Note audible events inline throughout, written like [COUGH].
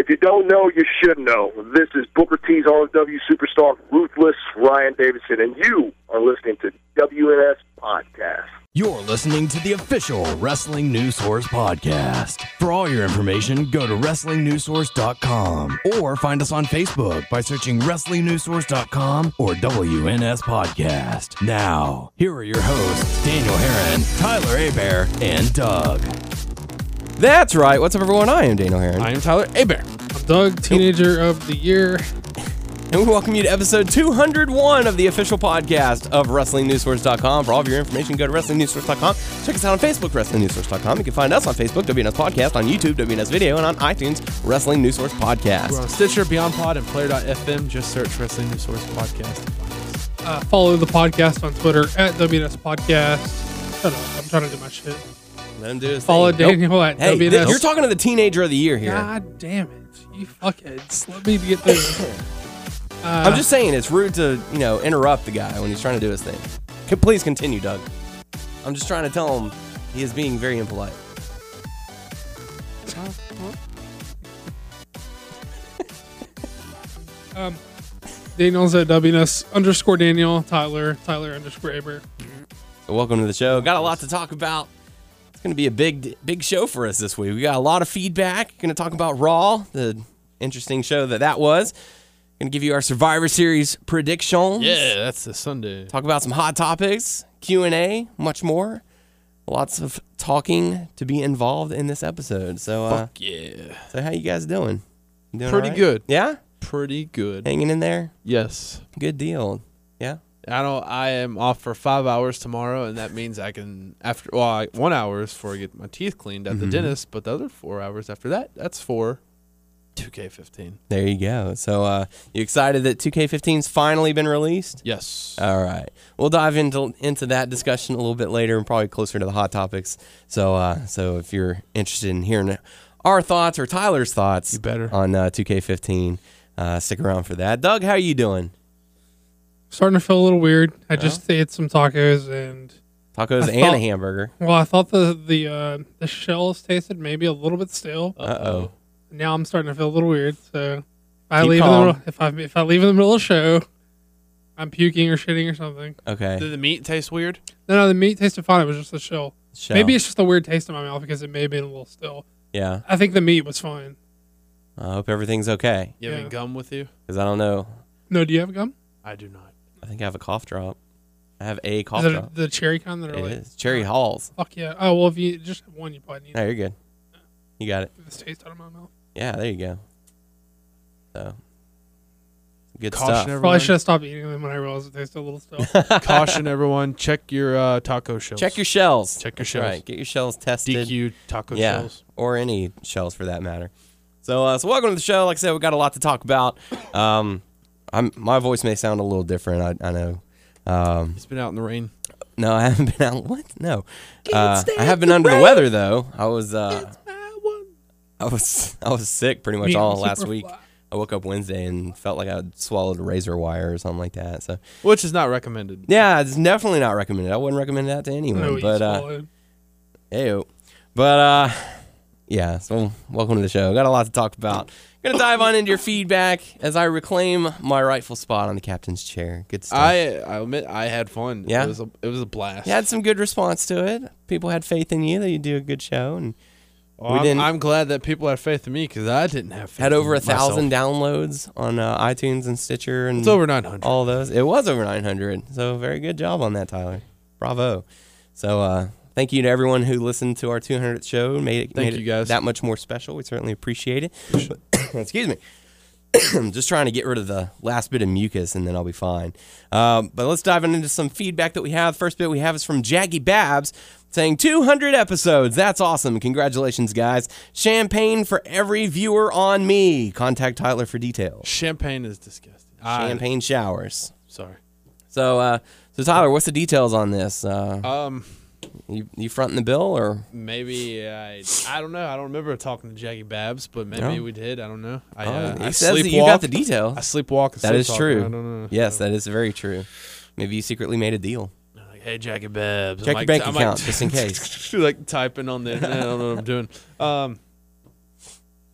If you don't know, you should know. This is Booker T's RW superstar, Ruthless Ryan Davidson, and you are listening to WNS Podcast. You're listening to the official Wrestling News Source podcast. For all your information, go to WrestlingNewsSource.com or find us on Facebook by searching WrestlingNewsSource.com or WNS Podcast. Now, here are your hosts, Daniel Herron, Tyler Abear, and Doug. That's right. What's up, everyone? I am Daniel Herron. I am Tyler Abear. I'm Doug, Teenager of the Year. And we welcome you to episode 201 of the official podcast of WrestlingNewsSource.com. For all of your information, go to WrestlingNewsSource.com. Check us out on Facebook, WrestlingNewsSource.com. You can find us on Facebook, WNS Podcast, on YouTube, WNS Video, and on iTunes, Wrestling News Source We're Podcast. on Stitcher, Beyond Pod, and Player.fm. Just search Wrestling News Source Podcast. Uh, follow the podcast on Twitter at WNS Podcast. Shut up. I'm trying to do my shit. Let him do his Follow thing. Nope. Daniel at Hey, th- you're talking to the teenager of the year here. God damn it. You fuckheads. Let me get through. Uh, I'm just saying it's rude to, you know, interrupt the guy when he's trying to do his thing. C- Please continue, Doug. I'm just trying to tell him he is being very impolite. [LAUGHS] um, Daniel's at WNS underscore Daniel. Tyler, Tyler underscore Aber. Welcome to the show. Got a lot to talk about. It's going to be a big, big show for us this week. We got a lot of feedback. Going to talk about Raw, the interesting show that that was. Going to give you our Survivor Series predictions. Yeah, that's the Sunday. Talk about some hot topics, Q and A, much more. Lots of talking to be involved in this episode. So, uh, Fuck yeah. so how you guys doing? Doing Pretty right? good. Yeah, Pretty good. hanging in there. Yes. Good deal. Yeah. I don't. I am off for five hours tomorrow, and that means I can after well, I, one hour is for I get my teeth cleaned at the Mhm. dentist, but the other four hours after that, that's for 2K15. There you go. So, uh, you excited that 2K15's finally been released? Yes. All right. We'll dive into into that discussion a little bit later and probably closer to the hot topics. So uh, so if you're interested in hearing our thoughts or Tyler's thoughts You better. on uh, 2K15, uh, stick around for that. Doug, how are you doing? Starting to feel a little weird. I just ate some tacos and Tacos I and thought- a hamburger. well, I thought the the uh, the shells tasted maybe a little bit stale. Uh-oh. Now I'm starting to feel a little weird. So if I Keep leave in calm. the middle, if I if I leave in the middle of the show, I'm puking or shitting or something. Okay. Did the meat taste weird? No, no, the meat tasted fine. It was just the shell. Shell. Maybe it's just a weird taste in my mouth because it may have been a little still. Yeah. I think the meat was fine. I hope everything's okay You have Yeah. any gum with you? because I don't know. No, do you have gum? I do not. I think I have a cough drop. I have a cough Is it drop. the cherry kind that are It like is. Cherry Halls. fuck yeah? Oh well, if you just have one, you probably need Oh, you're good. You got it. get this taste out of my mouth. Yeah, there you go. So, good Caution stuff. everyone. Probably should have stopped eating them when I realized it tasted a little still. [LAUGHS] Caution everyone. Check your uh, taco shells. Check your shells. Check your That's shells. Right. Get your shells tested. DQ taco yeah, shells. or any shells for that matter. So, uh, so welcome to the show. Like I said, we got a lot to talk about. Um, I'm my voice may sound a little different. I, I know. Um, He's been out in the rain. no, I haven't [LAUGHS] been out. What? No, uh, I have been under the weather though. I was. Uh, I was. [LAUGHS] I was sick pretty much [LAUGHS] Meat all was last super week. flat. I woke up Wednesday and felt like I swallowed a razor wire or something like that. So Which is not recommended. yeah, it's definitely not recommended. I wouldn't recommend that to anyone. No, you but uh, swallowed. Ew. But uh yeah, so welcome to the show. Got a lot to talk about. Gonna dive on into your feedback as I reclaim my rightful spot on the captain's chair. Good stuff. I I admit I had fun. Yeah? It was a, it was a blast. you had some good response to it. People had faith in you that you'd do a good show and Well, we I'm, didn't- I'm glad that people had faith in me because I didn't have faith had over a thousand downloads on uh, iTunes and Stitcher and It's over 900. all those. It was over 900. So very good job on that, Tyler. Bravo. So uh, thank you to everyone who listened to our 200th show. and Made it, Thank made you, guys. that much more special. We certainly appreciate it. [COUGHS] Excuse me. I'm [COUGHS] just trying to get rid of the last bit of mucus and then I'll be fine. Um, but let's dive into some feedback that we have. First bit we have is from Jaggy Babs saying 200 episodes. That's awesome. Congratulations, guys. Champagne for every viewer on me. Contact Tyler for details. Champagne is disgusting. I- Champagne showers. sorry. So, uh, so Tyler, what's the details on this? Uh, Um, you, you fronting the bill or? maybe I I don't know. I don't remember talking to Jackie Babs, but maybe No? we did. I don't know. I, Oh, uh, he I says sleepwalk. you got the detail I sleepwalk. That is true. I don't know. Yes, So, that is very true. Maybe you secretly made a deal. like, hey, Jackie Babs. Check your bank I'm account, just in [LAUGHS] case. like typing on the internet. I don't know what I'm doing. Um,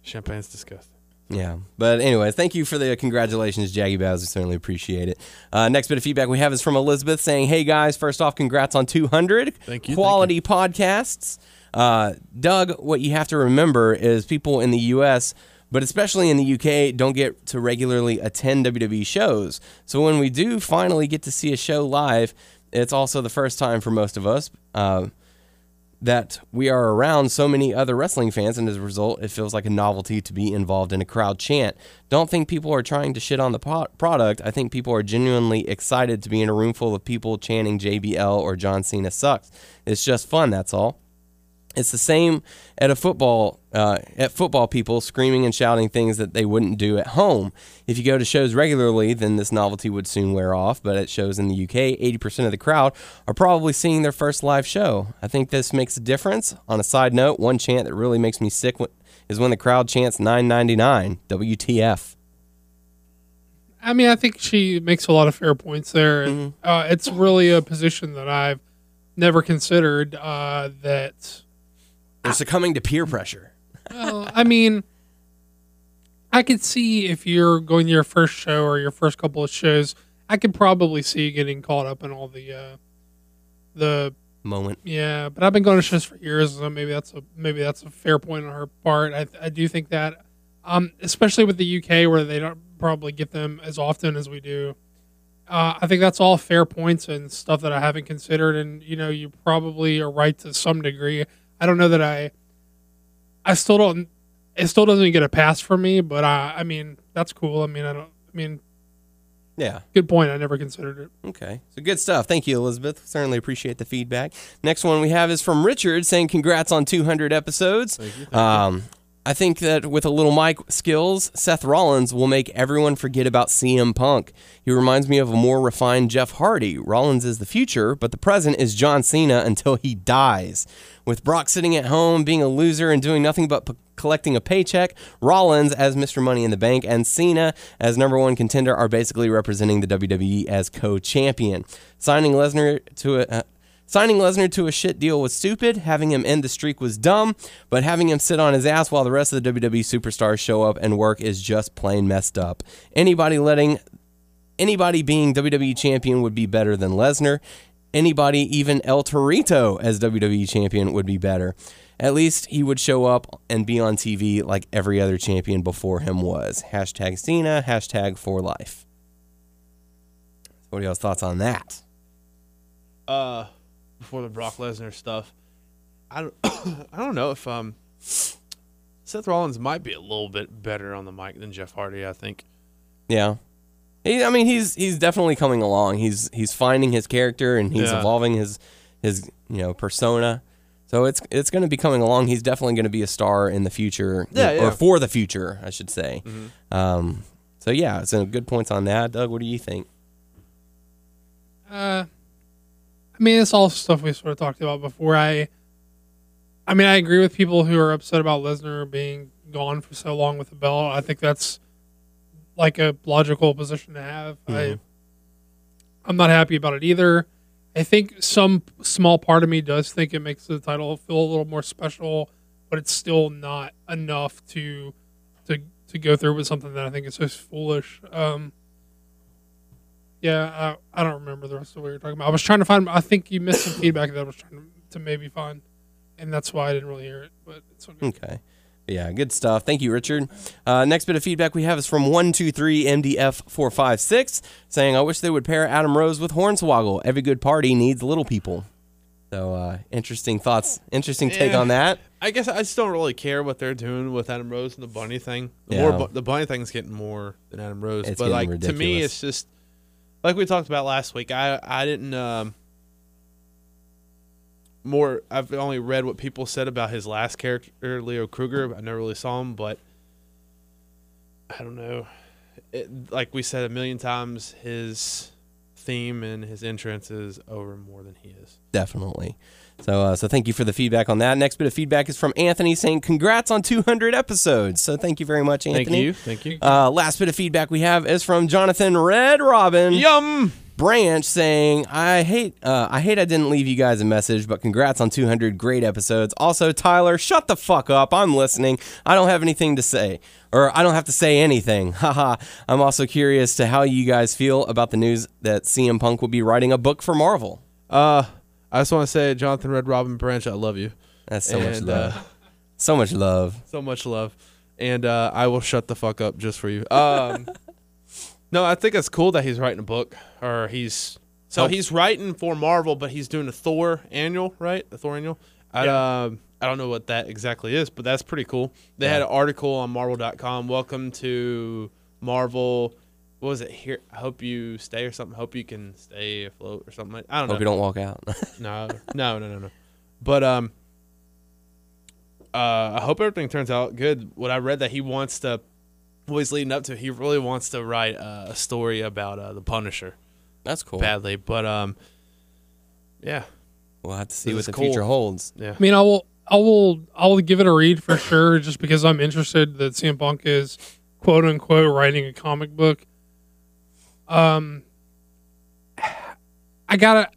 champagne's disgusting. Yeah. But anyway, thank you for the congratulations, Jaggy Baz. We certainly appreciate it. Uh, next bit of feedback we have is from Elizabeth saying, Hey guys, first off, congrats on 200 Thank you, quality podcasts. Uh, Doug, what you have to remember is people in the U.S., but especially in the UK, don't get to regularly attend WWE shows. So when we do finally get to see a show live, it's also the first time for most of us. Uh, that we are around so many other wrestling fans, and as a result, it feels like a novelty to be involved in a crowd chant. Don't think people are trying to shit on the po- product. I think people are genuinely excited to be in a room full of people chanting JBL or John Cena sucks. It's just fun, that's all. It's the same at a football uh, at football people screaming and shouting things that they wouldn't do at home. If you go to shows regularly, then this novelty would soon wear off. But at shows in the UK, 80% of the crowd are probably seeing their first live show. I think this makes a difference. On a side note, one chant that really makes me sick is when the crowd chants 9.99 WTF. I mean, I think she makes a lot of fair points there. And, uh, it's really a position that I've never considered. Uh, that They're succumbing to peer pressure. well, I mean, I could see if you're going to your first show or your first couple of shows, I could probably see you getting caught up in all the uh, the Moment. yeah. But I've been going to shows for years, so maybe that's a maybe that's a fair point on her part. I I do think that, um, especially with the UK where they don't probably get them as often as we do. Uh, I think that's all fair points and stuff that I haven't considered, and you know, you probably are right to some degree. I don't know that I, I still don't. It still doesn't get a pass for me, but I, I mean, that's cool. I mean, I don't. I mean, Yeah. good point. I never considered it. Okay. So good stuff. Thank you, Elizabeth. Certainly appreciate the feedback. Next one we have is from Richard saying, Congrats on 200 episodes. um, I think that with a little mic skills, Seth Rollins will make everyone forget about CM Punk. He reminds me of a more refined Jeff Hardy. Rollins is the future, but the present is John Cena until he dies. With Brock sitting at home, being a loser, and doing nothing but p- collecting a paycheck, Rollins as Mr. Money in the Bank and Cena as number one contender are basically representing the WWE as co-champion. Signing Lesnar to a uh, Signing Lesnar to a shit deal was stupid. Having him end the streak was dumb. But having him sit on his ass while the rest of the WWE superstars show up and work is just plain messed up. Anybody letting anybody being WWE champion would be better than Lesnar. Anybody, even El Torito as WWE champion, would be better. At least he would show up and be on TV like every other champion before him was. Hashtag Cena, hashtag for life. What are y'all's thoughts on that? uh before the Brock Lesnar stuff. I don't [COUGHS] I don't know if um Seth Rollins might be a little bit better on the mic than Jeff Hardy, I think. Yeah. He, I mean, he's he's definitely coming along. He's he's finding his character and he's Yeah. evolving his his you know persona. So it's it's going to be coming along. He's definitely going to be a star in the future, Yeah, or for the future, I should say. Um, so yeah, so good points on that. Doug, what do you think? Uh, I mean, it's all stuff we sort of talked about before. I, I mean, I agree with people who are upset about Lesnar being gone for so long with the belt. I think that's like a logical position to have. I, I'm not happy about it either. I think some small part of me does think it makes the title feel a little more special, but it's still not enough to to to go through with something that I think is so foolish. Um, yeah, I, I don't remember the rest of what you're talking about. I was trying to find. I think you missed some [COUGHS] feedback that I was trying to, to maybe find, and that's why I didn't really hear it. But it's okay. Okay. Yeah, good stuff. Thank you, Richard. Uh, next bit of feedback we have is from 123MDF456 saying, I wish they would pair Adam Rose with Hornswoggle. Every good party needs little people. So, uh, interesting thoughts. Interesting take Yeah. on that. I guess I just don't really care what they're doing with Adam Rose and the bunny thing. The Yeah. more bu- the bunny thing's getting more than Adam Rose, It's but getting like to me, it's just like we talked about last week. I I didn't um, more. I've only read what people said about his last character, Leo Kruger. I never really saw him, but I don't know. It, like we said a million times, his theme and his entrance is over more than he is. Definitely. So, uh, so thank you for the feedback on that. Next bit of feedback is from Anthony saying, Congrats on 200 episodes. So, thank you very much, Anthony. Thank you, thank you. Uh, last bit of feedback we have is from Jonathan Red Robin. Yum. Branch saying, "I hate, uh, I hate, I didn't leave you guys a message, but congrats on 200 great episodes." Also, Tyler, shut the fuck up. I'm listening. I don't have anything to say, or I don't have to say anything. [LAUGHS] Haha. I'm also curious to how you guys feel about the news that CM Punk will be writing a book for Marvel. Uh, I just want to say, Jonathan Red Robin Branch, I love you. That's so much love. uh, [LAUGHS] so much love. so much love, and uh, I will shut the fuck up just for you. Um, [LAUGHS] no, I think it's cool that he's writing a book, or he's so Oh. he's writing for Marvel, but he's doing a Thor annual, right? The Thor annual. I, um, I don't know what that exactly is, but that's pretty cool. They had an article on Marvel.com. Welcome to Marvel. What was it here? I hope you stay or something. Hope you can stay afloat or something. Like, I don't know. Hope you don't walk out. [LAUGHS] No, no, no, no, no. But um, uh, I hope everything turns out good. What I read that he wants to, what he's leading up to, he really wants to write uh, a story about uh, the Punisher That's cool. badly. But um, yeah, We'll have to see This what is the cool. future holds. yeah. I mean, I will, I will, I will give it a read for sure, just because I'm interested that CM Punk is quote unquote writing a comic book. Um, I gotta.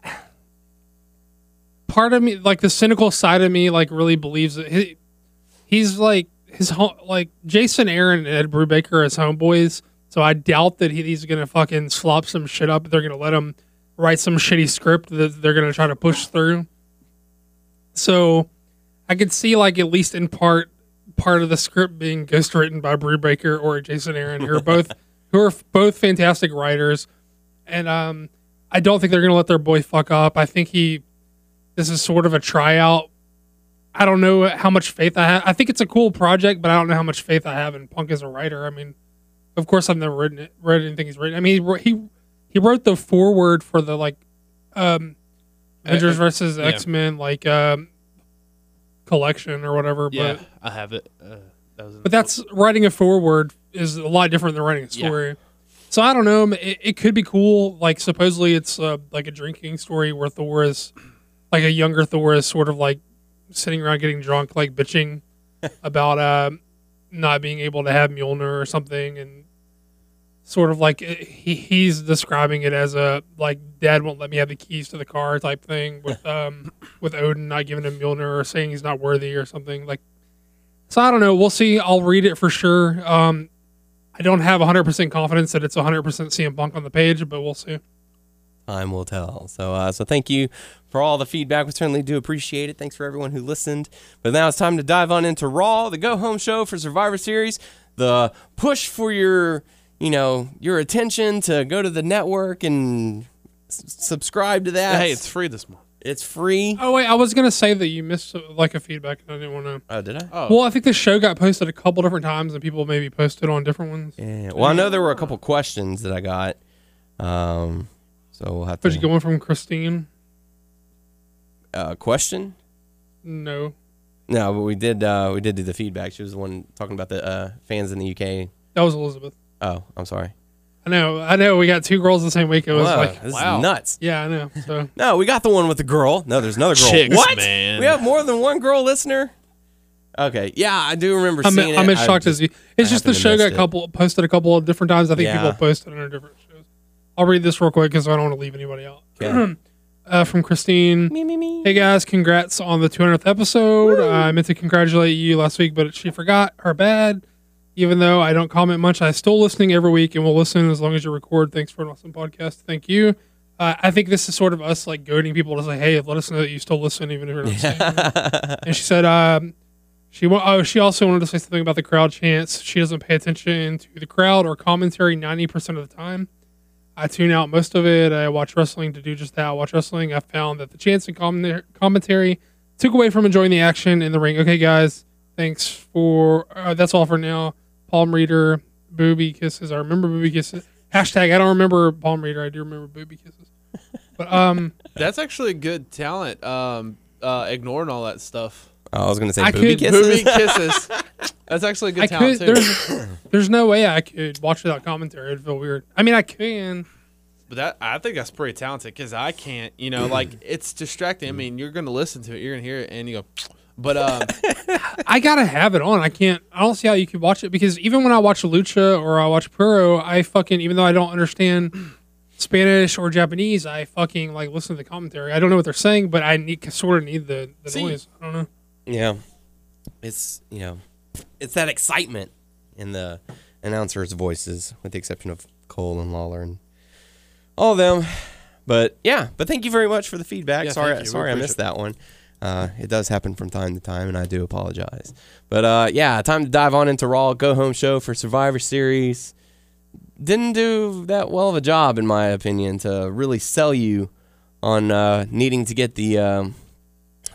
Part of me, like the cynical side of me, like really believes that he, he's like his home, like Jason Aaron and Ed Brubaker are his homeboys. So I doubt that he, he's gonna fucking slop some shit up. They're gonna let him write some shitty script that they're gonna try to push through. So I could see like at least in part part of the script being ghostwritten by Brubaker or Jason Aaron, who are both [LAUGHS] who are both fantastic writers. And um I don't think they're gonna let their boy fuck up. I think he this is sort of a tryout. I don't know how much faith I have. I think it's a cool project, but I don't know how much faith I have in Punk as a writer. I mean, of course, I've never written it, read anything he's written. I mean, he wrote- he he wrote the foreword for the like um Avengers versus yeah. X Men like um collection or whatever. Yeah, But I have it. Uh, that was but that's writing a foreword is a lot different than writing a Yeah. story. So I don't know. It, it could be cool. Like supposedly it's uh, like a drinking story where Thor is like a younger Thor is sort of like sitting around getting drunk, like bitching [LAUGHS] about uh, not being able to have Mjolnir or something, and sort of like it- he he's describing it as a like dad won't let me have the keys to the car type thing with [LAUGHS] um with Odin not giving him Mjolnir or saying he's not worthy or something like. So I don't know. We'll see. I'll read it for sure. Um, I don't have 100% confidence that it's 100% CM Punk on the page, but we'll see. Time will tell. So, uh, so thank you for all the feedback. We certainly do appreciate it. Thanks for everyone who listened. But now it's time to dive on into Raw, the go home show for Survivor Series, the push for your, you know, your attention to go to the network and s- subscribe to that. Hey, it's free this month. It's free. Oh wait, I was gonna say that you missed uh, like a feedback, and I didn't want to. Oh, did I? Oh, Well, I think the show got posted a couple different times, and people maybe posted on different ones. Yeah. Well, I know there were a couple questions that I got. Um, so we'll have But you to. going from Christine? Uh, question? No, No, but we did. Uh, we did do the feedback. She was the one talking about the uh, fans in the UK. that was Elizabeth. Oh, I'm sorry. I know, I know. We got two girls the same week. It was Wow, like, this wow. is nuts. yeah, I know. So [LAUGHS] No, we got the one with the girl. No, there's another girl. Chicks, what? man. We have more than one girl listener. Okay, yeah, I do remember I'm, seeing it. I'm as shocked just- as you. It's I just the show got it. couple posted a couple of different times. I think Yeah. people posted under different shows. I'll read this real quick because I don't want to leave anybody out. Okay. [CLEARS THROAT] uh, from Christine. Me, me, me. Hey guys, congrats on the 200th episode. Uh, I meant to congratulate you last week, but she forgot. Her bad. Even though I don't comment much, I still listening every week and will listen as long as you record. Thanks for an awesome podcast. Thank you. Uh, I think this is sort of us like goading people to say, "Hey, let us know that you still listen, even if you're not saying." [LAUGHS] and she said, um, she wa- oh, she also wanted to say something about the crowd chants. She doesn't pay attention to the crowd or commentary 90% of the time. I tune out most of it. I watch wrestling to do just that. I watch wrestling. I found that the chants and comment- commentary took away from enjoying the action in the ring. Okay, guys, thanks for uh, that's all for now. Palm reader, booby kisses. I remember booby kisses. Hashtag I don't remember palm reader. I do remember booby kisses. But um, [LAUGHS] That's actually a good talent. Um, uh, ignoring all that stuff. Oh, I was gonna say I booby could- kisses. Booby [LAUGHS] kisses. That's actually a good I talent could. too. There's, [COUGHS] there's no way I could watch without commentary. It'd feel weird. I mean, I can. But that I think that's pretty talented because I can't. You know, like [CLEARS THROAT] it's distracting. I mean, you're gonna listen to it, you're gonna hear it, and you go. But um, [LAUGHS] I gotta have it on. I can't. I don't see how you could watch it because even when I watch Lucha or I watch Puro, I fucking even though I don't understand Spanish or Japanese, I fucking like listen to the commentary. I don't know what they're saying, but I need sort of need the, the See. noise. I don't know. Yeah, it's you know, it's that excitement in the announcers' voices, with the exception of Cole and Lawler and all of them. But yeah, but thank you very much for the feedback. Yeah, sorry, sorry, I missed that one. Uh, it does happen from time to time, and I do apologize. But uh, yeah, time to dive on into Raw Go Home Show for Survivor Series. Didn't do that well of a job, in my opinion, to really sell you on uh, needing to get the um,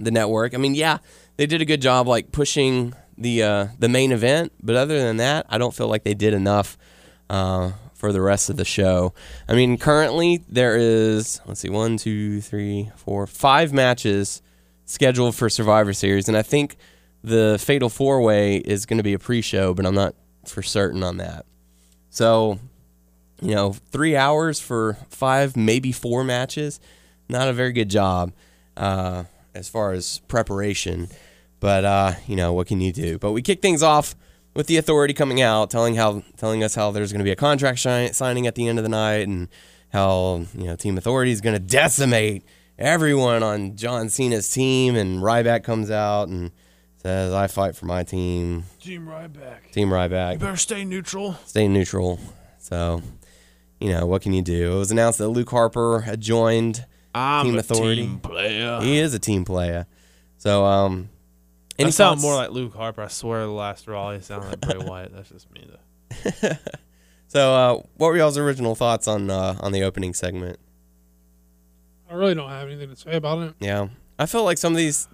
the network. I mean, yeah, they did a good job like pushing the uh, the main event, but other than that, I don't feel like they did enough uh, for the rest of the show. I mean, currently there is let's see, one, two, three, four, five matches scheduled for Survivor Series, and I think the Fatal Four Way is going to be a pre-show, but I'm not for certain on that. So, you know, three hours for five, maybe four matches, not a very good job uh, as far as preparation. But uh, you know, what can you do? But we kick things off with the authority coming out, telling how telling us how there's going to be a contract shi- signing at the end of the night, and how you know Team Authority is going to decimate everyone on John Cena's team. And Ryback comes out and says, "I fight for my team, Team Ryback. Team Ryback." You better stay neutral. stay neutral. So, you know, what can you do? It was announced that Luke Harper had joined. I'm Team a Authority. team player. He is a team player. So, um, any I sound thoughts- more like Luke Harper. I swear, the last Raw, he sounded like Bray Wyatt. That's just me, though. [LAUGHS] So, uh, what were y'all's original thoughts on uh, on the opening segment? I really don't have anything to say about it. Yeah, I feel like some of these.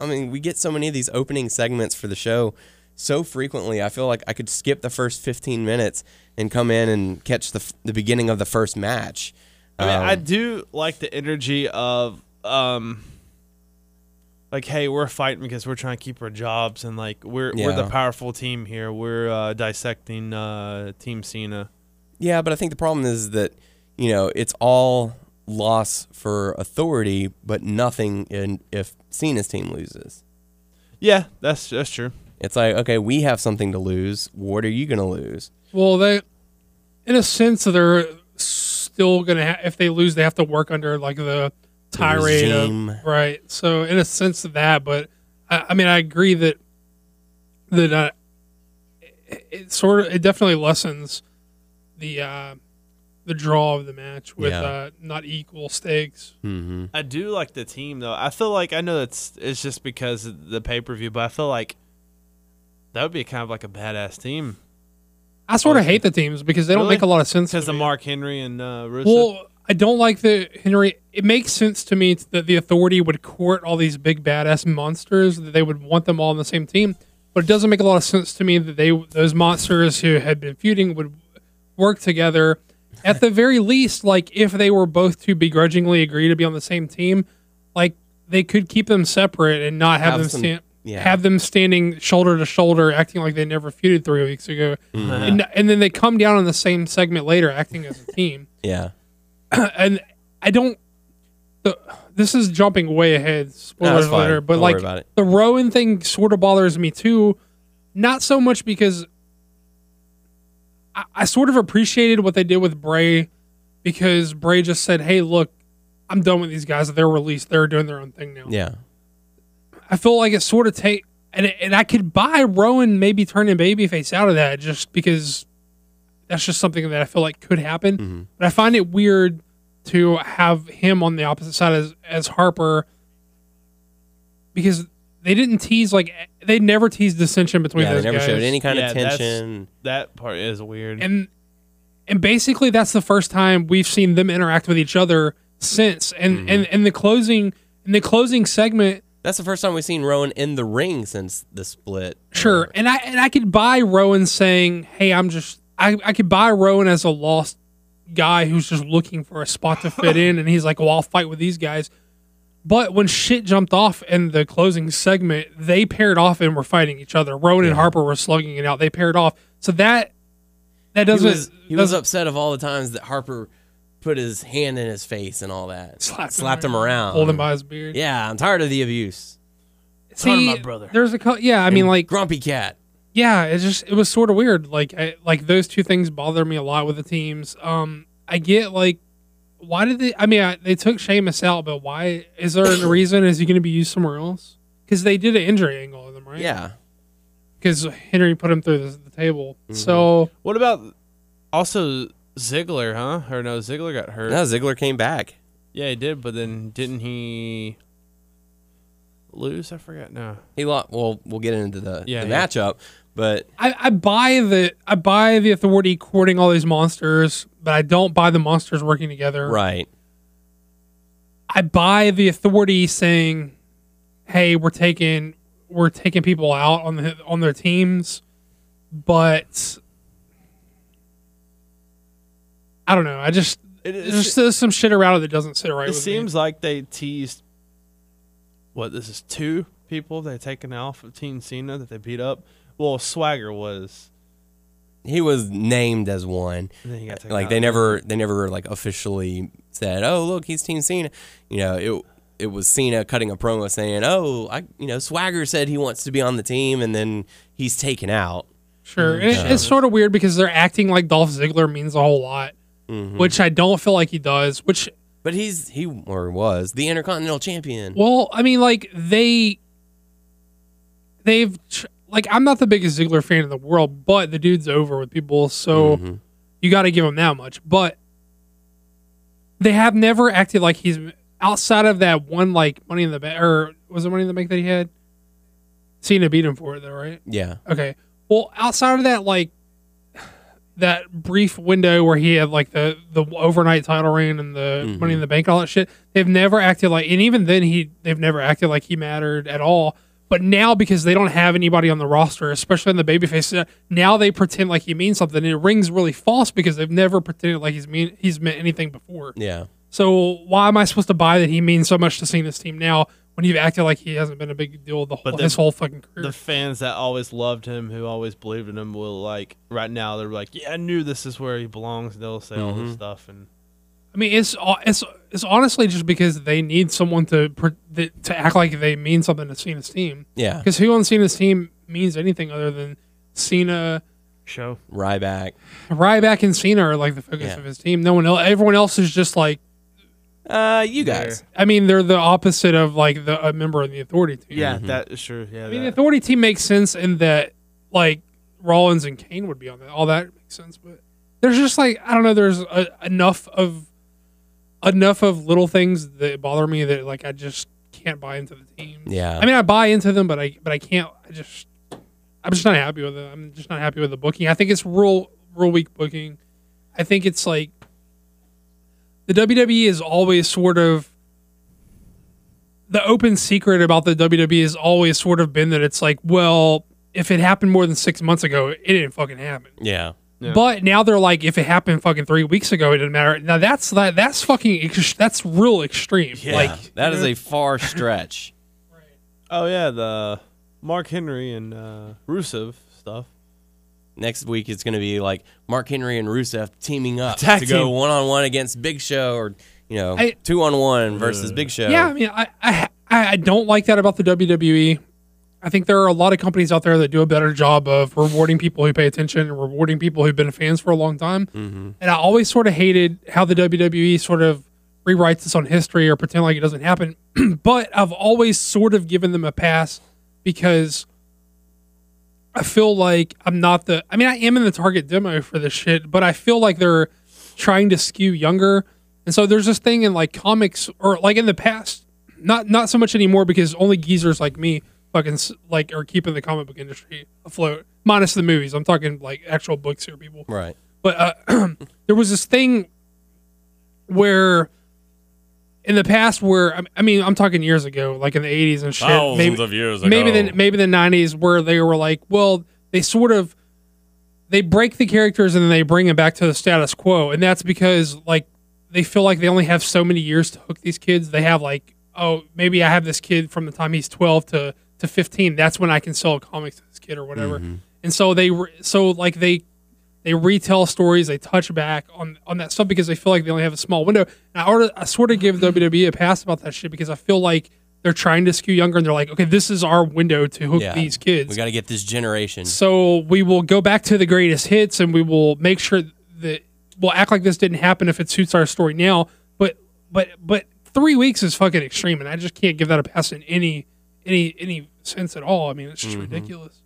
I mean, we get so many of these opening segments for the show so frequently. I feel like I could skip the first 15 minutes and come in and catch the the beginning of the first match. I mean, I Um, do like the energy of, um, like, hey, we're fighting because we're trying to keep our jobs, and like we're we're the powerful team here. We're uh, dissecting uh, Team Cena. Yeah, but I think the problem is that you know it's all loss for authority, but nothing in if Cena's team loses. Yeah, that's that's true. It's like okay, we have something to lose. What are you gonna lose? Well, they, in a sense, they're still gonna. Ha- if they lose, they have to work under like the tirade, of- right? So, in a sense of that, but I, I mean, I agree that that uh, it, it sort of it definitely lessens the uh, the draw of the match with Yeah. uh, not equal stakes. Mm-hmm. I do like the team though. I feel like I know that's it's just because of the pay per view, but I feel like that would be kind of like a badass team I sort of hate the teams because they don't Really? make a lot of sense. because of. Mark Henry and uh, Rusev. Well, I don't like the Henry. It makes sense to me that the authority would court all these big badass monsters that they would want them all on the same team. But it doesn't make a lot of sense to me that they those monsters who had been feuding would work together. At the very least, like if they were both to begrudgingly agree to be on the same team, like they could keep them separate and not have, Have them some- stand. yeah. Have them standing shoulder to shoulder, acting like they never feuded three weeks ago, Mm-hmm. and, and then they come down in the same segment later, acting as a team [LAUGHS] [CLEARS THROAT] Yeah, and I don't. The, this is jumping way ahead. Spoilers fine. later, but Don't like worry about it. the Rowan thing sort of bothers me too. Not so much because I, I sort of appreciated what they did with Bray because Bray just said, "Hey, look, I'm done with these guys. They're released. They're doing their own thing now." yeah, I feel like it sort of take and and I could buy Rowan maybe turning babyface out of that just because that's just something that I feel like could happen. Mm-hmm. But I find it weird to have him on the opposite side as as Harper because they didn't tease like they never teased dissension between yeah. They never guys. showed any kind Yeah, of that's- tension. that part is weird. and and basically that's the first time we've seen them interact with each other since. And Mm-hmm. and and the closing in the closing segment That's the first time we've seen Rowan in the ring since the split. Sure, and I and I could buy Rowan saying, "Hey, I'm just I I could buy Rowan as a lost guy who's just looking for a spot to fit [LAUGHS] in, and he's like, well, I'll fight with these guys." But when shit jumped off in the closing segment, they paired off and were fighting each other. Rowan and Harper were slugging it out. They paired off, so that that doesn't was he was doesn't- upset of all the times that Harper put his hand in his face and all that, Slapped him slapped him around, hold him by his beard. Yeah, I'm tired of the abuse. Tired of See, my brother. There's a co- yeah. I mean, And like grumpy cat. yeah, it's just it was sort of weird. Like I, like those two things bother me a lot with the teams. Um, I get like why did they? I mean, I, they took Sheamus out, but why? Is there a reason? Is he going to be used somewhere else? Because they did an injury angle on them, right? Yeah. Because Henry put him through the, the table. Mm-hmm. So What about also Ziggler, huh? Or no, Ziggler got hurt. No, Ziggler came back. Yeah, he did, but then didn't he lose? I forgot. No. He lost. Well, we'll get into the, Yeah, the yeah. matchup, but I, I buy the I buy the authority courting all these monsters, but I don't buy the monsters working together. right. I buy the authority saying, "Hey, we're taking we're taking people out on the on their teams," but I don't know. I just It, there's just some shit around it that doesn't sit right. it seems me. like they teased what this is two people they taken off of Team Cena that they beat up. Well, Swagger was. He was named as one. And then he got taken Like out. they never, they never like officially said, "Oh, look, he's Team Cena." You know, it it was Cena cutting a promo saying, "Oh, I, you know, Swagger said he wants to be on the team, and then he's taken out." sure. And it- it's sort of weird because they're acting like Dolph Ziggler means a whole lot, Mm-hmm. which I don't feel like he does. Which But he's he or was the Intercontinental Champion. Well, I mean, like they, they've tr- like I'm not the biggest Ziggler fan in the world, but the dude's over with people, so Mm-hmm. you got to give him that much. But they have never acted like he's outside of that one like Money in the Bank, or was it Money in the Bank that he had? Cena beat him for it though, right? Yeah, Okay. Well, outside of that, like that brief window where he had like the the overnight title reign and the Money in the Bank, and all that shit, they've never acted like, and even then, he they've never acted like he mattered at all. But now, because they don't have anybody on the roster, especially in the babyface, uh, now they pretend like he means something. And it rings really false because they've never pretended like he's mean he's meant anything before. yeah. So why am I supposed to buy that he means so much to seeing this team now when you've acted like he hasn't been a big deal the whole, But his whole fucking career? the fans that always loved him, who always believed in him, will like right now they're like, yeah, I knew this is where he belongs. They'll say all Mm-hmm. this stuff, and I mean, it's uh, it's it's honestly just because they need someone to to act like they mean something to Cena's team. Yeah, Because who on Cena's team means anything other than Cena, show. Ryback. Ryback, and Cena are like the focus Yeah. of his team. No one else. Everyone else is just like. Uh, you guys. I mean, they're the opposite of like the a member of the Authority team. Yeah, mm-hmm. that is true. Yeah, I mean, the. Authority team makes sense in that like Rollins and Kane would be on that. All that makes sense, but there's just like I don't know. There's a, enough of enough of little things that bother me that like I just can't buy into the team. Yeah. I mean, I buy into them, but I but I can't. I just I'm just not happy with it. I'm just not happy with the booking. I think it's real real weak booking. I think it's like the WWE is always sort of the open secret about the WWE has always sort of been that it's like, well, if it happened more than six months ago, it didn't fucking happen. Yeah. Yeah. But now they're like, if it happened fucking three weeks ago, it didn't matter. Now that's that that's fucking ex- that's real extreme. Yeah. Like that you is know? a far stretch. [LAUGHS] oh yeah, the Mark Henry and uh, Rusev stuff. Next week it's going to be like Mark Henry and Rusev teaming up Tag to go one on one against Big Show, or you know, I- two on one versus Big Show. Yeah, I mean, I, I I don't like that about the WWE. I think there are a lot of companies out there that do a better job of rewarding people who pay attention and rewarding people who've been fans for a long time. Mm-hmm. And I always sort of hated how the WWE sort of rewrites its own history or pretend like it doesn't happen. [CLEARS THROAT] but I've always sort of given them a pass because I feel like I'm not the. I mean, I am in the target demo for this shit, but I feel like they're trying to skew younger. And so there's this thing in like comics or like in the past, not not so much anymore because only geezers like me fucking like are keeping the comic book industry afloat. Minus the movies, I'm talking like actual books here, people. Right. But uh, [CLEARS THROAT] there was this thing where in the past where I- I mean I'm talking years ago, like in the 80s and shit, maybe, of years maybe the maybe the 90s where they were like, well, they sort of they break the characters and then they bring them back to the status quo, and that's because like they feel like they only have so many years to hook these kids. They have like, oh, maybe I have this kid from the time he's 12 to to 15. That's when I can sell comics to this kid or whatever. Mm-hmm. And so they re- so like they they retell stories, they touch back on on that stuff because they feel like they only have a small window. And I, order, I sort of give WWE a pass about that shit because I feel like they're trying to skew younger and they're like, okay, this is our window to hook Yeah. these kids. We got to get this generation. So we will go back to the greatest hits and we will make sure that we'll act like this didn't happen if it suits our story now. But, but but three weeks is fucking extreme, and I just can't give that a pass in any any any sense at all. I mean, it's just Mm-hmm. ridiculous.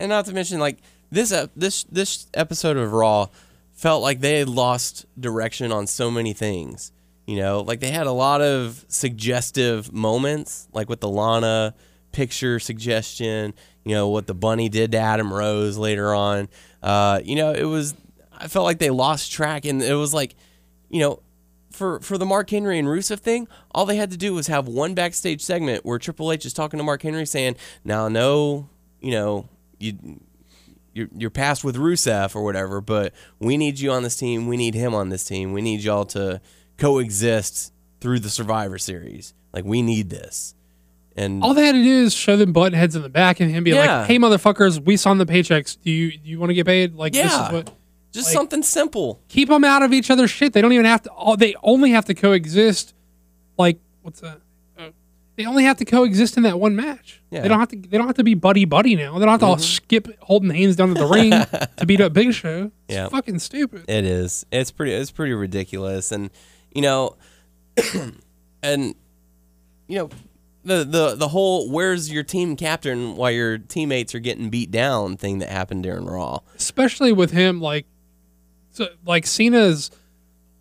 And not to mention, like this ep- this this episode of Raw felt like they had lost direction on so many things. You know, like they had a lot of suggestive moments, like with the Lana picture suggestion. You know what the bunny did to Adam Rose later on. Uh, you know, it was. I felt like they lost track, and it was like, you know, for for the Mark Henry and Rusev thing, all they had to do was have one backstage segment where Triple H is talking to Mark Henry saying, "Now, no, you know, you you're you're past with Rusev or whatever, but we need you on this team. We need him on this team. We need y'all to coexist through the Survivor Series. Like we need this." And All they had to do is show them button heads in the back and him be Yeah. like, "Hey, motherfuckers, we saw the paychecks. Do you do you want to get paid? Like this is what." Just like- something simple. keep them out of each other's shit. They don't even have to. They only have to coexist. Like what's that? Uh, they only have to coexist in that one match. Yeah. They don't have to. They don't have to be buddy buddy now. They don't have to all skip holding hands down to the [LAUGHS] ring to beat up Big Show. It's Yeah. fucking stupid. It is. It's pretty. It's pretty ridiculous, and you know, [CLEARS THROAT] and you know, the the the whole "Where's your team captain?" while your teammates are getting beat down thing that happened during Raw. Especially with him, like, so, like Cena's.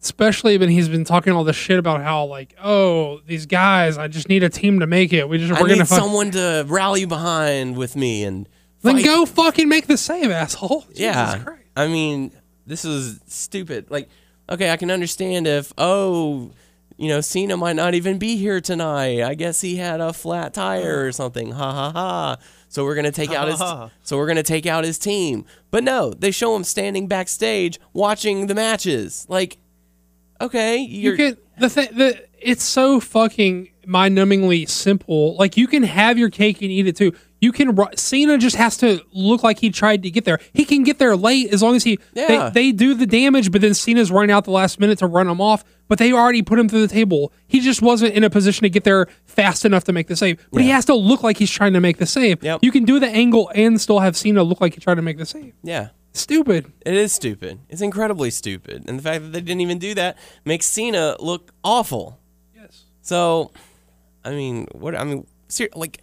Especially when he's been talking all this shit about how like, oh, these guys, I just need a team to make it. We just I we're need gonna fuck- someone to rally behind with me and then fight. go fucking make the save, asshole. [LAUGHS] Jesus Yeah, Christ. I mean, this is stupid. Like, okay, I can understand if oh, you know, Cena might not even be here tonight. I guess he had a flat tire or something. Ha ha ha. So we're gonna take out his. [LAUGHS] So we're gonna take out his team. But no, they show him standing backstage watching the matches. Like, okay, you're, you can the thing the it's so fucking mind-numbingly simple. Like you can have your cake and eat it too. You can Cena just has to look like he tried to get there. He can get there late as long as he Yeah. they, they do the damage, but then Cena's running out the last minute to run him off. But they already put him through the table. He just wasn't in a position to get there fast enough to make the save. But he has to look like he's trying to make the save. Yep. You can do the angle and still have Cena look like he tried to make the save. yeah. Stupid. It is stupid. It's incredibly stupid, and the fact that they didn't even do that makes Cena look awful. Yes. So, I mean, what I mean, ser- like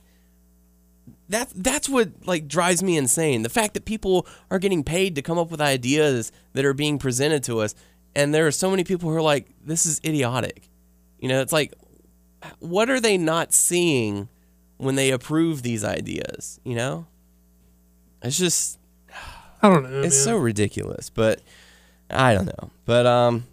that that's what like drives me insane. The fact that people are getting paid to come up with ideas that are being presented to us, and there are so many people who are like, "This is idiotic." You know, it's like, what are they not seeing when they approve these ideas? You know, it's just I don't know. it's man. so ridiculous, but I don't know. But um,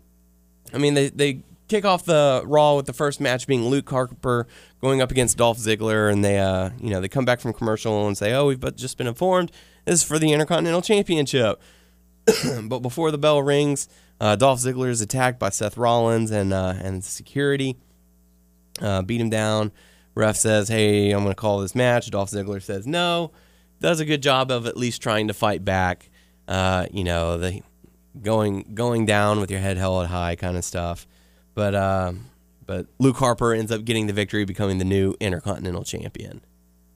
I mean, they they kick off the Raw with the first match being Luke Harper going up against Dolph Ziggler, and they uh, you know, they come back from commercial and say, "Oh, we've just been informed this is for the Intercontinental Championship." [CLEARS THROAT] but before the bell rings, uh, Dolph Ziggler is attacked by Seth Rollins and uh, and security. Uh, beat him down. Ref says, "Hey, I'm going to call this match." Dolph Ziggler says, "No." Does a good job of at least trying to fight back. Uh, you know, the going going down with your head held high kind of stuff. But um, but Luke Harper ends up getting the victory, becoming the new Intercontinental Champion.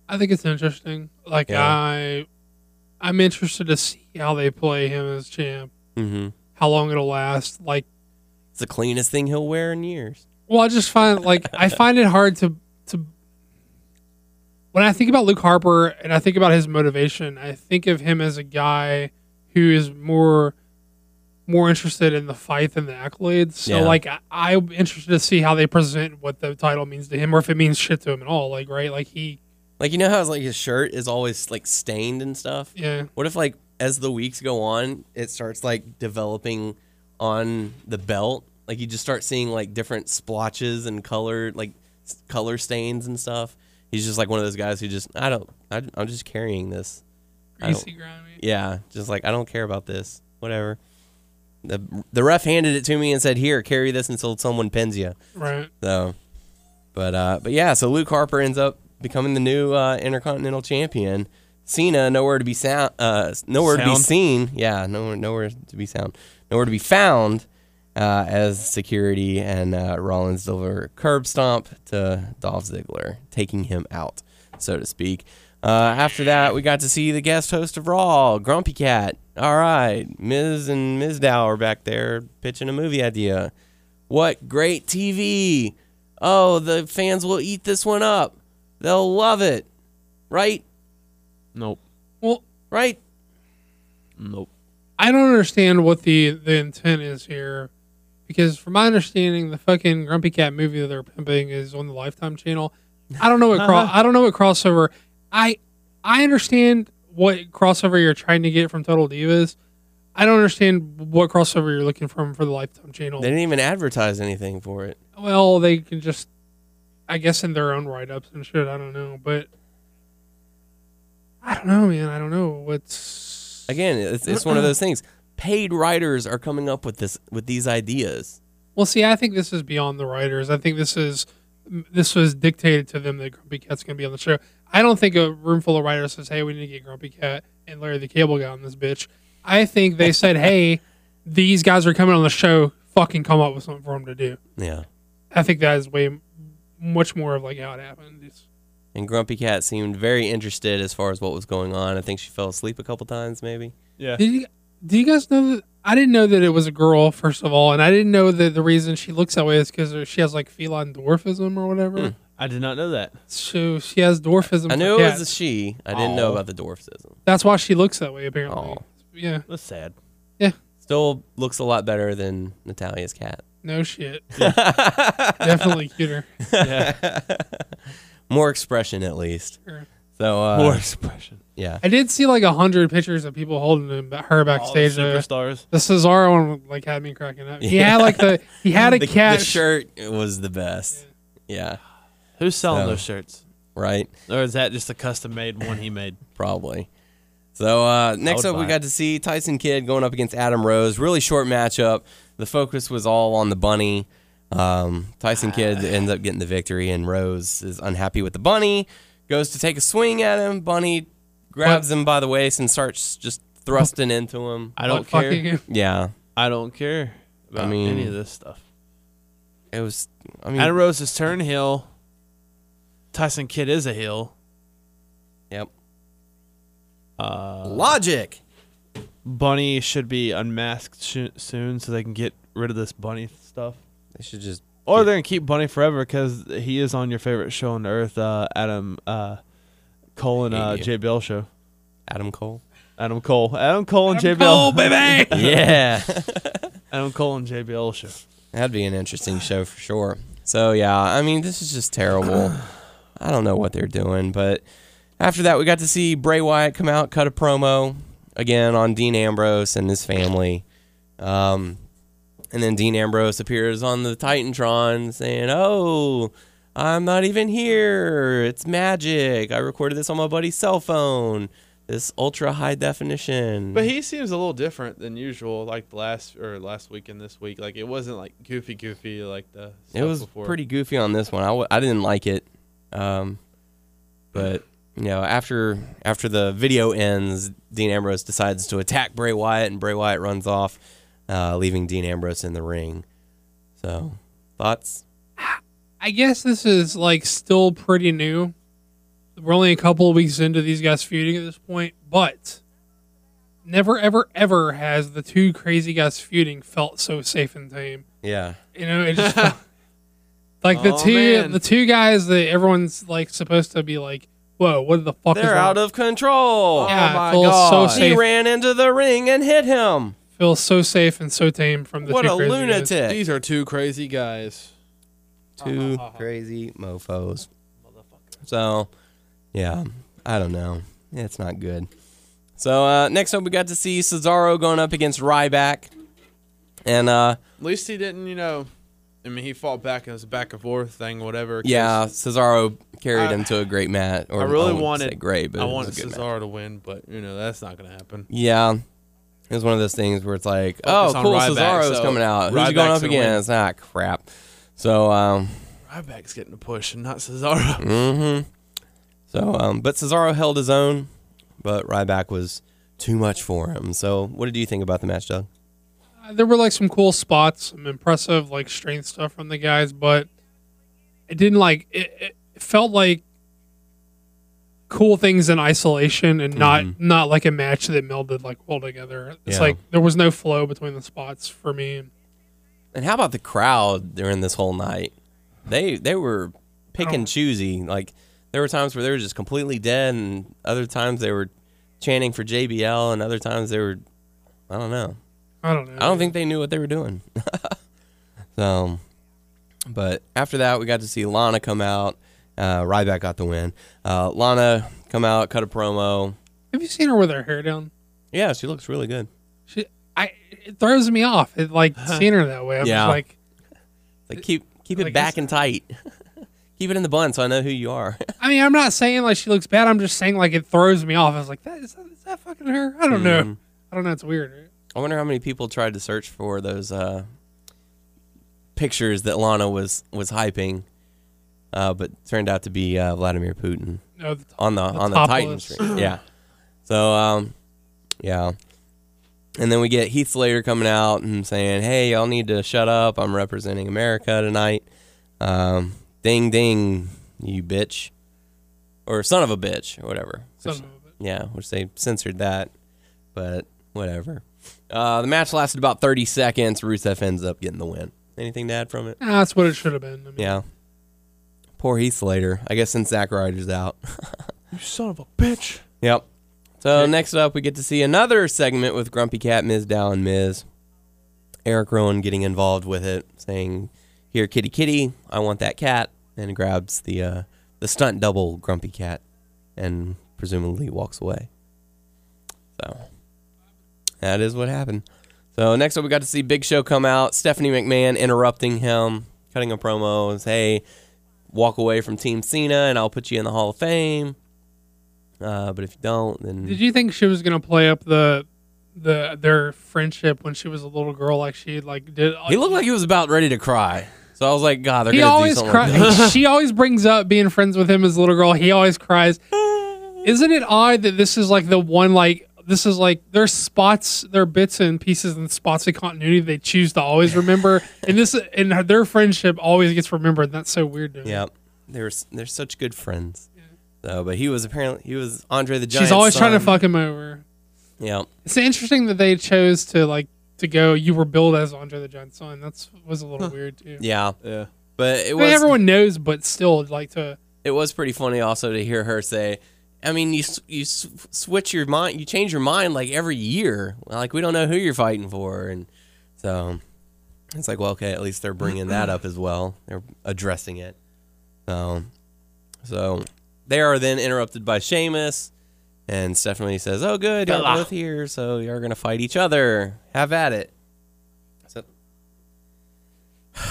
I think it's interesting. Like Yeah. I, I'm interested to see how they play him as champ. hmm How long it'll last. Like, It's the cleanest thing he'll wear in years. well, I just find like I [LAUGHS] find it hard to to. When I think about Luke Harper and I think about his motivation, I think of him as a guy who is more more interested in the fight than the accolades. So Yeah. like I, I'm interested to see how they present what the title means to him or if it means shit to him at all. Like right, like he Like you know how like his shirt is always like stained and stuff. yeah. What if like as the weeks go on, it starts like developing on the belt? Like you just start seeing like different splotches and color like color stains and stuff. He's just like one of those guys who just I don't I, I'm just carrying this. Greasy grimy. Yeah, just like I don't care about this. Whatever. The the ref handed it to me and said, "Here, carry this until someone pins you." Right. So, but uh, but yeah, so Luke Harper ends up becoming the new uh, Intercontinental Champion. Cena nowhere to be sound, uh, nowhere to be seen. Yeah, nowhere nowhere to be sound, nowhere to be found. Uh, as security and uh, Rollins deliver curb stomp to Dolph Ziggler, taking him out, so to speak. Uh, after that, we got to see the guest host of Raw, Grumpy Cat. All right, Ms. and Ms. Dow are back there pitching a movie idea. What great TV! Oh, the fans will eat this one up. They'll love it. Right? Nope. Well, Right? Nope. I don't understand what the the intent is here, because from my understanding, the fucking Grumpy Cat movie that they're pimping is on the Lifetime channel. I don't know what cro- [LAUGHS] I don't know what crossover. I I understand what crossover you're trying to get from Total Divas. I don't understand what crossover you're looking from for the Lifetime channel. They didn't even advertise anything for it. well, they can just, I guess, in their own write ups and shit. I don't know, but I don't know, man. I don't know what's Again, it's, it's one of those things. Paid writers are coming up with this with these ideas. Well, see, I think this is beyond the writers. I think this is this was dictated to them that Grumpy Cat's going to be on the show. I don't think a room full of writers says, "Hey, we need to get Grumpy Cat and Larry the Cable Guy on this bitch." I think they said, [LAUGHS] "Hey, these guys are coming on the show. Fucking come up with something for them to do." Yeah. I think that is way much more of like how it happened. It's, And Grumpy Cat seemed very interested as far as what was going on. I think she fell asleep a couple times, maybe. Yeah. did you do you guys know that? I didn't know that it was a girl, first of all, and I didn't know that the reason she looks that way is because she has like feline dwarfism or whatever. Hmm. I did not know that. So she has dwarfism. I for knew it was a she. I didn't know Aw. about the dwarfism. That's why she looks that way, apparently. Aw. Yeah, That's sad. Yeah. Still looks a lot better than Natalya's cat. no shit. [LAUGHS] Definitely cuter. Yeah. [LAUGHS] More expression, at least. Sure. So, uh, More expression. yeah. I did see like a hundred pictures of people holding him, her All the backstage. superstars. the Cesaro one like had me cracking up. He Yeah. had like the he had a [LAUGHS] the, cat. the shirt was the best. Yeah. Who's selling So- those shirts? Right. Or is that just a custom made one he made? [LAUGHS] Probably. So uh, next up, we got to see Tyson Kidd going up against Adam Rose. Really short matchup. The focus was all on the bunny. Um, Tyson Kidd [SIGHS] ends up getting the victory, and Rose is unhappy with the bunny. Goes to take a swing at him. Bunny grabs him by the waist and starts just thrusting into him. I don't fucking care. [LAUGHS] Yeah, I don't care about mean- any of this stuff. it was. I mean, Adam Rose has turned heel. Tyson Kidd is a heel. yep. Uh, Logic. Bunny should be unmasked sh- soon so they can get rid of this Bunny stuff. They should just. Or Yeah. they're gonna keep Bunny forever because he is on your favorite show on earth, uh, Adam uh, Cole and uh, JBL show. Adam Cole. Adam Cole, Adam Cole and Jay Cole, Bell, [LAUGHS] baby. yeah. [LAUGHS] Adam Cole and JBL show. That'd be an interesting show for sure. So yeah, I mean, this is just terrible. [CLEARS THROAT] I don't know what they're doing, but after that, we got to see Bray Wyatt come out, cut a promo again on Dean Ambrose and his family. Um, and then Dean Ambrose appears on the Titantron saying, "Oh, I'm not even here. It's magic. I recorded this on my buddy's cell phone. This ultra high definition." But he seems a little different than usual, like the last or last week and this week. Like it wasn't like goofy, goofy like the. It was before. pretty goofy on this one. I, w- I didn't like it, um, but you know after after the video ends, Dean Ambrose decides to attack Bray Wyatt, and Bray Wyatt runs off, uh, leaving Dean Ambrose in the ring. So thoughts? I guess this is like still pretty new. We're only a couple of weeks into these guys feuding at this point, but never, ever, ever has the two crazy guys feuding felt so safe and tame. Yeah, You know, it just like the Oh, two man. the two guys that everyone's like supposed to be like, whoa, what the fuck they're wrong? out of control. Yeah, Oh my it feels God. so he ran into the ring and hit him. feels so safe and so tame from the What two a crazy guys. lunatic! These are two crazy guys. Two [LAUGHS] [LAUGHS] crazy mofo's. So, yeah, I don't know. It's not good. So uh, next up, we got to see Cesaro going up against Ryback, and uh, At least he didn't, you know. I mean, he fought back it was a back and forth thing, whatever. yeah, Cesaro carried I- him to a great match. Or I really wouldn't wanted say great, but I wanted good match. Cesaro to win, but you know that's not gonna happen. Yeah, it was one of those things where it's like, Focus oh, cool, Ryback, Cesaro's so coming out. Who's going up win. against? Ah, crap. So, um, Ryback's getting a push and not Cesaro. [LAUGHS] Mm-hmm. So, um, but Cesaro held his own, but Ryback was too much for him. So, what did you think about the match, Doug? There were like some cool spots, some impressive like strength stuff from the guys, but it didn't like it, it felt like cool things in isolation and not Mhm. not like a match that melded like well together. It's Yeah. like there was no flow between the spots for me. And how about the crowd during this whole night? They they were pick and choosy. Like there were times where they were just completely dead, and other times they were chanting for JBL, and other times they were, I don't know. I don't know. I don't think they knew what they were doing. [LAUGHS] so, but after that, we got to see Lana come out. Uh, Ryback got the win. Uh, Lana come out, cut a promo. Have you seen her with her hair down? Yeah, she looks really good. She, I, it throws me off. It like seeing her that way. I'm Yeah. like, Like keep keep it Like, back and tight. [LAUGHS] keep it in the bun so I know who you are. [LAUGHS] I mean, I'm not saying like she looks bad. I'm just saying like it throws me off. I was like, that is that, is that fucking her? I don't know. Mhm. I don't know. It's weird. I wonder how many people tried to search for those uh, pictures that Lana was was hyping, uh, but turned out to be uh, Vladimir Putin the on the, The on the. Titan stream. Yeah. So um, yeah. And then we get Heath Slater coming out and saying, "Hey, y'all need to shut up. I'm representing America tonight. Um, ding ding, you bitch, or son of a bitch, or whatever." son Which- of a bitch. yeah, which they censored that, but whatever. Uh, the match lasted about 30 seconds. Rusev ends up getting the win. Anything to add from it? Ah, that's what it should have been. I mean, Yeah. Poor Heath Slater. I guess since Zack Ryder's out. [LAUGHS] You son of a bitch. Yep. So next up, we get to see another segment with Grumpy Cat, Mizdow, and Ms. Eric Rowan getting involved with it, saying, "Here, kitty, kitty, I want that cat," and grabs the uh, the stunt double Grumpy Cat, and presumably walks away. So that is what happened. So next up, we got to see Big Show come out. Stephanie McMahon interrupting him, cutting a promo, and say, "Hey, walk away from Team Cena, and I'll put you in the Hall of Fame." Uh, but if you don't, then Did you think she was gonna play up the the their friendship when she was a little girl, like she like did? he looked like he was about ready to cry. So I was like, God, they're he gonna do always something. like cries. that. [LAUGHS] she always brings up being friends with him as a little girl. He always cries. [LAUGHS] Isn't it odd that this is like the one like this is like there's spots, there are bits and pieces and spots of continuity they choose to always remember, [LAUGHS] and this and their friendship always gets remembered. That's so weird to me. Yep, they're they're such good friends. So, but he was apparently he was Andre the Giant. She's always trying to fuck him over. Yeah, It's interesting that they chose to like to go. You were billed as Andre the Giant son. That's was a little weird too. yeah, Yeah. but it I was mean, everyone knows, but still, like to it was pretty funny also to hear her say. I mean, you you switch your mind, you change your mind like every year. Like we don't know who you're fighting for, and so it's like, well, okay, at least they're bringing that up as well. They're addressing it. So, so they are then interrupted by Sheamus, and Stephanie says, "Oh, good, you're both here, so you're gonna fight each other. Have at it." So, [SIGHS] so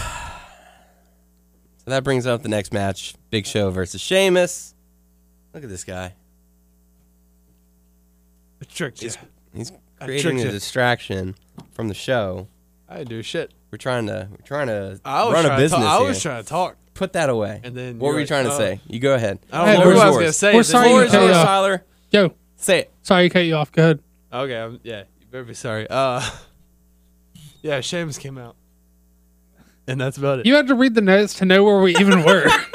that brings up the next match: Big Show versus Sheamus. Look at this guy. I tricked you. He's, he's I creating tricked a you. distraction from the show. I didn't do shit. We're trying to we're trying to I was run a trying business to talk, I here. was trying to talk. Put that away. And then what you're were you like, trying to oh. say? You go ahead. I don't Hey, know we're what I was gonna say. We're Is it- sorry Floor you is cut yours, you off. Tyler. Yo, Say it. sorry to cut you off. Go ahead. Okay, I'm, yeah, you better be sorry. Uh, [LAUGHS] yeah, Sheamus came out, and that's about it. You had to read the notes to know where we even were. [LAUGHS]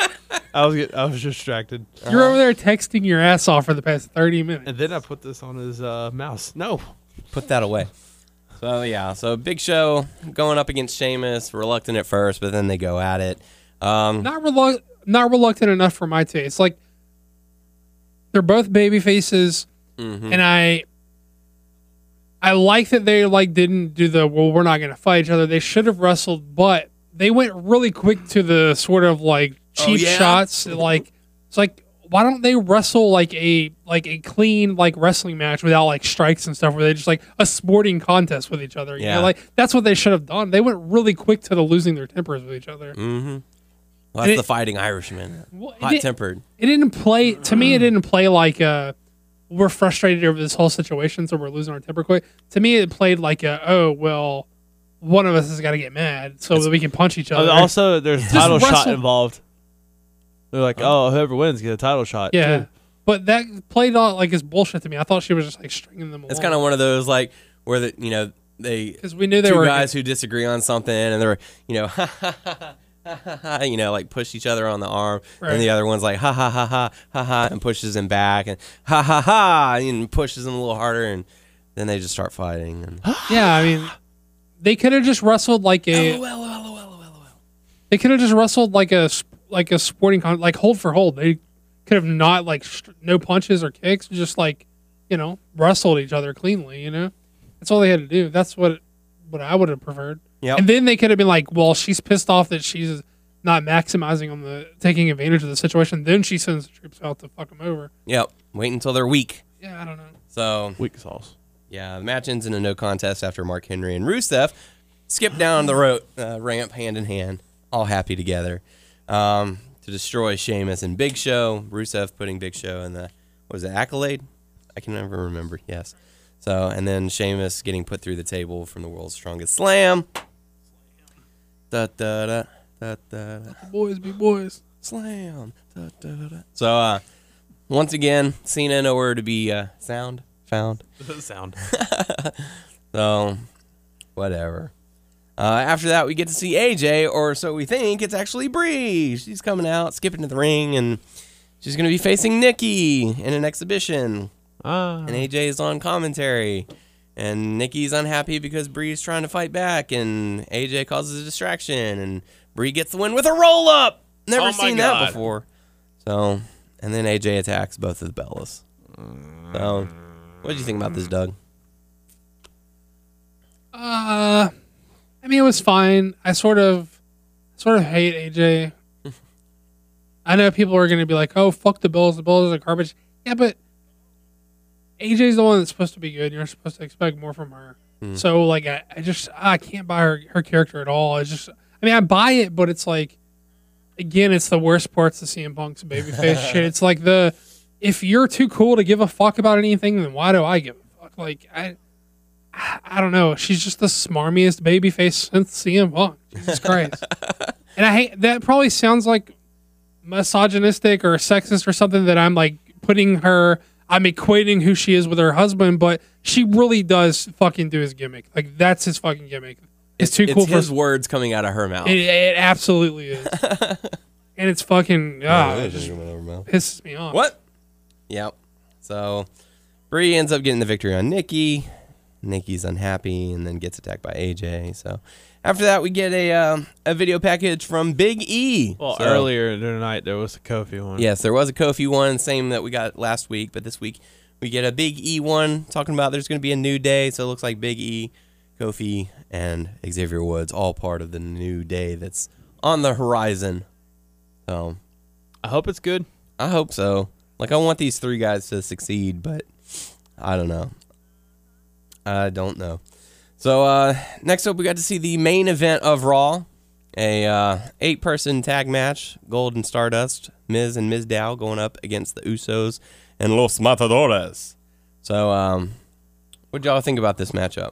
I was get, I was distracted, You're over there texting your ass off for the past 30 minutes. and then I put this on his uh, mouse. No, Put that away. So yeah, so Big Show going up against Sheamus, reluctant at first, but then they go at it. Um, Not relu- not reluctant enough for my taste. Like they're both baby faces, mhm. and I I like that they like didn't do the well. We're not going to fight each other. They should have wrestled, but they went really quick to the sort of like Oh, cheap yeah? shots. Like it's like why don't they wrestle like a like a clean like wrestling match without like strikes and stuff where they just like a sporting contest with each other? You Yeah. know, like that's what they should have done. They went really quick to the losing their tempers with each other. Mm-hmm. Well, that's it- the fighting Irishman. Well, hot tempered. it didn't play to me. It didn't play like uh we're frustrated over this whole situation, so we're losing our temper quick. To me, it played like a oh well, one of us has got to get mad so that we can punch each other. also there's a Just title shot involved. They're like, oh, whoever wins get a title shot. yeah, too. but that played out like it's bullshit to me. I thought she was just like stringing them. It's kind of one of those like where the you know they because we knew they two were guys who disagree on something and they were you know [LAUGHS] you know like push each other on the arm Right. and the other one's like ha ha ha ha ha ha and pushes him back and ha ha ha and pushes him a little harder and then they just start fighting and [GASPS] Yeah, I mean, they could have just wrestled like a. They could have just wrestled like a sp- like a sporting con like hold for hold. They could have not like sh- no punches or kicks, just like you know wrestled each other cleanly. You know, that's all they had to do. That's what what I would have preferred. Yeah. And then they could have been like, well, she's pissed off that she's not maximizing on the taking advantage of the situation. Then she sends the troops out to fuck them over. Yep. Wait until they're weak. Yeah, I don't know. So Weak sauce. yeah, the match ends in a no contest after Mark Henry and Rusev skip down the road, uh, ramp hand in hand, all happy together, um, to destroy Sheamus and Big Show. Rusev putting Big Show in the what was it accolade? I can never remember. Yes. So and then Sheamus getting put through the table from the world's strongest slam. Da da da da da. da. Boys be boys. Slam. Da, da, da, da. So, uh, once again, Cena nowhere to be uh, [LAUGHS] sound found. [LAUGHS] sound. So, whatever. Uh, after that, we get to see AJ, or so we think. It's actually Brie. She's coming out, skipping to the ring, and she's going to be facing Nikki in an exhibition. Ah. And AJ is on commentary. And Nikki's unhappy because Brie's trying to fight back, and AJ causes a distraction, and Brie gets the win with a roll up. Never Oh my seen that before. So, and then AJ attacks both of the Bellas. So, what did you think about this, Doug? Uh, I mean, it was fine. I sort of, sort of hate AJ. [LAUGHS] I know people are going to be like, "Oh, fuck the Bills. The Bills are garbage." Yeah, but AJ's the one that's supposed to be good. and You're supposed to expect more from her. Hmm. So, like, I, I just I can't buy her her character at all. It's just, I mean, I buy it, but it's like, again, it's the worst parts of CM Punk's babyface [LAUGHS] shit. It's like the if you're too cool to give a fuck about anything, then why do I give a fuck? Like, I. I don't know. She's just the smarmiest babyface since CM Punk. Jesus Christ. [LAUGHS] and I hate that. Probably sounds like misogynistic or sexist or something that I'm like putting her. I'm equating who she is with her husband, but she really does fucking do his gimmick. Like that's his fucking gimmick. It's too It's cool for his words coming out of her mouth. it, it absolutely is. [LAUGHS] and it's fucking ah, it just pisses me off. What? Yep. So Brie ends up getting the victory on Nikki. Nikki's unhappy and then gets attacked by AJ. So after that, we get a um, a video package from Big E. Well, So- earlier tonight there was a Kofi one. Yes, there was a Kofi one, same that we got last week, but this week we get a Big E one talking about there's going to be a new day. So it looks like Big E, Kofi, and Xavier Woods all part of the new day that's on the horizon. So I hope it's good. I hope so. Like I want these three guys to succeed, but I don't know. I don't know. So uh, next up, we got to see the main event of Raw, a uh, eight-person tag match: Gold and Stardust, Miz and Mizdow going up against the Usos and Los Matadores. So, um, what y'all think about this matchup?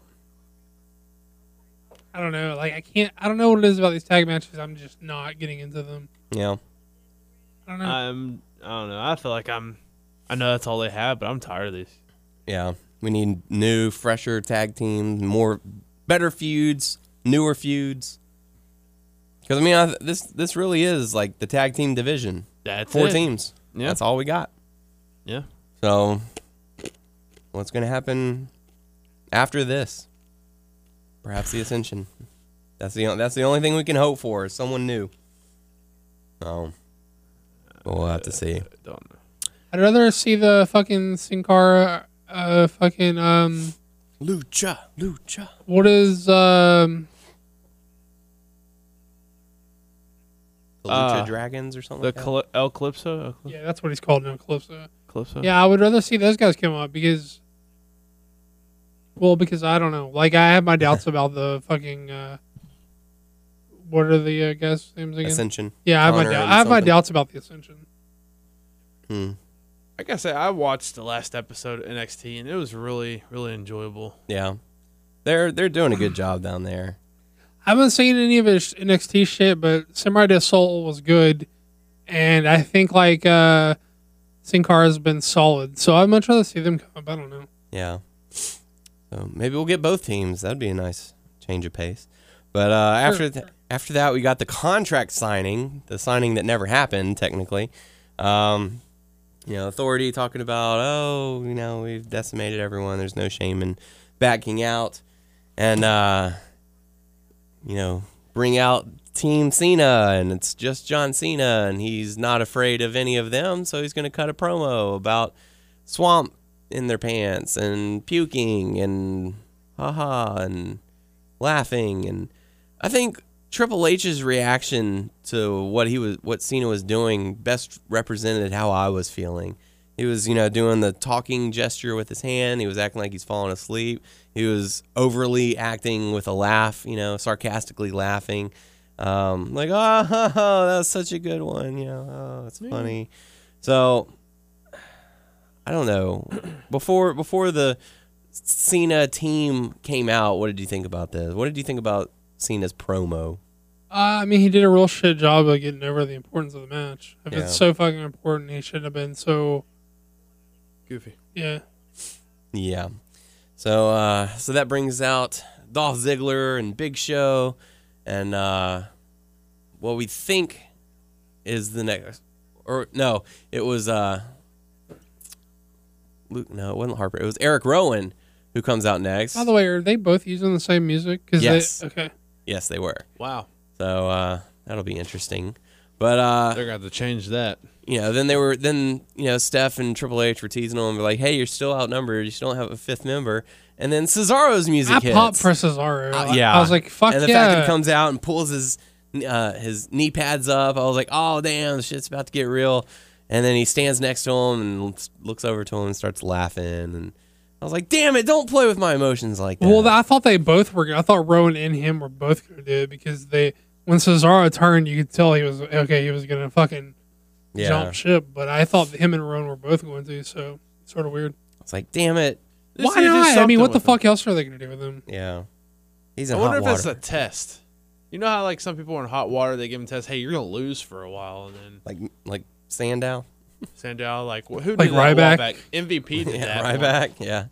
I don't know. Like I can't. I don't know what it is about these tag matches. I'm just not getting into them. Yeah, I don't know. I'm. I don't know. I feel like I'm. I know that's all they have, but I'm tired of these. yeah. We need new, fresher tag teams, more, better feuds, newer feuds. Because I mean, I, this this really is like the tag team division. That's Four it. teams. Yeah. That's all we got. Yeah. So, what's going to happen after this? Perhaps the Ascension. That's the that's the only thing we can hope for. Is someone new. Oh, we'll have to uh, see. Don't know. I'd rather see the fucking Sin Cara, uh, fucking um, Lucha, lucha. what is um, The Lucha Uh, Dragons or something. The like that? Cali- El Calypso. Yeah, that's what he's called now, Calypso. Calypso. Yeah, I would rather see those guys come up because, well, because I don't know. Like I have my doubts [LAUGHS] about the fucking. Uh, what are the uh, guys' names again? Ascension. Yeah, I have my Connor doubt. and I have my doubts about the Ascension. Hmm. Like I said, I watched the last episode of NXT, and it was really, really enjoyable. Yeah, they're they're doing a good job down there. I haven't seen any of his NXT shit, but Samuray del Sol was good, and I think like uh, Sin Cara has been solid. So I'd much rather see them come up. I don't know. Yeah. So maybe we'll get both teams. That'd be a nice change of pace. But uh, after th- after that, we got the contract signing, the signing that never happened technically. Um, you know, authority talking about, oh, you know, we've decimated everyone. There's no shame in backing out, and uh, you know, bring out Team Cena, and it's just John Cena, and he's not afraid of any of them, so he's going to cut a promo about swamp in their pants and puking and haha and laughing, and I think Triple H's reaction to what he was, what Cena was doing, best represented how I was feeling. He was, you know, doing the talking gesture with his hand. He was acting like he's falling asleep. He was overly acting with a laugh, you know, sarcastically laughing. Um, like, oh, [LAUGHS] that was such a good one. You know, oh, it's funny. So, I don't know. [CLEARS THROAT] Before before the Cena team came out, what did you think about this? What did you think about Cena's promo? Uh, I mean, he did a real shit job of getting over the importance of the match. If Yeah. it's so fucking important, he shouldn't have been so. Goofy. Yeah. Yeah. So uh so that brings out Dolph Ziggler and Big Show and uh what we think is the next or no, it was uh Luke no, it wasn't Harper. It was Eric Rowan who comes out next. By the way, are they both using the same music? Cause Yes. They, okay. Yes, they were. Wow. So uh that'll be interesting. But uh They're gonna have to change that. you know, then they were then you know Steph and Triple H were teasing them, like, "Hey, you're still outnumbered. You still don't have a fifth member." And then Cesaro's music I hits. popped for Cesaro. Uh, yeah, I was like, fuck And the yeah. fact that he comes out and pulls his uh, his knee pads up, I was like, "Oh damn, the shit's about to get real." And then he stands next to him and looks- looks over to him and starts laughing. And I was like, "Damn it, don't play with my emotions like that." Well, I thought they both were. I thought Rowan and him were both going to do it because they, when Cesaro turned, you could tell he was okay. He was going to fucking yeah, jump ship. But I thought him and Rowan were both going to. So sort of weird. it's like, "Damn it, They Why not? I mean, what the with them. fuck else are they going to do with him? yeah." He's in I wonder hot if water. it's a test. You know how like some people are in hot water, they give them tests. Hey, you're gonna lose for a while, and then like like Sandow. Sandow, like wh- who Like did that a Ryback? MVP did Yeah, that. right one. Yeah.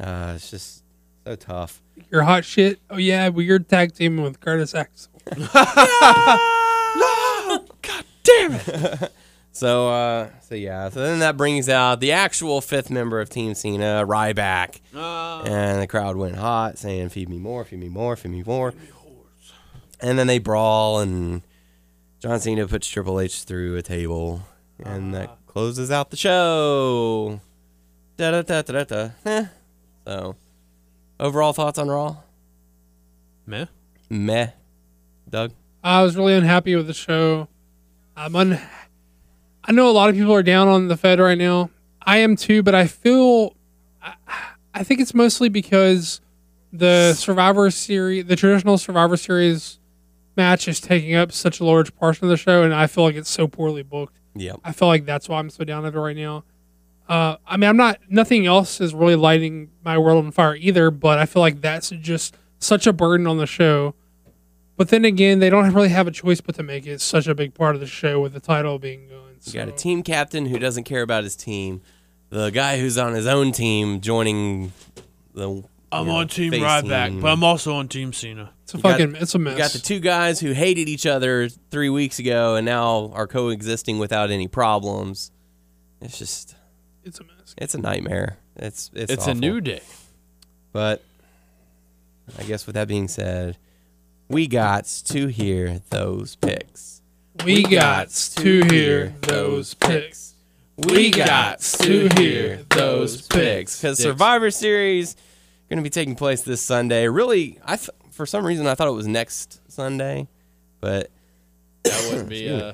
Uh, it's just so tough. You're hot shit. Oh yeah, well, you're tag teaming with Curtis Axel. [LAUGHS] No! God damn it. [LAUGHS] so, uh, so yeah. So then that brings out the actual fifth member of Team Cena, Ryback, Uh, and the crowd went hot, saying, "Feed me more, feed me more, feed me more." And then they brawl, and John Cena puts Triple H through a table, and that closes out the show. Da da da da da. da. Eh. So, overall thoughts on Raw? meh. Meh. Doug. I was really unhappy with the show. I'm un. I know a lot of people are down on the Fed right now. I am too, but I feel. I, I think it's mostly because the Survivor Series, the traditional Survivor Series match, is taking up such a large portion of the show, and I feel like it's so poorly booked. Yep. I feel like that's why I'm so down at it right now. Uh, I mean, I'm not. Nothing else is really lighting my world on fire either. But I feel like that's just such a burden on the show. But then again, they don't really have a choice but to make it such a big part of the show with the title being going. You got a team captain who doesn't care about his team. The guy who's on his own team joining the. I'm you know, on Team face Ryback, but I'm also on Team Cena. It's a You got- fucking. it's a mess. You got the two guys who hated each other three weeks ago and now are coexisting without any problems. It's just, it's a mess. it's a nightmare. It's it's, It's, a new day. But I guess with that being said, we got to hear those picks. We got to hear those picks. We got to hear those picks because Survivor Series going to be taking place this Sunday. Really, I th- for some reason I thought it was next Sunday, but That would [COUGHS] be uh,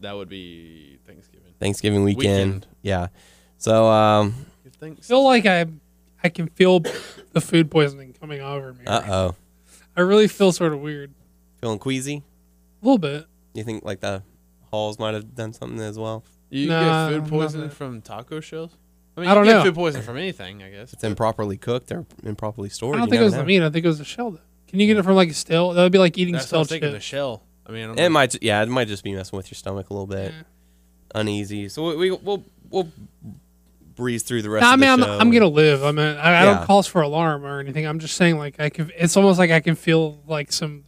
that would be Thanksgiving. Thanksgiving weekend. Weekend. Yeah. So um, I feel like I, I can feel [COUGHS] the food poisoning coming over me. uh oh, I really feel sort of weird. feeling queasy. A little bit. You think like the halls might have done something as well? You Nah, get food poisoning from taco shells? I mean, I don't you get know. food poisoning from anything, I guess. It's improperly cooked or improperly stored. I don't you think it was never the meat. I think it was the shell. Though. Can you get it from like a stale? That would be like eating That's what I was stale thinking. The chips. shell. I mean, I don't It know. might, yeah, it might just be messing with your stomach a little bit, Yeah. uneasy. So we, we we'll we'll breeze through the rest. No, I of mean, the I'm, show. I'm gonna live. I mean, I, I Yeah. don't cause for alarm or anything. I'm just saying, like, I can. It's almost like I can feel like some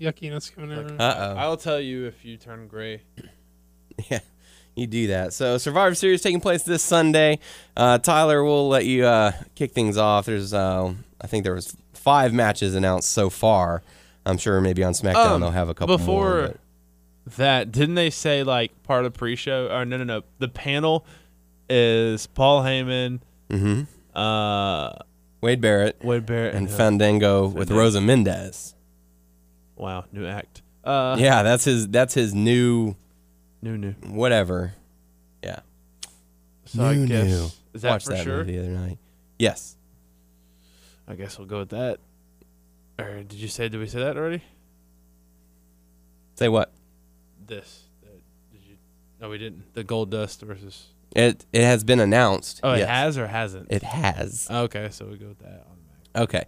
yuckiness coming over. Uh oh. I'll tell you if you turn gray. [LAUGHS] Yeah, you do that. So Survivor Series taking place this Sunday. Uh, Tyler, we'll let you uh, kick things off. There's, uh, I think there was five matches announced so far. I'm sure maybe on SmackDown Um, they'll have a couple before more. that didn't they say like part of the pre-show or no no no the panel is Paul Heyman, Mhm. uh, Wade Barrett Wade Barrett, and who- Fandango with Rosa Mendes. wow new act. Uh, yeah, that's his. That's his new new new. whatever. Yeah, So I New, guess new. is that watched for that sure? movie the other night. Yes. I guess we'll go with that. Or did you say? Did we say that already? Say what? This. Uh, did you? No, we didn't. The Goldust versus. It it has been announced. Oh, it Yes. has or hasn't? It has. okay, so we go with that. Okay.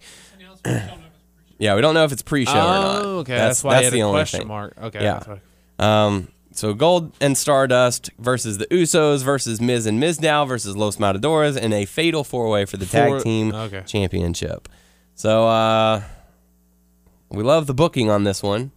Yeah, we don't know if it's pre-show or not. Oh, okay. That's, That's, why that's I had the a only question thing. mark. Okay. Yeah. that's why- Um, so Gold and Stardust versus the Usos versus Miz and Mizdow versus Los Matadores in a fatal four-way for the tag team okay. championship. So uh, we love the booking on this one.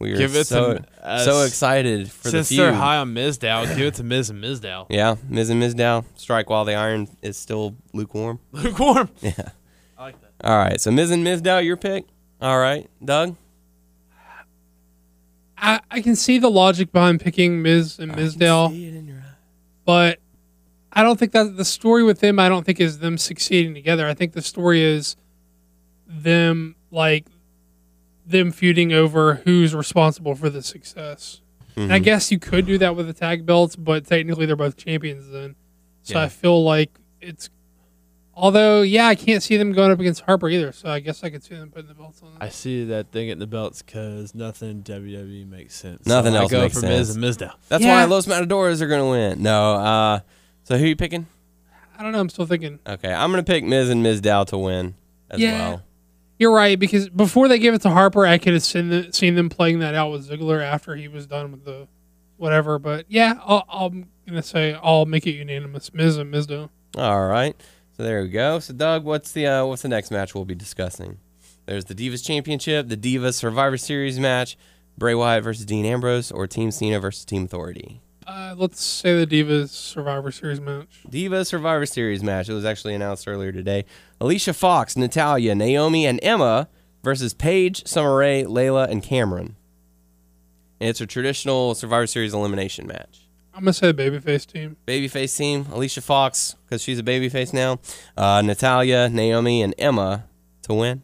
We are Give it so uh, so excited for Since the they're high on Mizdow, give it to Miz and Mizdow. Yeah, Miz and Mizdow strike while the iron is still lukewarm. Lukewarm. Yeah. I like that. All right, so Miz and Mizdow, your pick. All right, Doug. I, I can see the logic behind picking Miz and Mizdow, but I don't think that the story with them. I don't think is them succeeding together. I think the story is them like them feuding over who's responsible for the success. And I Mhm. guess you could do that with the tag belts, but technically they're both champions then. So Yeah. I feel like it's. Although, yeah, I can't see them going up against Harper either. So I guess I could see them putting the belts on. them. I see that thing getting the belts because nothing WWE makes sense. Nothing so else I go makes for sense. Miz and Mizdow. That's Yeah. why Los Matadores are going to win. No, uh, so who you picking? I don't know. I'm still thinking. Okay, I'm going to pick Miz and Mizdow to win as Yeah. well. You're right because before they gave it to Harper, I could have seen, the, seen them playing that out with Ziggler after he was done with the whatever. But yeah, I'll, I'm gonna say I'll make it unanimous. Miz and Mizdow. All right, so there we go. So Doug, what's the uh, what's the next match we'll be discussing? There's the Divas Championship, the Divas Survivor Series match, Bray Wyatt versus Dean Ambrose, or Team Cena versus Team Authority. Uh, let's say the Divas Survivor Series match. Divas Survivor Series match. It was actually announced earlier today. Alicia Fox, Natalya, Naomi, and Emma versus Paige, Summer Rae, Layla, and Cameron. And it's a traditional Survivor Series elimination match. I'm gonna say the babyface team. Babyface team: Alicia Fox, because she's a babyface now. Uh, Natalya, Naomi, and Emma to win.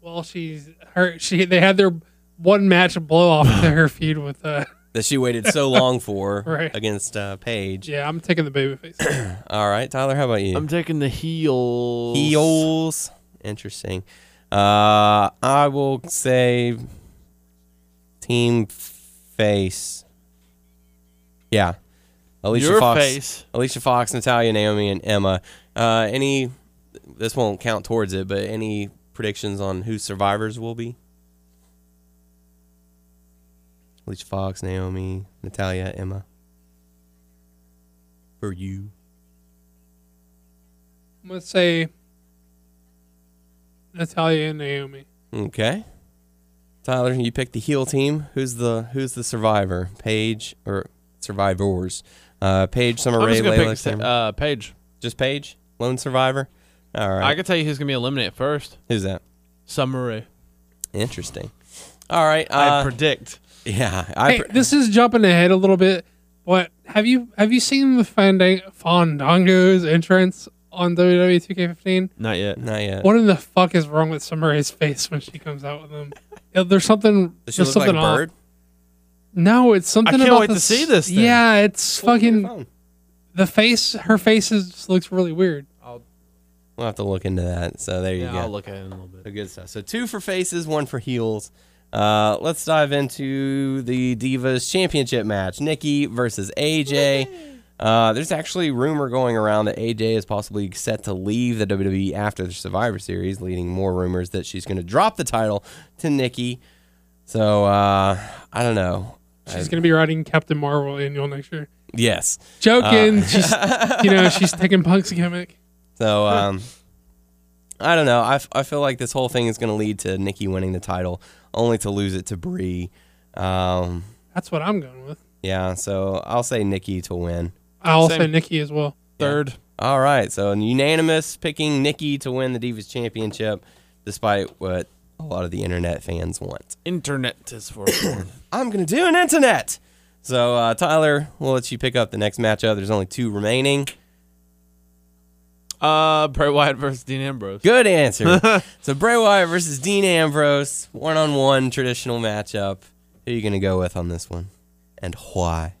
Well, she's her. She they had their one match blow off [SIGHS] to her feud with. Uh, That she waited so long for [LAUGHS] Right. against uh, Paige. yeah, I'm taking the babyface. [CLEARS THROAT] All right, Tyler, how about you? I'm taking the heels. Heels. Interesting. Uh, I will say team face. Yeah. Alicia Your Fox. face. Alicia Fox, Natalya, Naomi, and Emma. Uh, any? This won't count towards it, but any predictions on who survivors will be? Alicia Fox, Naomi, Natalya, Emma. For you. I'm gonna say Natalya and Naomi. Okay. Tyler, you picked the heel team. Who's the who's the survivor? Paige or survivors? Uh, Paige, Summer I'm Rae, just gonna Layla, pick Sa- Cameron. uh, Paige. just Paige, lone survivor. All right. I can tell you who's gonna be eliminated first. who's that? Summer Rae. Interesting. All right. I Uh, predict. yeah. I Hey, pre- this is jumping ahead a little bit, but have you have you seen the Fandang- Fandango's entrance on WWE 2K15? Not yet. not yet. What in the fuck is wrong with Summer Rae's face when she comes out with them? Yeah, there's something. Does she there's look like something a off. bird? No, it's something. I can't about wait the to see this thing. Yeah, it's Pull it from your fucking the face. Her face is, looks really weird. We'll have to look into that. So there you Yeah, go. I'll look at it in a little bit. The good stuff. So two for faces, one for heels. Uh, let's dive into the Divas Championship match: Nikki versus AJ. Uh, there's actually rumor going around that AJ is possibly set to leave the WWE after the Survivor Series, leading more rumors that she's going to drop the title to Nikki. So uh, I don't know. She's gonna be riding Captain Marvel annual next year. yes. Joking. Uh, she's [LAUGHS] you know she's taking Punk's gimmick. So um, I don't know. I, f- I feel like this whole thing is going to lead to Nikki winning the title, only to lose it to Brie. Um, That's what I'm going with. yeah, so I'll say Nikki to win. I'll Same. say Nikki as well. Third. All right, so unanimous picking Nikki to win the Divas Championship, despite what a lot of the internet fans want. Internet is for porn. [COUGHS] I'm gonna do an internet. So uh, Tyler, we'll let you pick up the next matchup. There's only two remaining. uh, Bray Wyatt versus Dean Ambrose. Good answer. [LAUGHS] so Bray Wyatt versus Dean Ambrose, one on one traditional matchup. Who are you gonna go with on this one, and why?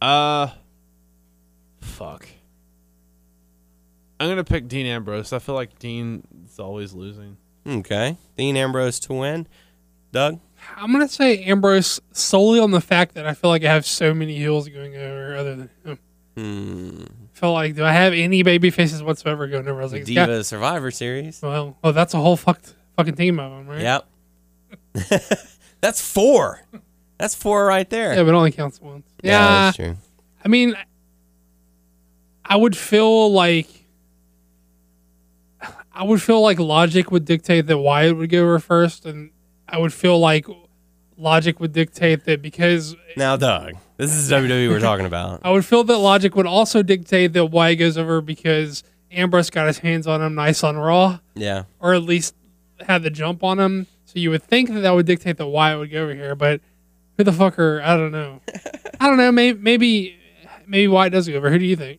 Uh, fuck. I'm gonna pick Dean Ambrose. I feel like Dean is always losing. Okay, Dean Ambrose to win. Doug, I'm gonna say Ambrose solely on the fact that I feel like I have so many heels going over other than him. hmm. I feel like do I have any baby faces whatsoever going over? I was like, Diva yeah, Survivor Series. well, oh, that's a whole fucked fucking team of them, right? Yep. [LAUGHS] That's four. That's four right there. Yeah, but it only counts once. Yeah, Yeah, that's true. I mean, I would feel like I would feel like logic would dictate that Wyatt would go over first, and I would feel like logic would dictate that because Now, Doug, this is WWE we're talking [LAUGHS] about. I would feel that logic would also dictate that Wyatt goes over because Ambrose got his hands on him nice on Raw, Yeah. or at least had the jump on him. So you would think that that would dictate that Wyatt would go over here, but who the fucker? I don't know. [LAUGHS] I don't know. Maybe maybe maybe Wyatt does go over. Who do you think?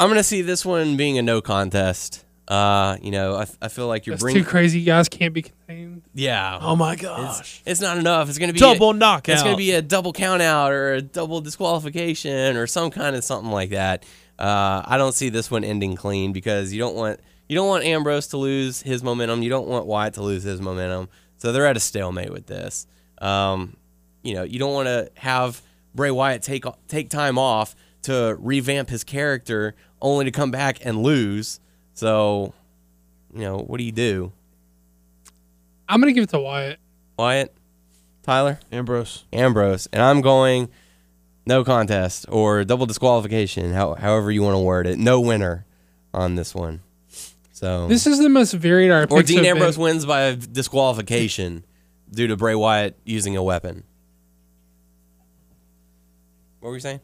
I'm gonna see this one being a no contest. Uh, you know, I, I feel like you're Those bringing. two crazy guys can't be contained. yeah. Oh my it's, gosh! it's not enough. It's gonna be Double A, knockout. it's gonna be a double count out or a double disqualification or some kind of something like that. Uh, I don't see this one ending clean because you don't want you don't want Ambrose to lose his momentum. You don't want Wyatt to lose his momentum. So they're at a stalemate with this. Um, you know, you don't want to have Bray Wyatt take take time off to revamp his character only to come back and lose. So, you know, what do you do? I'm gonna give it to Wyatt. Wyatt, Tyler, Ambrose. Ambrose, and I'm going no contest or double disqualification, how, however you want to word it. No winner on this one. So This is the most varied our or picks Dean have Ambrose been. wins by disqualification due to Bray Wyatt using a weapon. What were you saying?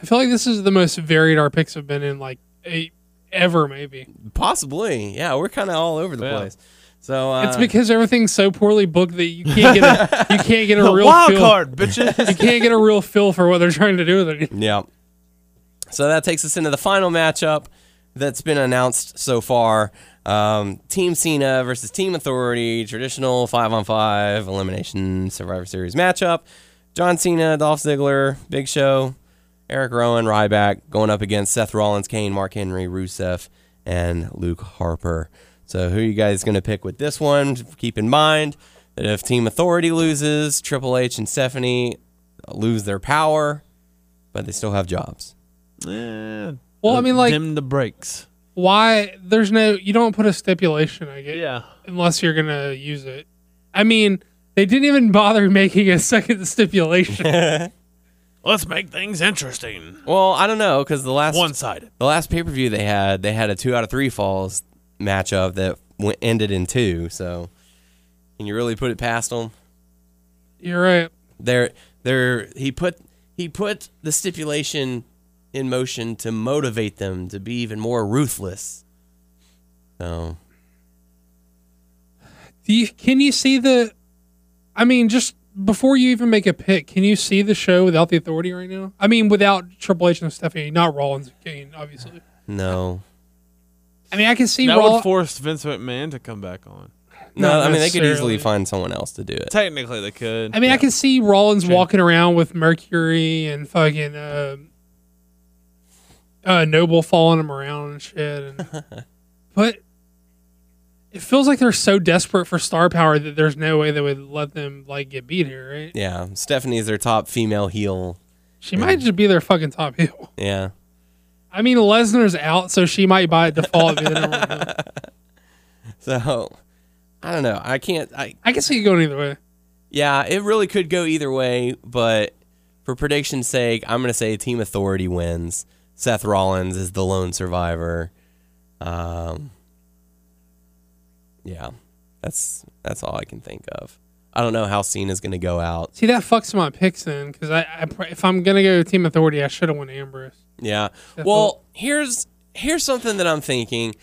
I feel like this is the most varied our picks have been in like a, ever maybe. Possibly, yeah. We're kind of all over the Yeah. place. So uh, it's because everything's so poorly booked that you can't get a [LAUGHS] you can't get a real Wild feel. card, bitches. [LAUGHS] You can't get a real feel for what they're trying to do with it. Yeah. So that takes us into the final matchup that's been announced so far. Um, Team Cena versus Team Authority, traditional five on five elimination Survivor Series matchup. John Cena, Dolph Ziggler, Big Show, Eric Rowan, Ryback going up against Seth Rollins, Kane, Mark Henry, Rusev, and Luke Harper. So who are you guys going to pick with this one? Keep in mind that if Team Authority loses, Triple H and Stephanie lose their power, but they still have jobs. Eh, Well, I mean, like, dim the brakes. why? There's no. You don't put a stipulation. I get Yeah. unless you're gonna use it. I mean, they didn't even bother [LAUGHS] making a second stipulation. [LAUGHS] Let's make things interesting. Well, I don't know because the last One sided. the last pay per view they had, they had a two out of three falls matchup that went, ended in two. So, can you really put it past them? you're right. There, there. He put he put the stipulation in motion to motivate them to be even more ruthless. So, Do you, can you see the? I mean, just before you even make a pick, can you see the show without the authority right now? I mean, without Triple H and Stephanie, not Rollins and Kane, obviously. no, I mean, I can see That Roll- would force Vince McMahon to come back on. no. Not I mean, they could easily find someone else to do it. Technically, they could. I mean, I can see Rollins Sure. walking around with Mercury and fucking uh, uh, Noble following him around and shit. And, [LAUGHS] but it feels like they're so desperate for star power that there's no way they would let them like get beat here, right? Yeah, Stephanie is their top female heel. She might just be their fucking top heel. Yeah. I mean, Lesnar's out, so she might by default be the number one. [LAUGHS] So, I don't know. I can't. I I can see it going either way. Yeah, it really could go either way, but for prediction's sake, I'm going to say Team Authority wins. Seth Rollins is the lone survivor. Um, yeah, that's that's all I can think of. I don't know how Cena's going to go out. See, that fucks my picks then, because I, I, if I'm gonna go to Team Authority, I should have won Ambrose. Yeah. That's Well, here's here's something that I'm thinking.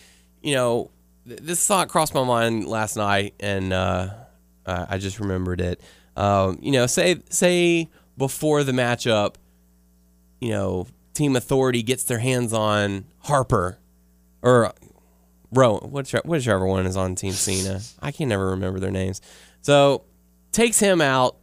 You know, th- this thought crossed my mind last night, and uh, I I just remembered it. Um, you know, say say before the matchup, you know, Team Authority gets their hands on Harper or Rowan, whichever, whichever one is on Team Cena. I can never remember their names. So takes him out,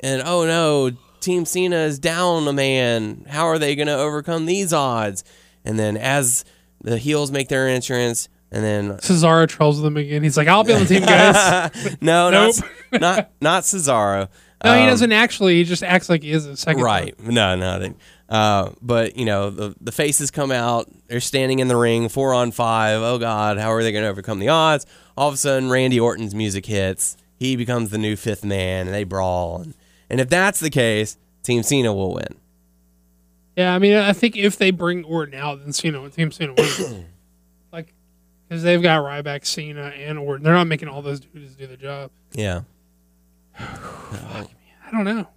and oh no, Team Cena is down a man. How are they going to overcome these odds? And then as the heels make their entrance, and then Cesaro trolls them again. He's like, "I'll be on the team, guys." [LAUGHS] no, Nope. not not not Cesaro. [LAUGHS] No, he Um, doesn't actually. He just acts like he is a second. Right. No, no. They, uh, but you know, the the faces come out. They're standing in the ring, four on five. Oh God, how are they going to overcome the odds? All of a sudden, Randy Orton's music hits. He becomes the new fifth man, and they brawl. And, and if that's the case, Team Cena will win. Yeah, I mean, I think if they bring Orton out, then Cena, Team Cena wins. [COUGHS] like, because they've got Ryback, Cena, and Orton. They're not making all those dudes do the job. Yeah. [SIGHS] I don't know.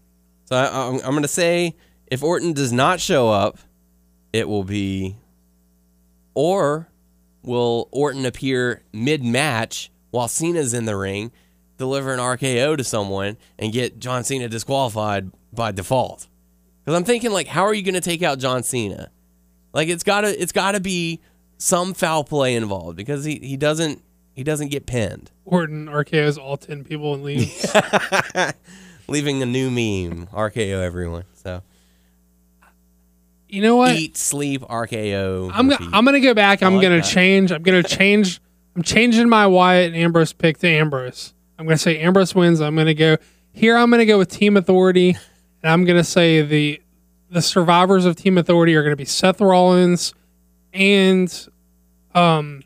So I, I'm, I'm going to say if Orton does not show up, it will be, or will Orton appear mid match while Cena's in the ring, deliver an RKO to someone, and get John Cena disqualified by default? Because I'm thinking like, how are you going to take out John Cena? Like it's gotta it's gotta be some foul play involved because he, he doesn't he doesn't get pinned, Orton RKO's all 10 people and leaves. [LAUGHS] leaving a new meme RKO everyone. You know what? eat sleep RKO. I'm, go- repeat. I'm going to go back. I'm like going that. to change. I'm going to change. I'm changing my Wyatt and Ambrose pick to Ambrose. I'm going to say Ambrose wins. I'm going to go here. I'm going to go with Team Authority, and I'm going to say the the survivors of Team Authority are going to be Seth Rollins and um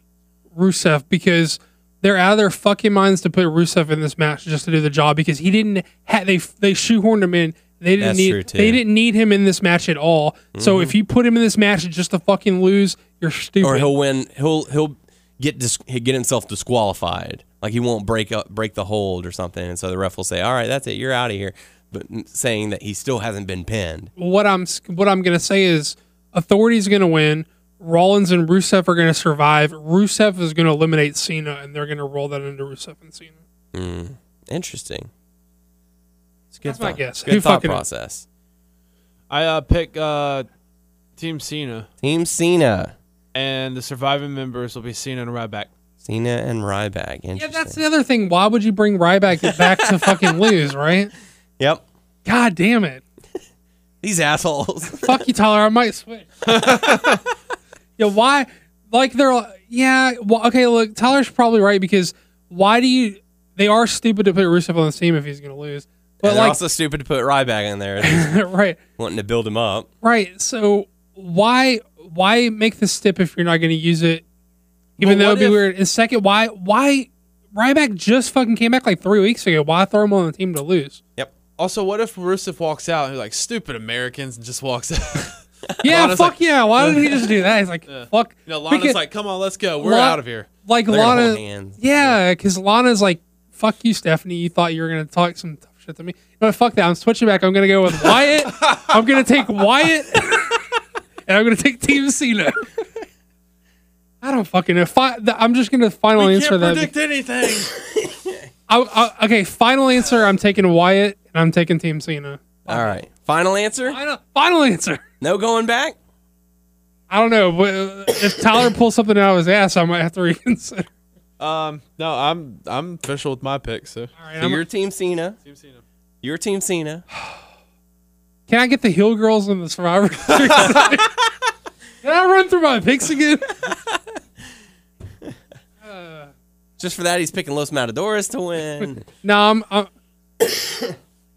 Rusev because they're out of their fucking minds to put Rusev in this match just to do the job because he didn't ha- they they shoehorned him in. They didn't That's need they didn't need him in this match at all. So if you put him in this match just to fucking lose, you're stupid. or he'll win. He'll he'll get dis- he'll get himself disqualified. Like he won't break up break the hold or something, and so the ref will say, "All right, that's it, you're out of here." But saying that he still hasn't been pinned. what I'm what I'm gonna say is Authority's gonna win. Rollins and Rusev are gonna survive. Rusev is gonna eliminate Cena, and they're gonna roll that into Rusev and Cena. Mm, interesting. It's a good That's my thought- guess. Good Who thought fucking process. I uh, pick uh, Team Cena, Team Cena, and the surviving members will be Cena and Ryback. Cena and Ryback. Interesting. Yeah, that's the other thing. Why would you bring Ryback back to fucking [LAUGHS] lose, right? Yep. God damn it! [LAUGHS] These assholes. [LAUGHS] Fuck you, Tyler. I might switch. yeah, why? Like they're yeah. Well, okay, look, Tyler's probably right because why do you? They are stupid to put Rusev on the team if he's gonna lose. But they're like, also stupid to put Ryback in there, [LAUGHS] right, wanting to build him up. right. So why why make the stip if you're not gonna use it? Even But though it'd be if- weird. And second, why why Ryback just fucking came back like three weeks ago? Why throw him on the team to lose? Yep. Also, what if Rusev walks out and he's like, stupid Americans, and just walks out? [LAUGHS] Yeah, Lana's fuck like- yeah. Why didn't he just do that? He's like, fuck. you know, Lana's Because- like, come on, let's go. We're La- out of here. like They're Lana. hold hands. Yeah, because Lana's like, fuck you, Stephanie. You thought you were gonna talk some tough shit to me. No, fuck that. I'm switching back. I'm gonna go with Wyatt. [LAUGHS] I'm gonna take Wyatt, and I'm gonna take Team Cena. [LAUGHS] I don't fucking know. Fi- th- I'm just gonna final answer that. Can't predict anything. [LAUGHS] I, I, okay, final answer. I'm taking Wyatt, and I'm taking Team Cena. All right. Final answer. Final, final answer. No going back. I don't know, but uh, if Tyler pulls something out of his ass, I might have to reconsider. Um, no, I'm I'm official with my pick. So All right, So I'm- your team Cena. Team Cena. Your team Cena. Can I get the Hill Girls and the Survivor? [LAUGHS] Series? Can I run through my picks again? [LAUGHS] Just for that, he's picking Los Matadores to win. [LAUGHS] No, I'm I'm, [COUGHS]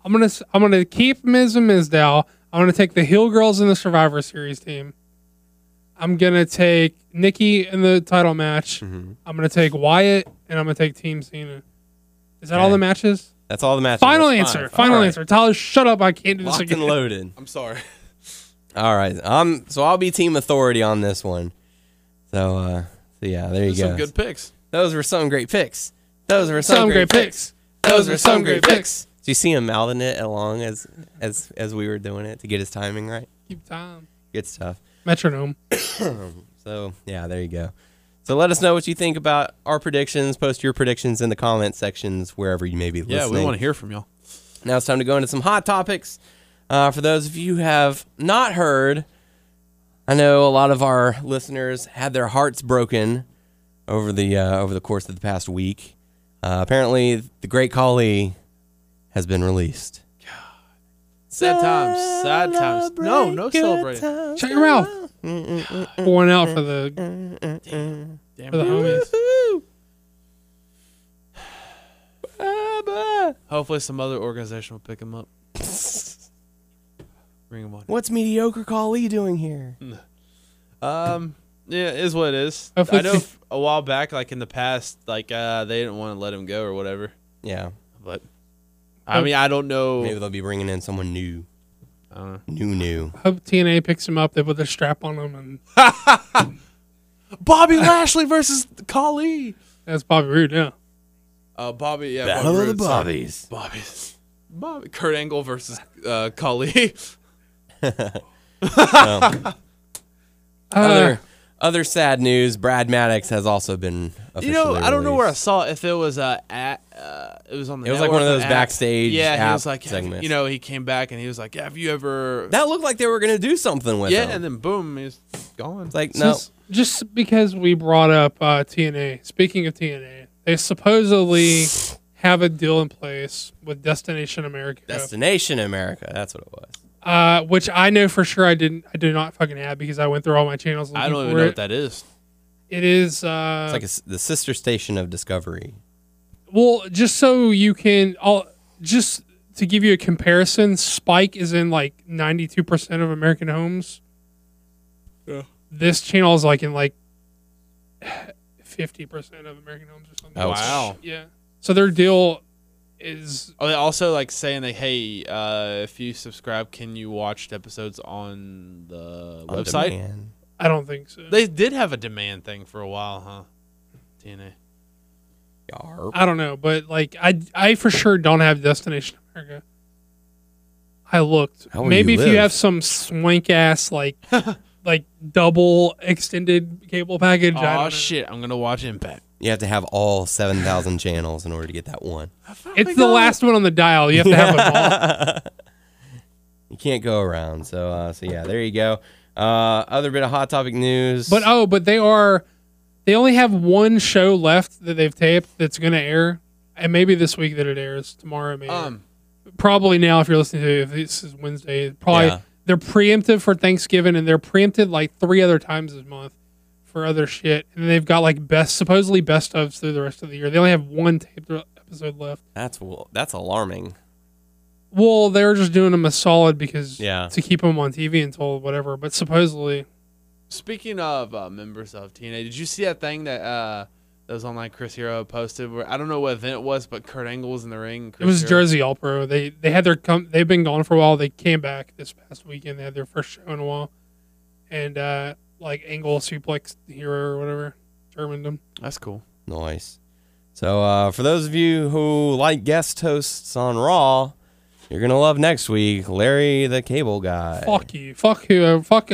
I'm gonna s- I'm gonna keep Miz and Mizdow. I'm gonna take the Hill Girls in the Survivor Series team. I'm gonna take Nikki in the title match. I'm gonna take Wyatt, and I'm gonna take Team Cena. Is that all the matches? That's all the matches. Final That's answer. fine. Final All right. answer. Tyler, shut up. I can't do this Locked again. and loaded. I'm sorry. All right. Um. So I'll be team authority on this one. So. uh So yeah, there you go. some good picks. Those were some great picks. Those were some, Some great, great picks. picks. Those were some great picks. Do you see him mouthing it along as as as we were doing it to get his timing right? Keep time. Good stuff. Metronome. [COUGHS] So yeah, there you go. So let us know what you think about our predictions. Post your predictions in the comment sections wherever you may be Yeah, listening. we want to hear from y'all. Now it's time to go into some hot topics. Uh, for those of you who have not heard, I know a lot of our listeners had their hearts broken over the uh, over the course of the past week. Uh, apparently, the Great Khali has been released. God. Sad times. Sad times. No, no celebrating. Shut your mouth. Pouring out for the Damn for the homies. Hopefully, some other organization will pick him up. [LAUGHS] Bring him on. What's mediocre Khali doing here? Um, yeah, it is what it is. Hopefully I know it's- f- a while back, like in the past, like uh, they didn't want to let him go or whatever. Yeah, But I mean, I don't know. maybe they'll be bringing in someone new, I new, new. Hope TNA picks him up. They put the strap on him, and [LAUGHS] Bobby Lashley versus Khali. that's Bobby Roode. Yeah, Uh, Bobby, yeah, Battle Bobby of the Roode, sorry. Bobbies. Bobby, Bobby, Kurt Angle versus uh, Khali. [LAUGHS] [LAUGHS] uh, other other sad news. Brad Maddox has also been officially. you know, I don't know where I saw it, if it was uh, at. Uh, it was on the. It was like one of those an app. backstage Yeah, he was like, segments. you know, he came back and he was like, "Have you ever?" That looked like they were gonna do something with yeah, him. and then boom, he's gone. it's like no, Just, just because we brought up uh, TNA. Speaking of TNA, they supposedly [SIGHS] have a deal in place with Destination America, Destination America. That's what it was. uh, which I know for sure I didn't. I did not fucking have because I went through all my channels. I don't for even know it. what that is. It is. Uh, It's like a s the sister station of Discovery. Well, just so you can all just to give you a comparison, Spike is in like 92% of American homes. Yeah. This channel is like in like 50% of American homes or something. Ouch. Wow. Yeah. So their deal is Are they also like saying that hey, uh, if you subscribe, can you watch episodes on the on website? demand. I don't think so. They did have a demand thing for a while, huh? TNA. Yarp. I don't know, but like I I for sure don't have Destination America. I looked. How Maybe you if you have some swank ass like [LAUGHS] like double extended cable package. Oh shit! I'm gonna watch Impact. You have to have all seven thousand channels in order to get that one. It's the last one on the dial. You have to have [LAUGHS] them all. You can't go around. So, uh, so yeah, there you go. Uh, other bit of hot topic news. But oh, but they are they only have one show left that they've taped that's going to air, and maybe this week that it airs tomorrow. Maybe Um, probably now if you're listening to it, if this is Wednesday, probably Yeah. they're preemptive for Thanksgiving and they're preempted like three other times this month for other shit, and they've got like best supposedly best ofs through the rest of the year. They only have one taped episode left. that's that's alarming. Well, they were just doing them a solid because Yeah. to keep them on TV until whatever. But supposedly, speaking of uh, members of TNA, did you see that thing that uh, that was on like Chris Hero posted? Where I don't know what event it was, but Kurt Angle was in the ring. It was Hero- Jersey All Pro. They they had their come. They've been gone for a while. They came back this past weekend. They had their first show in a while, and uh like Angle suplex hero or whatever, Germaned them. That's cool. Nice. So, uh, for those of you who like guest hosts on Raw, you're gonna love next week, Larry the Cable Guy. Fuck you. Fuck who. Fuck.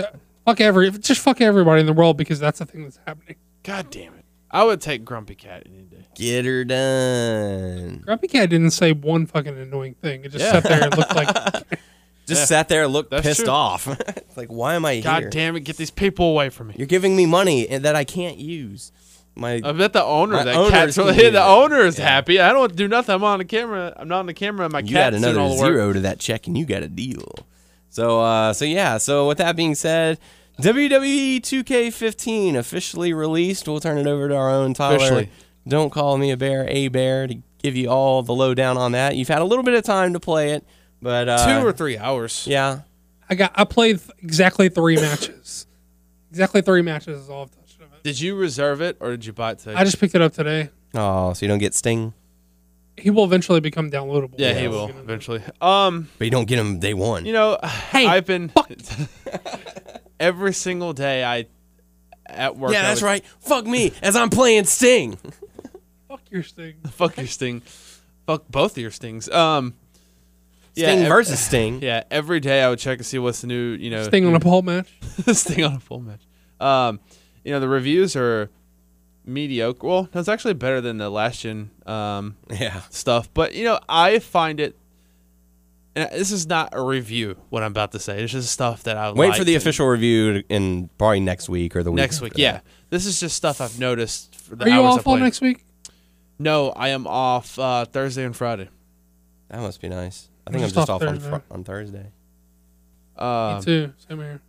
Fuck every. Just fuck everybody in the world because that's the thing that's happening. God damn it! I would take Grumpy Cat any day. Get her done. Grumpy Cat didn't say one fucking annoying thing. It just Yeah. sat there and looked like [LAUGHS] Just Yeah. sat there, and looked That's pissed true. off. [LAUGHS] It's like, why am I God here? damn it! Get these people away from me. You're giving me money that I can't use. My I bet the owner, My that owners cat's can really, do [LAUGHS] the that. owner is Yeah. happy. I don't do nothing. I'm on the camera. I'm not on the camera. and My you add cat's doing all another the work. zero to that check, and you got a deal. So, uh, so yeah. So with that being said, WWE 2K15 officially released. We'll turn it over to our own Tyler. Officially. Don't call me a bear, a bear, to give you all the lowdown on that. You've had a little bit of time to play it, but uh, Two or three hours. yeah. I got. I played exactly three matches. Exactly three matches is all I've touched of it. Did you reserve it or did you buy it today? I just picked it up today. Oh, so you don't get Sting, He will eventually become downloadable. yeah, he will eventually. Um, but you don't get him day one. you know, Hey, I've been [LAUGHS] [LAUGHS] every single day. I at work. yeah, I that's would- right. Fuck me as I'm playing Sting. [LAUGHS] Fuck your sting. [LAUGHS] Fuck your sting. Fuck both of your stings. Um, yeah, Sting ev- versus Sting. [LAUGHS] Yeah, every day I would check to see what's the new. You know, Sting on a pole match. Sting on a full match. Um, you know the reviews are mediocre. Well, it's actually better than the last gen um, Yeah. stuff. But you know, I find it. And this is not a review. What I'm about to say. It's just stuff that I like. Wait for the and- official review in probably next week or the week next after week. that. Yeah, this is just stuff I've noticed. For the Are you hours I off all next week? No, I am off uh, Thursday and Friday. That must be nice. I think I'm I'm just just off off on, Thursday. fr- on Thursday. Uh, Me too. Same here.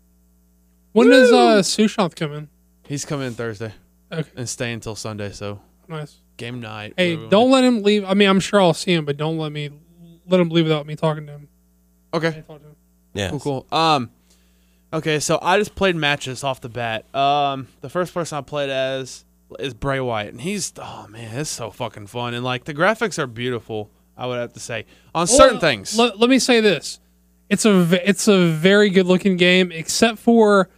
When does uh Sushant come in? he's coming in Thursday Okay, and staying until Sunday. So nice. game night. Hey, don't let him leave. I mean, I'm sure I'll see him, but don't let me let him leave without me talking to him. Okay. Talk to him. Yeah. Cool, cool. Um, okay, so I just played matches off the bat. Um, the first person I played as is Bray Wyatt, and he's oh man, it's so fucking fun, and like the graphics are beautiful. I would have to say on certain things. Let, let me say this: it's a it's a very good looking game, except for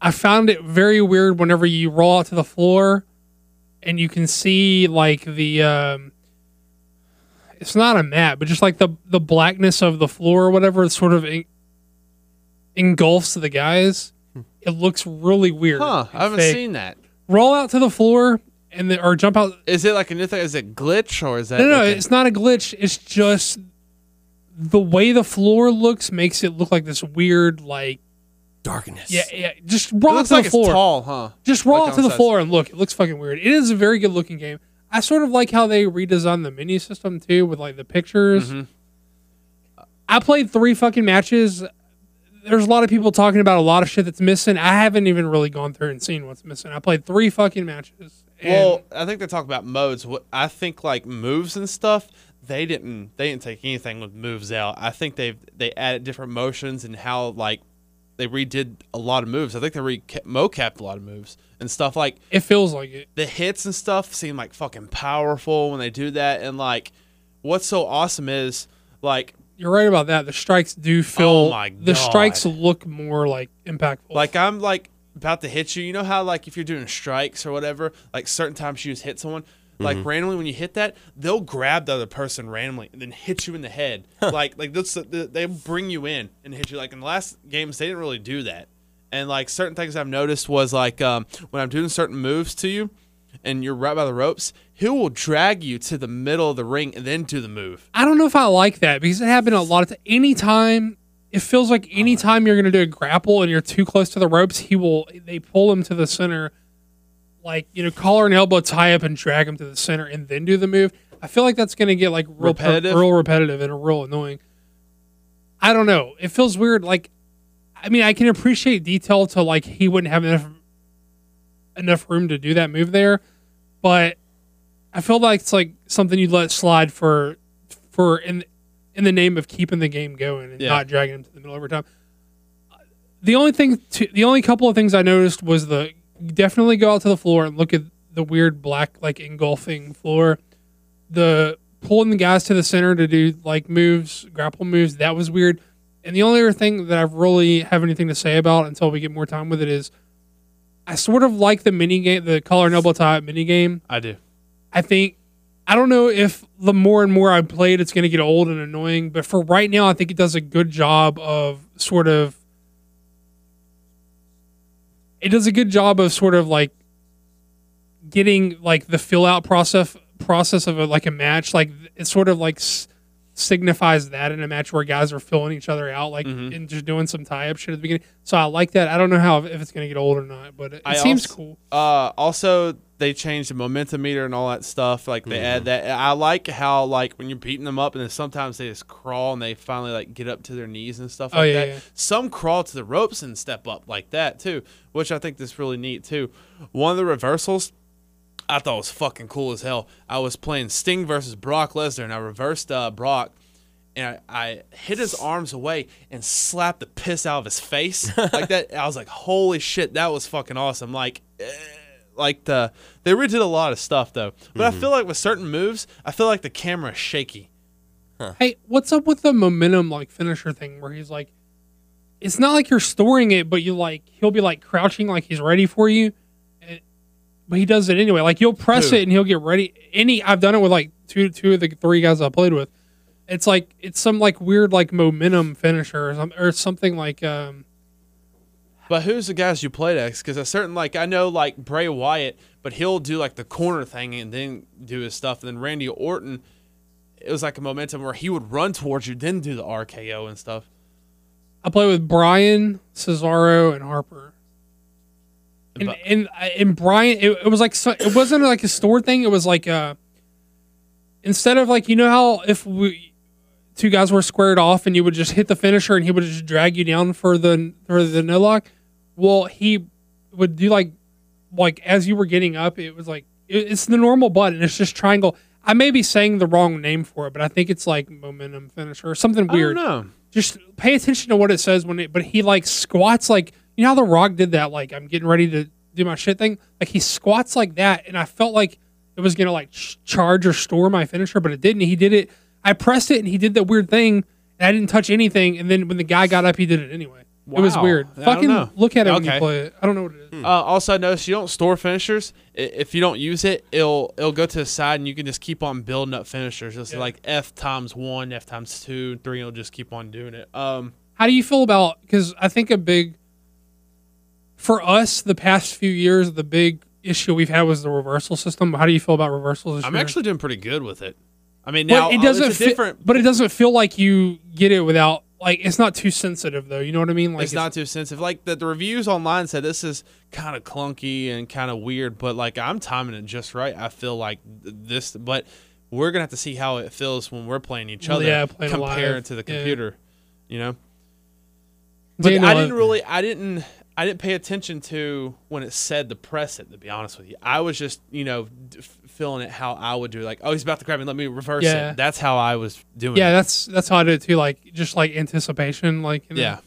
I found it very weird whenever you roll out to the floor, and you can see like the um, it's not a map, but just like the the blackness of the floor or whatever, it sort of en- engulfs the guys. Hmm. It looks really weird. huh? I haven't fake. seen that. Roll out to the floor and then, or jump out. Is it like a new thing? Is it glitch or is that? No, no, like a- it's not a glitch. It's just the way the floor looks makes it look like this weird, like Darkness. yeah, yeah. Just It roll out looks to like the it's floor. tall, huh? Just roll Like out to the floor and look. It looks fucking weird. It is a very good looking game. I sort of like how they redesigned the mini system too, with like the pictures. Mhm. I played three fucking matches. There's a lot of people talking about a lot of shit that's missing. I haven't even really gone through and seen what's missing. I played three fucking matches. Well, I think they talk about modes. What I think like moves and stuff. They didn't. They didn't take anything with moves out. I think they they added different motions and how like they redid a lot of moves. I think they re mocapped a lot of moves and stuff like it feels like it. the hits and stuff seem like fucking powerful when they do that. And like, what's so awesome is like You're right about that. The strikes do feel. Oh my The strikes look more like impactful. Like I'm like about to hit you. You know how like if you're doing strikes or whatever, like certain times you just hit someone. Like mm-hmm. randomly when you hit that, they'll grab the other person randomly and then hit you in the head. like like that's they bring you in and hit you. Like in the last games, they didn't really do that. And like certain things I've noticed was like um, when I'm doing certain moves to you, and you're right by the ropes, he will drag you to the middle of the ring and then do the move. I don't know if I like that because it happened a lot of times. Anytime it feels like anytime you're gonna do a grapple and you're too close to the ropes, he will. They pull him to the center, like you know, collar and elbow tie up and drag him to the center and then do the move. I feel like that's gonna get like real Repetitive? real repetitive and real annoying. I don't know. It feels weird. Like, I mean, I can appreciate detail to like he wouldn't have enough enough room to do that move there, but I feel like it's like something you'd let slide for for in in the name of keeping the game going and Yeah. not dragging him to the middle every time. The only thing, to, the only couple of things I noticed was the definitely go out to the floor and look at the weird black like engulfing floor. The pulling the guys to the center to do like moves, grapple moves, that was weird. And the only other thing that I really have anything to say about until we get more time with it is, I sort of like the mini game, the collar noble tie mini game. I do. I think I don't know if the more and more I play it, it's going to get old and annoying. But for right now, I think it does a good job of sort of. It does a good job of sort of like getting like the fill out process process of a, like a match. Like it's sort of like s- signifies that in a match where guys are filling each other out, like Mhm. and just doing some tie up shit at the beginning. So I like that. I don't know how if it's going to get old or not, but it, it seems also- cool. Uh, also, they changed the momentum meter and all that stuff. Like they add that. I like how like when you're beating them up, and then sometimes they just crawl and they finally like get up to their knees and stuff Oh, like yeah, that. yeah. Some crawl to the ropes and step up like that too, which I think is really neat too. One of the reversals. I thought was fucking cool as hell. I was playing Sting versus Brock Lesnar, and I reversed uh, Brock, and I, I hit his arms away and slapped the piss out of his face [LAUGHS] like that. I was like, "Holy shit, that was fucking awesome!" Like, eh, like the they redid a lot of stuff though. But I feel like with certain moves, I feel like the camera is shaky. Hey, what's up with the momentum like finisher thing where he's like it's not like you're storing it, but you like he'll be like crouching like he's ready for you. But he does it anyway. Like you'll press Who? it and he'll get ready. Any I've done it with like two two of the three guys I played with. It's like it's some like weird like momentum finisher or, some, or something like um But who's the guys you played X? Because a certain like I know like Bray Wyatt, but he'll do like the corner thing and then do his stuff. And then Randy Orton, it was like a momentum where he would run towards you, then do the RKO and stuff. I play with Bryan, Cesaro, and Harper. And But- and, and Bryan, it, it was like so, it wasn't like a store thing. It was like uh instead of like you know how if we two guys were squared off and you would just hit the finisher and he would just drag you down for the for the no lock. Well, he would do like like as you were getting up, it was like it, it's the normal button. It's just triangle. I may be saying the wrong name for it, but I think it's like momentum finisher or something weird I don't know. just pay attention to what it says when it but he like squats like you know how the rock did that like i'm getting ready to do my shit thing like he squats like that and i felt like it was gonna like ch- charge or store my finisher but it didn't he did it i pressed it and he did that weird thing and i didn't touch anything and then when the guy got up he did it anyway it was weird I fucking look at it when Okay. you play it i don't know what it is Uh, also, I noticed you don't store finishers. I- If you don't use it, it'll it'll go to the side, and you can just keep on building up finishers. Just like F times one, F times two, three. It'll just keep on doing it. Um, How do you feel about because I think a big for us the past few years the big issue we've had was the reversal system. How do you feel about reversals? I'm year? actually doing pretty good with it. I mean, But now it uh, doesn't it's fit, different. but it doesn't feel like you get it without like it's not too sensitive though. You know what I mean? Like it's not too sensitive. Like the, the reviews online said, this is kind of clunky and kind of weird, but like I'm timing it just right. I feel like this, but we're gonna have to see how it feels when we're playing each other, yeah, playing compared live. to the Yeah. computer. You know, but I didn't really, I didn't, I didn't pay attention to when it said to press it. To be honest with you, I was just, you know, d- f- feeling it how I would do. Like, oh, he's about to grab me. Let me reverse Yeah. it. That's how I was doing. Yeah, it. that's that's how I did it too. Like just like anticipation. Like you know. yeah.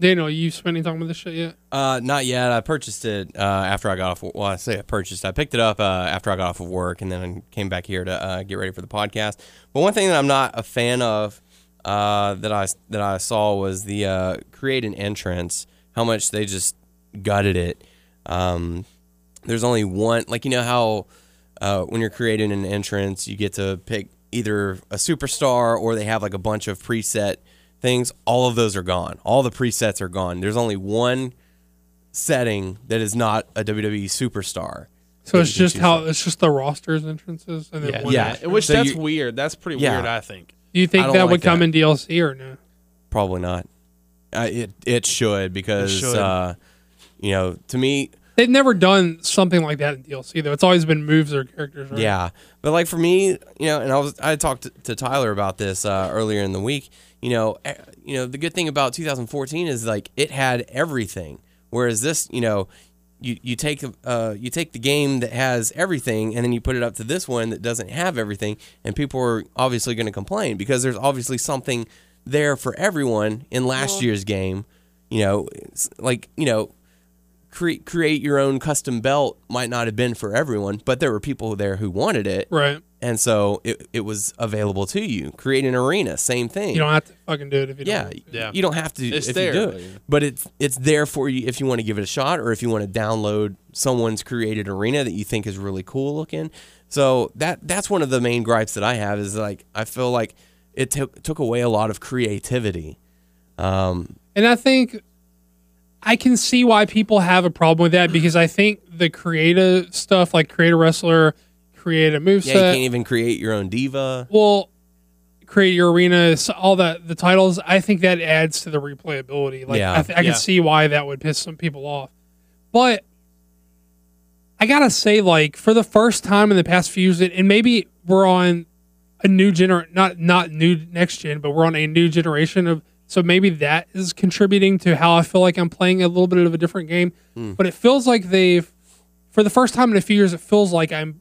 Daniel, you spent any time with this shit yet? Uh, not yet. I purchased it uh, after I got off. Well, I say I purchased. I picked it up uh, after I got off of work, and then I came back here to uh, get ready for the podcast. But one thing that I'm not a fan of uh, that I that I saw was the uh, create an entrance. How much they just gutted it. Um, there's only one. Like you know how uh, when you're creating an entrance, you get to pick either a superstar or they have like a bunch of preset things. All of those are gone. All the presets are gone. There's only one setting that is not a WWE superstar. So it's just how from. it's just the rosters entrances and then Yeah, one Yeah. entrance. Which So that's you- weird. That's pretty Yeah. weird. I think. Do you think that like would come in DLC or no? Probably not. Uh, it it should because should. Uh, you know to me They've never done something like that in DLC though. It's always been moves or characters. Right? Yeah, but like for me, you know, and I was I talked to, to Tyler about this uh, earlier in the week. You know, eh, you know, the good thing about 2014 is like it had everything, whereas this, you know, you you take uh you take the game that has everything and then you put it up to this one that doesn't have everything, and people are obviously going to complain because there's obviously something there for everyone in last year's game. You know, it's like you know create create your own custom belt might not have been for everyone, but there were people there who wanted it, Right. and so it, it was available to you. Create an arena, same thing. You don't have to fucking do it if you yeah, don't. want. Yeah. you don't have to It's if there, you do but it, but it's it's there for you if you want to give it a shot or if you want to download someone's created arena that you think is really cool looking. So that that's one of the main gripes that I have is like I feel like it took took away a lot of creativity. Um, And I think I can see why people have a problem with that because I think the creative stuff, like create a wrestler, create a moveset. yeah, you can't even create your own diva. well, create your arena, all that the titles. I think that adds to the replayability. Like Yeah. I, th- I Yeah. can see why that would piss some people off, but I gotta say, like for the first time in the past few years, and maybe we're on a new gener not not new next gen, but we're on a new generation of. So maybe that is contributing to how I feel like I'm playing a little bit of a different game. But it feels like they've, for the first time in a few years, it feels like I'm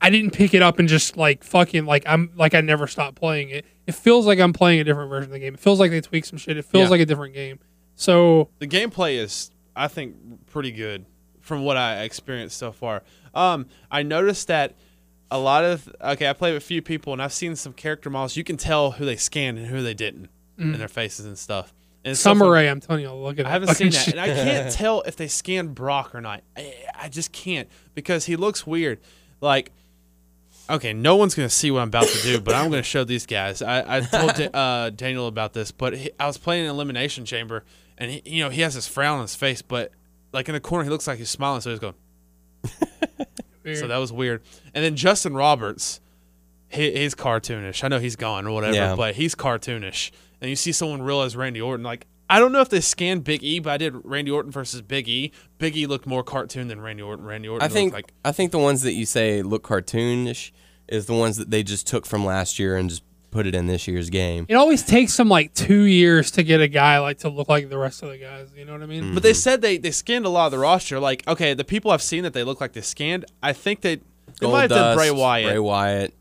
I didn't pick it up and just like fucking like I'm like I never stopped playing it. It feels like I'm playing a different version of the game. It feels like they tweaked some shit. It feels Yeah. like a different game. So The gameplay is, I think, pretty good from what I experienced so far. Um, I noticed that a lot of okay, I played with a few people and I've seen some character models. You can tell who they scanned and who they didn't in their faces and stuff. And it's so Summer fun. Rae, I'm telling you, look at I haven't seen that, shit. and I [LAUGHS] can't tell if they scanned Brock or not. I, I just can't because he looks weird. Like, okay, no one's gonna see what I'm about to do, but I'm gonna show these guys. I, I told Da- [LAUGHS] uh, Daniel about this, but he, I was playing an elimination chamber, and he, you know he has this frown on his face, but like in the corner he looks like he's smiling, so he's going. Weird. So mm-hmm. that was weird. And then Justin Roberts, he, he's cartoonish. I know he's gone or whatever, Yeah. but he's cartoonish. And you see someone realize Randy Orton. Like I don't know if they scanned Big E, but I did Randy Orton versus Big E. Big E looked more cartoon than Randy Orton. Randy Orton I think like I think the ones that you say look cartoonish is the ones that they just took from last year and just put it in this year's game. It always takes them like two years to get a guy like to look like the rest of the guys. You know what I mean? But they said they, they scanned a lot of the roster. Like, okay, the people I've seen that they look like they scanned, I think they, they might have done Goldust, Bray Wyatt, Bray Wyatt,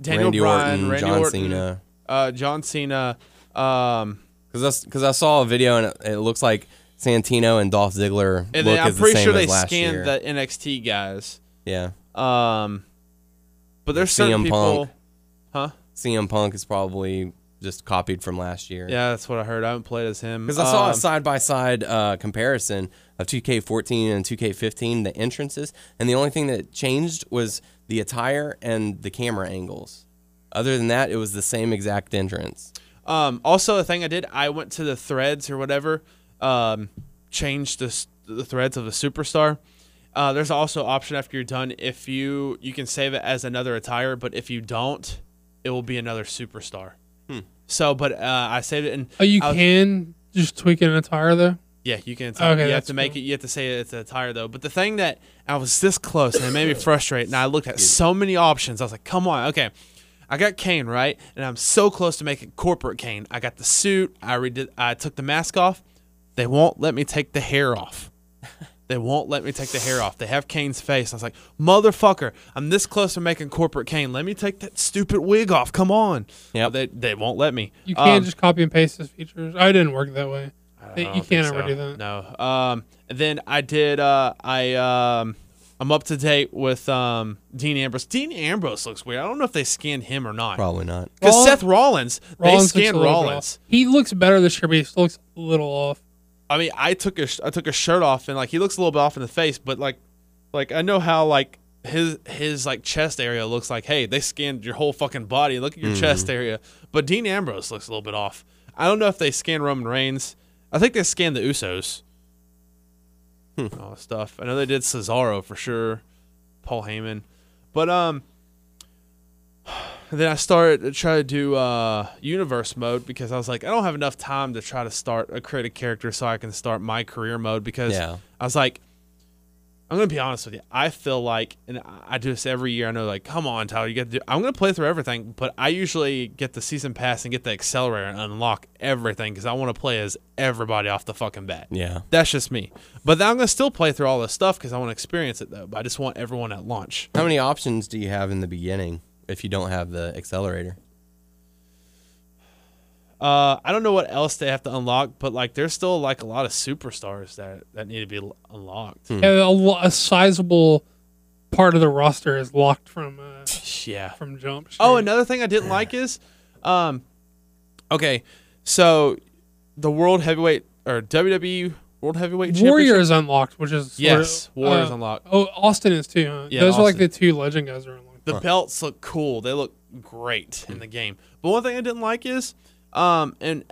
Daniel Randy Bryan, Orton, Randy John Orton, Cena. uh, John Cena. Um, Because because I saw a video and it, it looks like Santino and Dolph Ziggler and look I'm as the pretty same sure they scanned year. the NXT guys. yeah, Um, but there's CM certain people. Punk. Huh? CM Punk is probably just copied from last year. Yeah, that's what I heard. I haven't played as him. Because I saw a Um, side by side comparison of 2K14 and 2K15, the entrances, and the only thing that changed was the attire and the camera angles. Other than that, it was the same exact entrance. Um, also, a thing I did, I went to the threads or whatever, um, changed the, the threads of the superstar. Uh, there's also option after you're done if you you can save it as another attire, but if you don't, it will be another superstar. So, but uh, I saved it and Oh, you was- can just tweak an attire though. yeah, you can. Okay, you have to make cool. it. You have to say it's an attire though. But the thing that I was this close and it made me frustrated, and I looked at so many options. I was like, come on, okay. I got Kane right, and I'm so close to making corporate Kane. I got the suit. I redid. I took the mask off. They won't let me take the hair off. They won't let me take the hair off. They have Kane's face. I was like, motherfucker, I'm this close to making corporate Kane. Let me take that stupid wig off. Come on. Yep. They they won't let me. You can't Um, just copy and paste his features. I didn't work that way. I You don't can't think ever so. do that. No. Um. Then I did. Uh. I. Um. I'm up to date with um Dean Ambrose. Dean Ambrose looks weird. I don't know if they scanned him or not. Probably not. Because Seth Rollins, they Rollins looks scanned a little bit Rollins. off. He looks better this year, but he still looks a little off. I mean, I took a I took a shirt off and like he looks a little bit off in the face, but like, like I know how like his his like chest area looks like. Hey, they scanned your whole fucking body. Look at your chest area. But Dean Ambrose looks a little bit off. I don't know if they scanned Roman Reigns. I think they scanned the Usos. All that stuff. I know they did Cesaro for sure. Paul Heyman, but um. Then I started to try to do uh, universe mode because I was like, I don't have enough time to try to start a create a character so I can start my career mode because Yeah. I was like, I'm gonna be honest with you. I feel like, and I- do this every year. I know, like, come on, Tyler, you get to do. I'm gonna play through everything, but I usually get the season pass and get the accelerator and unlock everything because I want to play as everybody off the fucking bat. Yeah. That's just me. But then I'm gonna still play through all this stuff because I want to experience it though. But I just want everyone at launch. How many options do you have in the beginning if you don't have the accelerator? Uh, I don't know what else they have to unlock, but like there's still like a lot of superstars that that need to be unlocked. Hmm. Yeah, a, lo- a sizable part of the roster is locked from uh, [SIGHS] Yeah. from jump. Oh, another thing I didn't like is, um, okay, so the world heavyweight or WWE World Heavyweight Warrior is unlocked, which is Yes, of, Warrior's uh, unlocked. Oh, Austin is too. Huh? Yeah, Those are like the two legend guys are unlocked. The belts look cool. They look great in the game. But one thing I didn't like is, um, and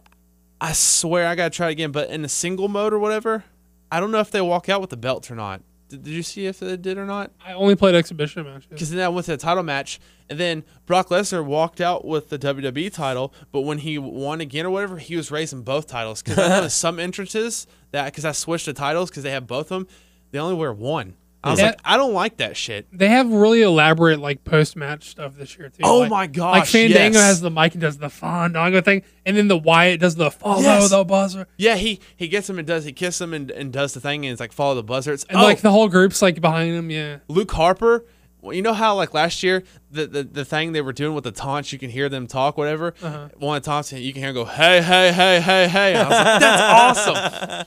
I swear I gotta try it again. But in the single mode or whatever, I don't know if they walk out with the belts or not. Did, did you see if they did or not? I only played exhibition matches. Because then I went to the title match, and then Brock Lesnar walked out with the WWE title. But when he won again or whatever, he was raising both titles. Because I [LAUGHS] know some entrances that because I switched the titles because they have both of them, they only wear one. I was like, I don't like that shit. They have really elaborate like post match stuff this year too. Oh Like- my gosh! Like Fandango yes. has the mic and does the Fandango thing, and then the Wyatt does the follow Yes. the buzzer, Yeah, he he gets him and does he kisses him and, and does the thing and it's like follow the buzzer. It's and oh, like the whole group's like behind him. Yeah, Luke Harper. Well, you know how like last year the, the the thing they were doing with the taunts, you can hear them talk, whatever. Uh-huh. One of the taunts, you can hear him go, hey, hey, hey, hey, hey. And I was like, that's [LAUGHS] awesome.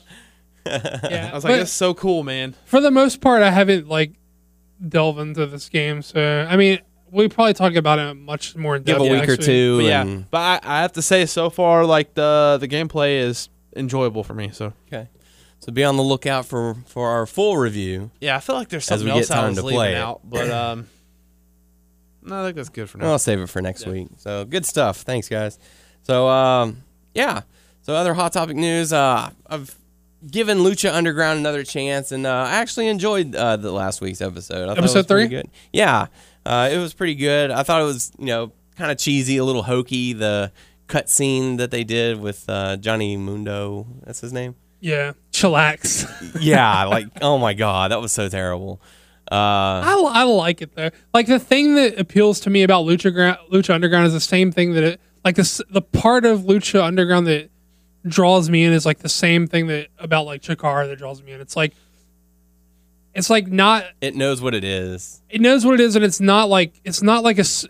Yeah. [LAUGHS] I was like, But that's so cool, man. for the most part, I haven't like delved into this game. So I mean, we probably talk about it much more in Give a week or next two. But yeah, and- but I, I have to say, so far, like the the gameplay is enjoyable for me. So Okay. So be on the lookout for for our full review. yeah, I feel like there's As something we else get I was to play out, but [CLEARS THROAT] um. No, I think that's good for now. I'll save it for next Yeah. week. So good stuff. Thanks, guys. So um, yeah. So other hot topic news. Uh, I've giving Lucha Underground another chance, and uh, I actually enjoyed uh, the last week's episode. I thought it Episode was pretty three? good. Yeah, uh, it was pretty good. I thought it was you know kind of cheesy, a little hokey. The cut scene that they did with uh, Johnny Mundo, that's his name. Yeah, chillax. [LAUGHS] Yeah, like oh my god, that was so terrible. Uh, I, I like it though. Like the thing that appeals to me about Lucha Lucha Underground is the same thing that it like this the part of Lucha Underground that draws me in is like the same thing that about like Chikara that draws me in. It's like it's like not it knows what it is. it knows what it is and it's not like it's not like a s-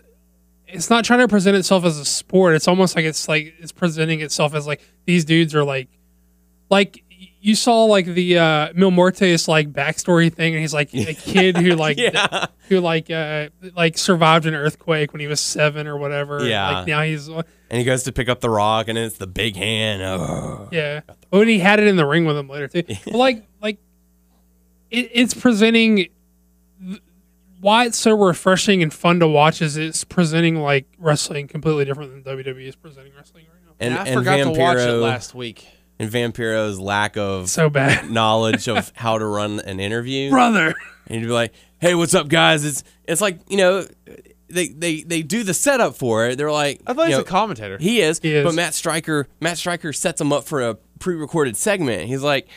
it's not trying to present itself as a sport. It's almost like it's like it's presenting itself as like these dudes are like like you saw like the uh Mil Muertes like backstory thing and he's like a [LAUGHS] kid who like Yeah. who like uh like survived an earthquake when he was seven or whatever. Yeah. Like now he's And he goes to pick up the rock, and it's the big hand. Oh. yeah. But when he had it in the ring with him later too. [LAUGHS] But like like it, it's presenting th- why it's so refreshing and fun to watch is it's presenting like wrestling completely different than WWE is presenting wrestling right now. And, I and forgot to watch it last week. And Vampiro's lack of So bad. [LAUGHS] knowledge of how to run an interview. Brother. And you'd be like, "Hey, what's up, guys?" It's it's like you know, they they they do the setup for it. They're like, I thought you he's know, a commentator. He is, He is. but Matt Striker Matt Striker sets him up for a pre-recorded segment. He's like,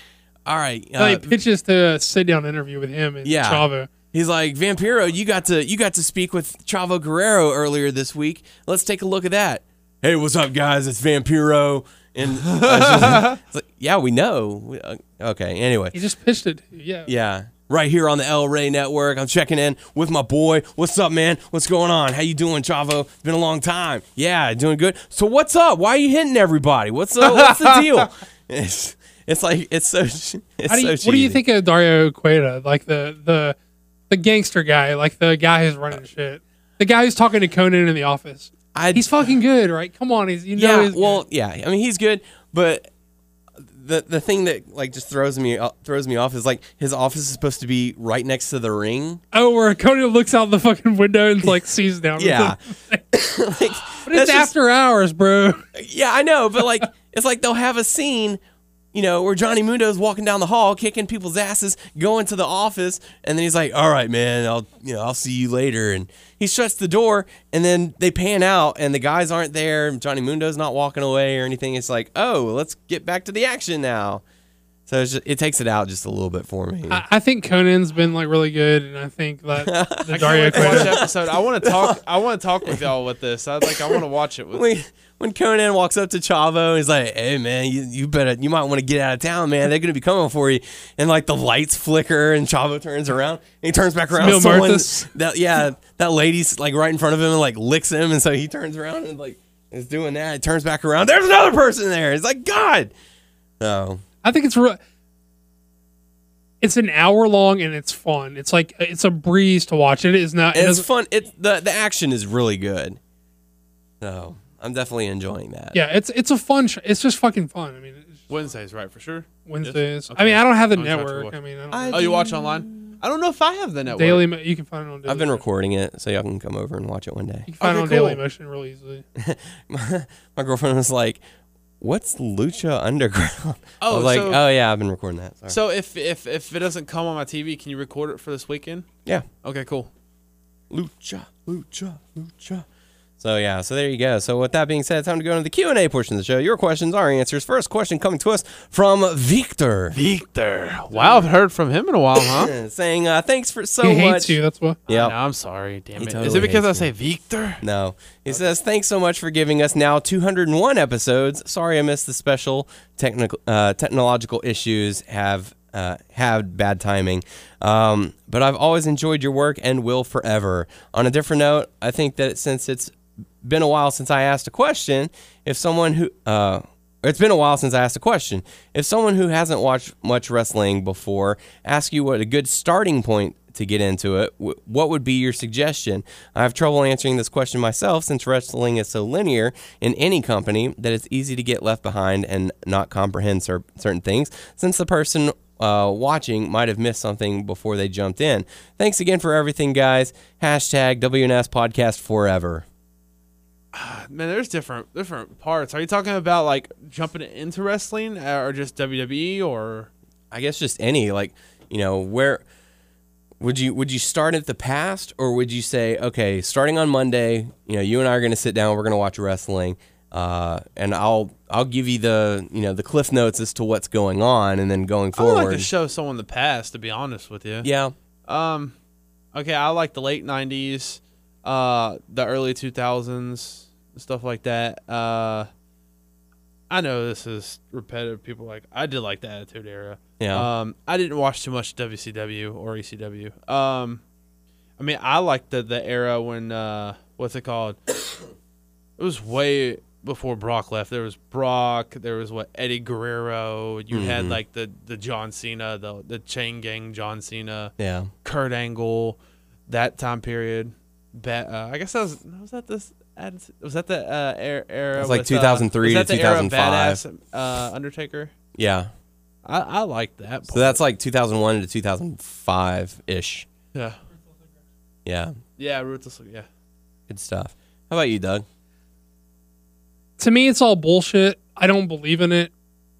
"All right, So he uh, pitches to a sit down interview with him and Yeah. Chavo. He's like, Vampiro, you got to you got to speak with Chavo Guerrero earlier this week. Let's take a look at that. Hey, what's up, guys? It's Vampiro. And [LAUGHS] uh, it's like, yeah, we know. We- uh, okay, anyway, He just pitched it. Yeah. yeah, right here on the El Rey Network. I'm checking in with my boy. What's up, man? What's going on? How you doing, Chavo? It's been a long time. Yeah, doing good. So what's up? Why are you hitting everybody? What's the what's the deal? [LAUGHS] It's it's like it's so it's How do you, so what do you think of Dario Cueto? Like the the the gangster guy, like the guy who's running shit. The guy who's talking to Konnan in the office. I He's fucking good, right? Come on, he's you know yeah, well, yeah. I mean, he's good, but the the thing that like just throws me uh, throws me off is like his office is supposed to be right next to the ring. Oh, where Konnan looks out the fucking window and like sees down. [LAUGHS] Yeah, [LAUGHS] [LAUGHS] like, but it's just- after hours, bro. yeah, I know, but like it's like they'll have a scene. You know, where Johnny Mundo's walking down the hall, kicking people's asses, going to the office, and then he's like, "All right, man, I'll, you know, I'll see you later." And he shuts the door, and then they pan out, and the guys aren't there. Johnny Mundo's not walking away or anything. It's like, "Oh, let's get back to the action now." So it's just, it takes it out just a little bit for me. I, I think Konnan's been like really good, and I think that [LAUGHS] the I Dario can't wait to watch episode. I want to talk. [LAUGHS] I want to talk with y'all with this. I like. I want to watch it with. when, when Konnan walks up to Chavo, he's like, "Hey man, you, you better you might want to get out of town, man. They're gonna be coming for you." And like the lights flicker, and Chavo turns around, and he turns back around. Mil someone- Marthas. that yeah, that lady's like right in front of him and like licks him, and so he turns around and like is doing that. He turns back around. There's another person there. It's like God. So I think it's real. It's an hour long and it's fun. It's like it's a breeze to watch. It is not. It it's fun. It the the action is really good. So I'm definitely enjoying that. yeah, it's it's a fun. Sh- it's just fucking fun. I mean, it's Wednesdays, right? For sure. Wednesdays. Okay. I mean, I don't have the I'm trying network. I mean, I don't I- Oh, you watch online? I don't know if I have the network. Daily. You can find it on. Daily I've been Motion. recording it, so y'all can come over and watch it one day. You can find Okay, it on Daily. Motion real easily. [LAUGHS] my girlfriend was like, "What's Lucha Underground?" [LAUGHS] Oh, like, so- "Oh yeah, I've been recording that." Sorry. So if if if it doesn't come on my TV, can you record it for this weekend? yeah, Okay, cool. Lucha, Lucha, Lucha. So yeah, so there you go. So with that being said, time to go into the Q and A portion of the show. Your questions, our answers. First question coming to us from Victor, Victor. Wow, I've heard from him in a while, huh? [LAUGHS] saying, uh, "Thanks for so he much." hates you. That's why. Yeah. I'm sorry. Damn He it. Is totally it because I say Victor? No. He says, Thanks so much for giving us now 201 episodes. Sorry I missed the special technical uh, technological issues have uh, had bad timing. Um, but I've always enjoyed your work and will forever. On a different note, I think that since it's been a while since I asked a question, if someone who uh, it's been a while since I asked a question. If someone who hasn't watched much wrestling before asks you what a good starting point to get into it, what would be your suggestion? I have trouble answering this question myself since wrestling is so linear in any company that it's easy to get left behind and not comprehend cer- certain things since the person uh, watching might have missed something before they jumped in. Thanks again for everything, guys. Hashtag WNS Podcast Forever. [SIGHS] man, there's different different parts. Are you talking about like jumping into wrestling uh, or just WWE or? I guess just any like you know where would you would you start at the past or would you say okay starting on Monday you know you and I are going to sit down we're going to watch wrestling uh, and I'll I'll give you the you know the cliff notes as to what's going on and then going forward. I like to show someone the past. To be honest with you, yeah Um, okay, I like the late '90s, uh, the early 2000s, stuff like that. Uh, I know this is repetitive. People like I did like the Attitude Era. yeah Um, I didn't watch too much WCW or ECW. Um, I mean, I liked the the era when uh, what's it called? [COUGHS] it was way before Brock left. There was Brock. There was what Eddie Guerrero. You had Mhm. like the the John Cena, the the Chain Gang John Cena, yeah Kurt Angle, that time period. Ba- uh, I guess that was was that this. Was that the uh, era? era It was like with, uh, 2003 was that to the era of 2005. Badass, uh, Undertaker. yeah I, I like that. so that's like 2001 to 2005 ish yeah. yeah Yeah, ruthless. Yeah. good stuff how about you Doug to me it's all bullshit i don't believe in it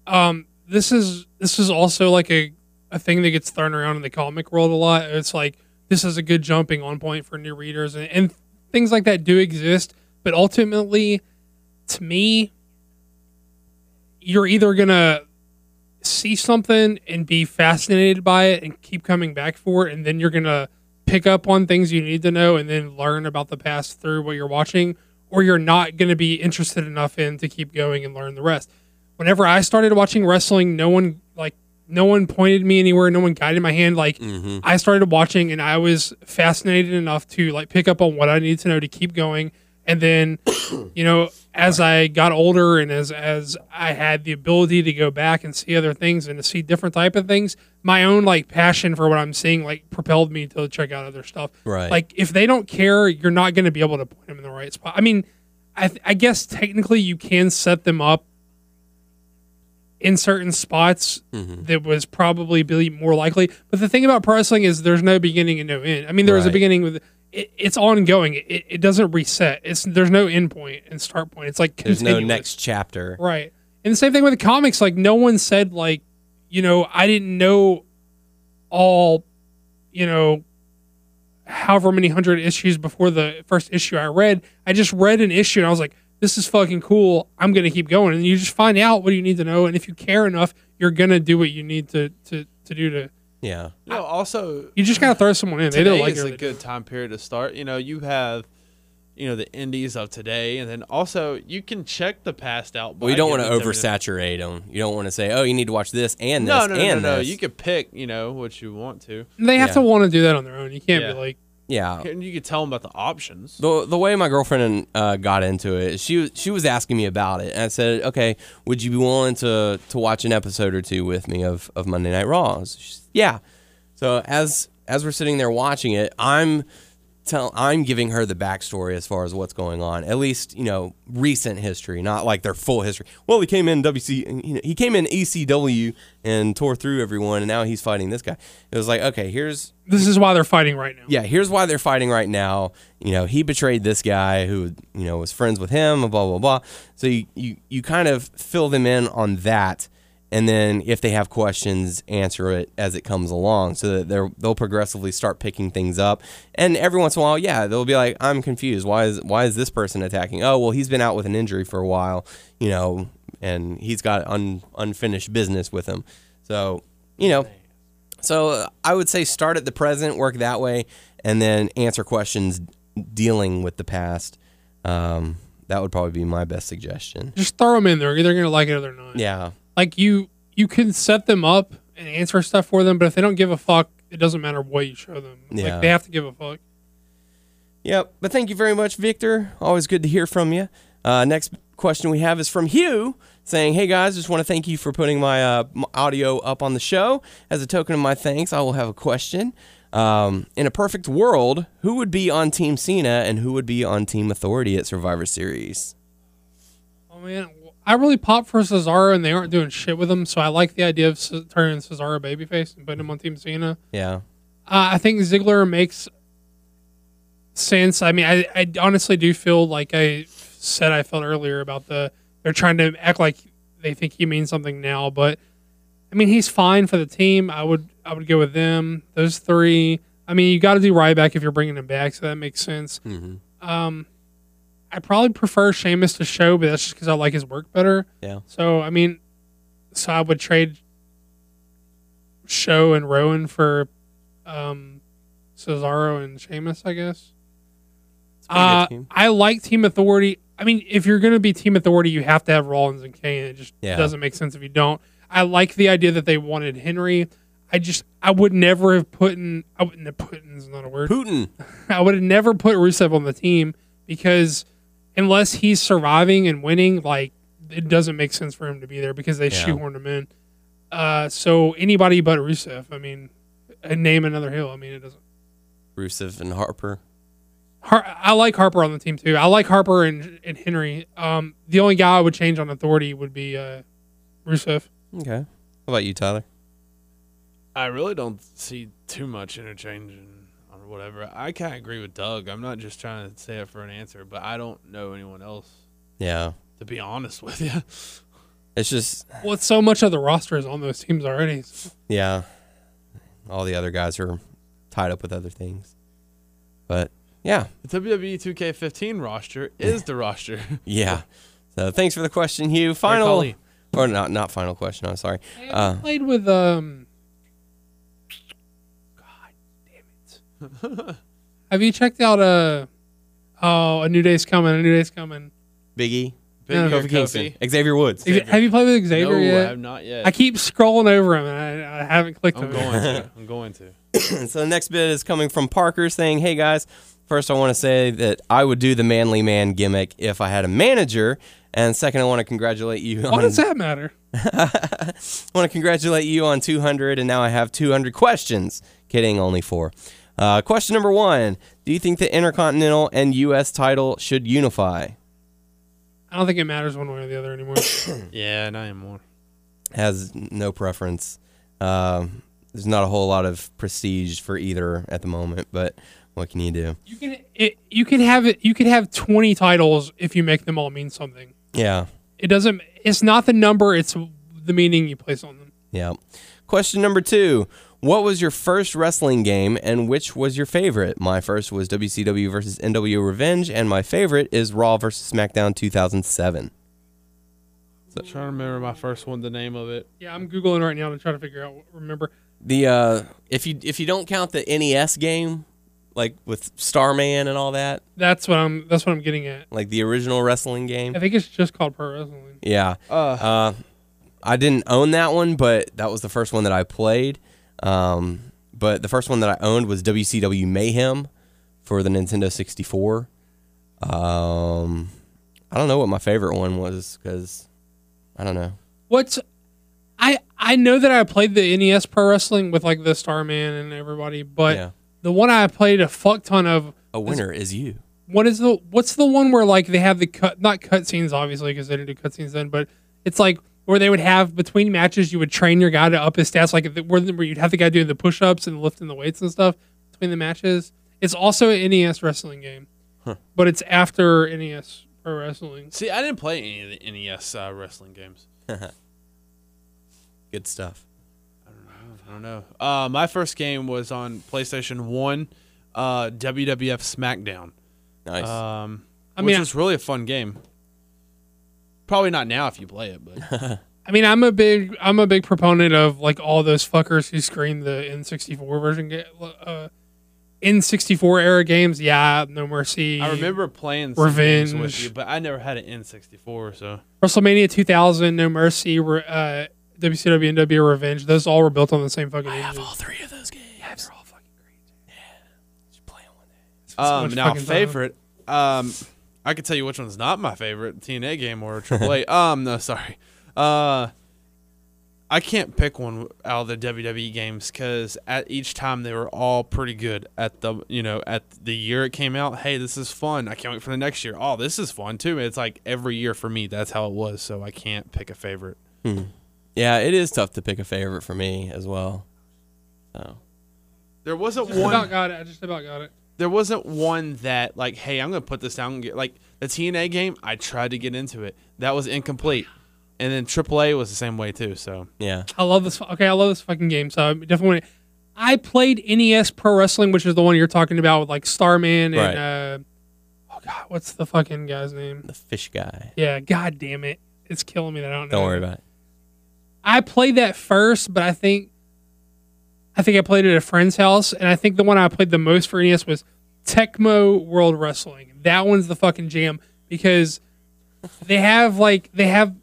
um this is this is also like a a thing that gets thrown around in the comic world a lot it's like this is a good jumping on point for new readers and, and things like that do exist but ultimately to me you're either gonna see something and be fascinated by it and keep coming back for it and then you're gonna pick up on things you need to know and then learn about the past through what you're watching or you're not going to be interested enough in to keep going and learn the rest. Whenever I started watching wrestling, no one like no one pointed me anywhere, no one guided my hand. Like mm-hmm. I started watching and I was fascinated enough to like pick up on what I needed to know to keep going. And then, [COUGHS] you know, as I got older and as as I had the ability to go back and see other things and to see different type of things, my own like passion for what I'm seeing like propelled me to check out other stuff. Right. Like if they don't care, you're not going to be able to point them in the right spot. I mean, I th- I guess technically you can set them up in certain spots Mhm. that was probably be more likely. But the thing about pro wrestling is there's no beginning and no end. I mean, there was a beginning with it, it's ongoing. It, it doesn't reset. It's there's no end point and start point. It's like there's no next chapter Right. And the same thing with the comics. Like no one said like, you know, I didn't know all, you know, however many hundred issues before the first issue I read. I just read an issue and I was like, this is fucking cool. I'm gonna keep going. And you just find out what you need to know. And if you care enough, you're gonna do what you need to to, to do to yeah You know, also you just gotta throw someone in. They today don't like is it. or a good time period to start. You know, you have, you know, the indies of today, and then also you can check the past out. well you don't want to oversaturate them you don't want to say oh you need to watch this and this No, no, no, no, and no. this You could pick, you know, what you want to. They have Yeah. to want to do that on their own. You can't Yeah. be like yeah And you could tell them about the options. The the way my girlfriend uh, got into it, she was she was asking me about it, and I said, "Okay, would you be willing to to watch an episode or two with me of, of Monday Night Raw?" Said, yeah. So as as we're sitting there watching it, I'm tell I'm giving her the backstory as far as what's going on. At least you know recent history, not like their full history. Well, he came in WC, you know, he came in ECW and tore through everyone, and now he's fighting this guy. It was like, okay, here's this is why they're fighting right now. yeah, here's why they're fighting right now. You know, he betrayed this guy who, you know, was friends with him, blah, blah, blah. So you, you, you kind of fill them in on that. And then if they have questions, answer it as it comes along so that they're, they'll progressively start picking things up. And every once in a while, yeah, they'll be like, I'm confused. Why is, why is this person attacking? Oh, well, he's been out with an injury for a while, you know, and he's got un, unfinished business with him. So, you know, so I would say start at the present, work that way, and then answer questions dealing with the past. Um, that would probably be my best suggestion. Just throw them in there. Either gonna like it or they're not. Yeah, like you you can set them up and answer stuff for them, but if they don't give a fuck, it doesn't matter what you show them. Yeah. Like they have to give a fuck. yep. But thank you very much, Victor. Always good to hear from you. Uh, next question we have is from Hugh saying, "Hey guys, just want to thank you for putting my uh, audio up on the show. As a token of my thanks, I will have a question." Um, in a perfect world, who would be on Team Cena and who would be on Team Authority at Survivor Series? Oh man, I really pop for Cesaro, and they aren't doing shit with him. So I like the idea of Ce- turning Cesaro babyface and putting him on Team Cena. Yeah, Uh, I think Ziggler makes sense. I mean, I, I honestly do feel like I said I felt earlier about the they're trying to act like they think he means something now, but I mean he's fine for the team. I would I would go with them. Those three. I mean you got to do Ryback if you're bringing him back, so that makes sense. Mm-hmm. Um, I probably prefer Sheamus to Show, but that's just because I like his work better. Yeah. So I mean, so I would trade Show and Rowan for um, Cesaro and Sheamus, I guess. It's a pretty Uh. I like Team Authority. I mean, if you're going to be Team Authority, you have to have Rollins and Kane. It just Yeah. doesn't make sense if you don't. I like the idea that they wanted Henry. I just, I would never have put in, I wouldn't have put in, is not a word. Putin. [LAUGHS] I would have never put Rusev on the team because unless he's surviving and winning, like it doesn't make sense for him to be there because they Yeah. shoehorned him in. Uh, so anybody but Rusev, I mean, name another hill. I mean, it doesn't. Rusev and Harper. Har- I like Harper on the team too. I like Harper and, and Henry. Um, the only guy I would change on authority would be uh, Rusev. Okay. How about you, Tyler? I really don't see too much interchanging or whatever. I kind of agree with Doug. I'm not just trying to say it for an answer, but I don't know anyone else. Yeah. To be honest with you, It's just Well, it's so much of the roster is on those teams already. yeah. All the other guys are tied up with other things. But yeah. the WWE 2K15 roster is the roster. [LAUGHS] Yeah. So thanks for the question, Hugh. Final. Final or not not final question, I'm sorry. Hey, Uh, I played with um. God damn it! [LAUGHS] Have you checked out uh oh a new day's coming? A new day's coming. Big E, Big Yeah. Or Kofi Kingston, Kofi? Xavier Woods. Ex- Have you played with No, Xavier I yet? have not yet. I keep scrolling over him and I, I haven't clicked I'm him. going to. [LAUGHS] I'm going to. [COUGHS] so the next bit is coming from Parker saying, "Hey guys, first I want to say that I would do the manly man gimmick if I had a manager, and second I want to congratulate you Why on does that matter? [LAUGHS] I want to congratulate you on 200, and now I have 200 questions. Kidding, only four. Uh, question number one: Do you think the Intercontinental and U.S. title should unify? I don't think it matters one way or the other anymore. [COUGHS] Yeah, not anymore. Has no preference. Um, there's not a whole lot of prestige for either at the moment, but what can you do? you can it, you can have it. You can have twenty titles if you make them all mean something. Yeah, It doesn't. It's not the number. It's the meaning you place on them. yeah. Question number two: What was your first wrestling game, and which was your favorite? My first was WCW versus NWO Revenge, and my favorite is Raw versus SmackDown 2007. I'm trying to remember my first one, the name of it. Yeah, I'm googling right now to try to figure out. Remember, The uh, if you if you don't count the NES game, like with Starman and all that, that's what I'm. That's what I'm getting at. like the original wrestling game. I think it's just called pro wrestling. Yeah. Uh, Uh, I didn't own that one, but that was the first one that I played. Um, but the first one that I owned was WCW Mayhem for the Nintendo 64. Um, I don't know what my favorite one was because I don't know. What's I I know that I played the NES pro wrestling with like the Starman and everybody, but yeah. the one I played a fuck ton of. A winner is you. What is the what's the one where like they have the cut not cutscenes obviously because they didn't do cutscenes then, but it's like where they would have between matches you would train your guy to up his stats like where, where you'd have the guy doing the push ups and lifting the weights and stuff between the matches. It's also an NES wrestling game, but it's after NES pro wrestling. see, I didn't play any of the NES uh, wrestling games. [LAUGHS] Good stuff. I don't know. I don't know uh, my first game was on PlayStation One, uh, WWF SmackDown. Nice. Um, I which mean, was really a fun game. Probably not now if you play it, but [LAUGHS] I mean, I'm a big I'm a big proponent of like all those fuckers who screen the N64 version, ga- uh, N64 era games. Yeah, No Mercy. I remember playing some games with Revenge. you, but I never had an N64, so WrestleMania 2000, No Mercy, re- uh, WCW NW Revenge. Those all were built on the same fucking engine. three of those games. Yeah, they're all fucking great. play them one day. um, much now fucking time. favorite. Um, I could tell you which one's not my favorite TNA game or AAA. [LAUGHS] um, no, sorry. Uh, I can't pick one out of the WWE games because at each time they were all pretty good. At the you know at the year it came out, hey, this is fun. I can't wait for the next year. Oh, this is fun too. It's like every year for me. That's how it was. So I can't pick a favorite. Hmm. Yeah, it is tough to pick a favorite for me as well. So There wasn't Just about one. got it. I just about got it. There wasn't one that like, hey, I'm gonna put this down. And get like The TNA game, I tried to get into it. That was incomplete. And then AAA was the same way too. So Yeah. I love this. Okay, I love this fucking game. So I definitely. I played NES Pro Wrestling, which is the one you're talking about with like Starman and Right. uh, oh god, what's the fucking guy's name? The fish guy. Yeah, god damn it, it's killing me that I don't know. Don't worry about it. I played that first, but I think I think I played it at a friend's house, and I think the one I played the most for NES was Tecmo World Wrestling. That one's the fucking jam because they have like they have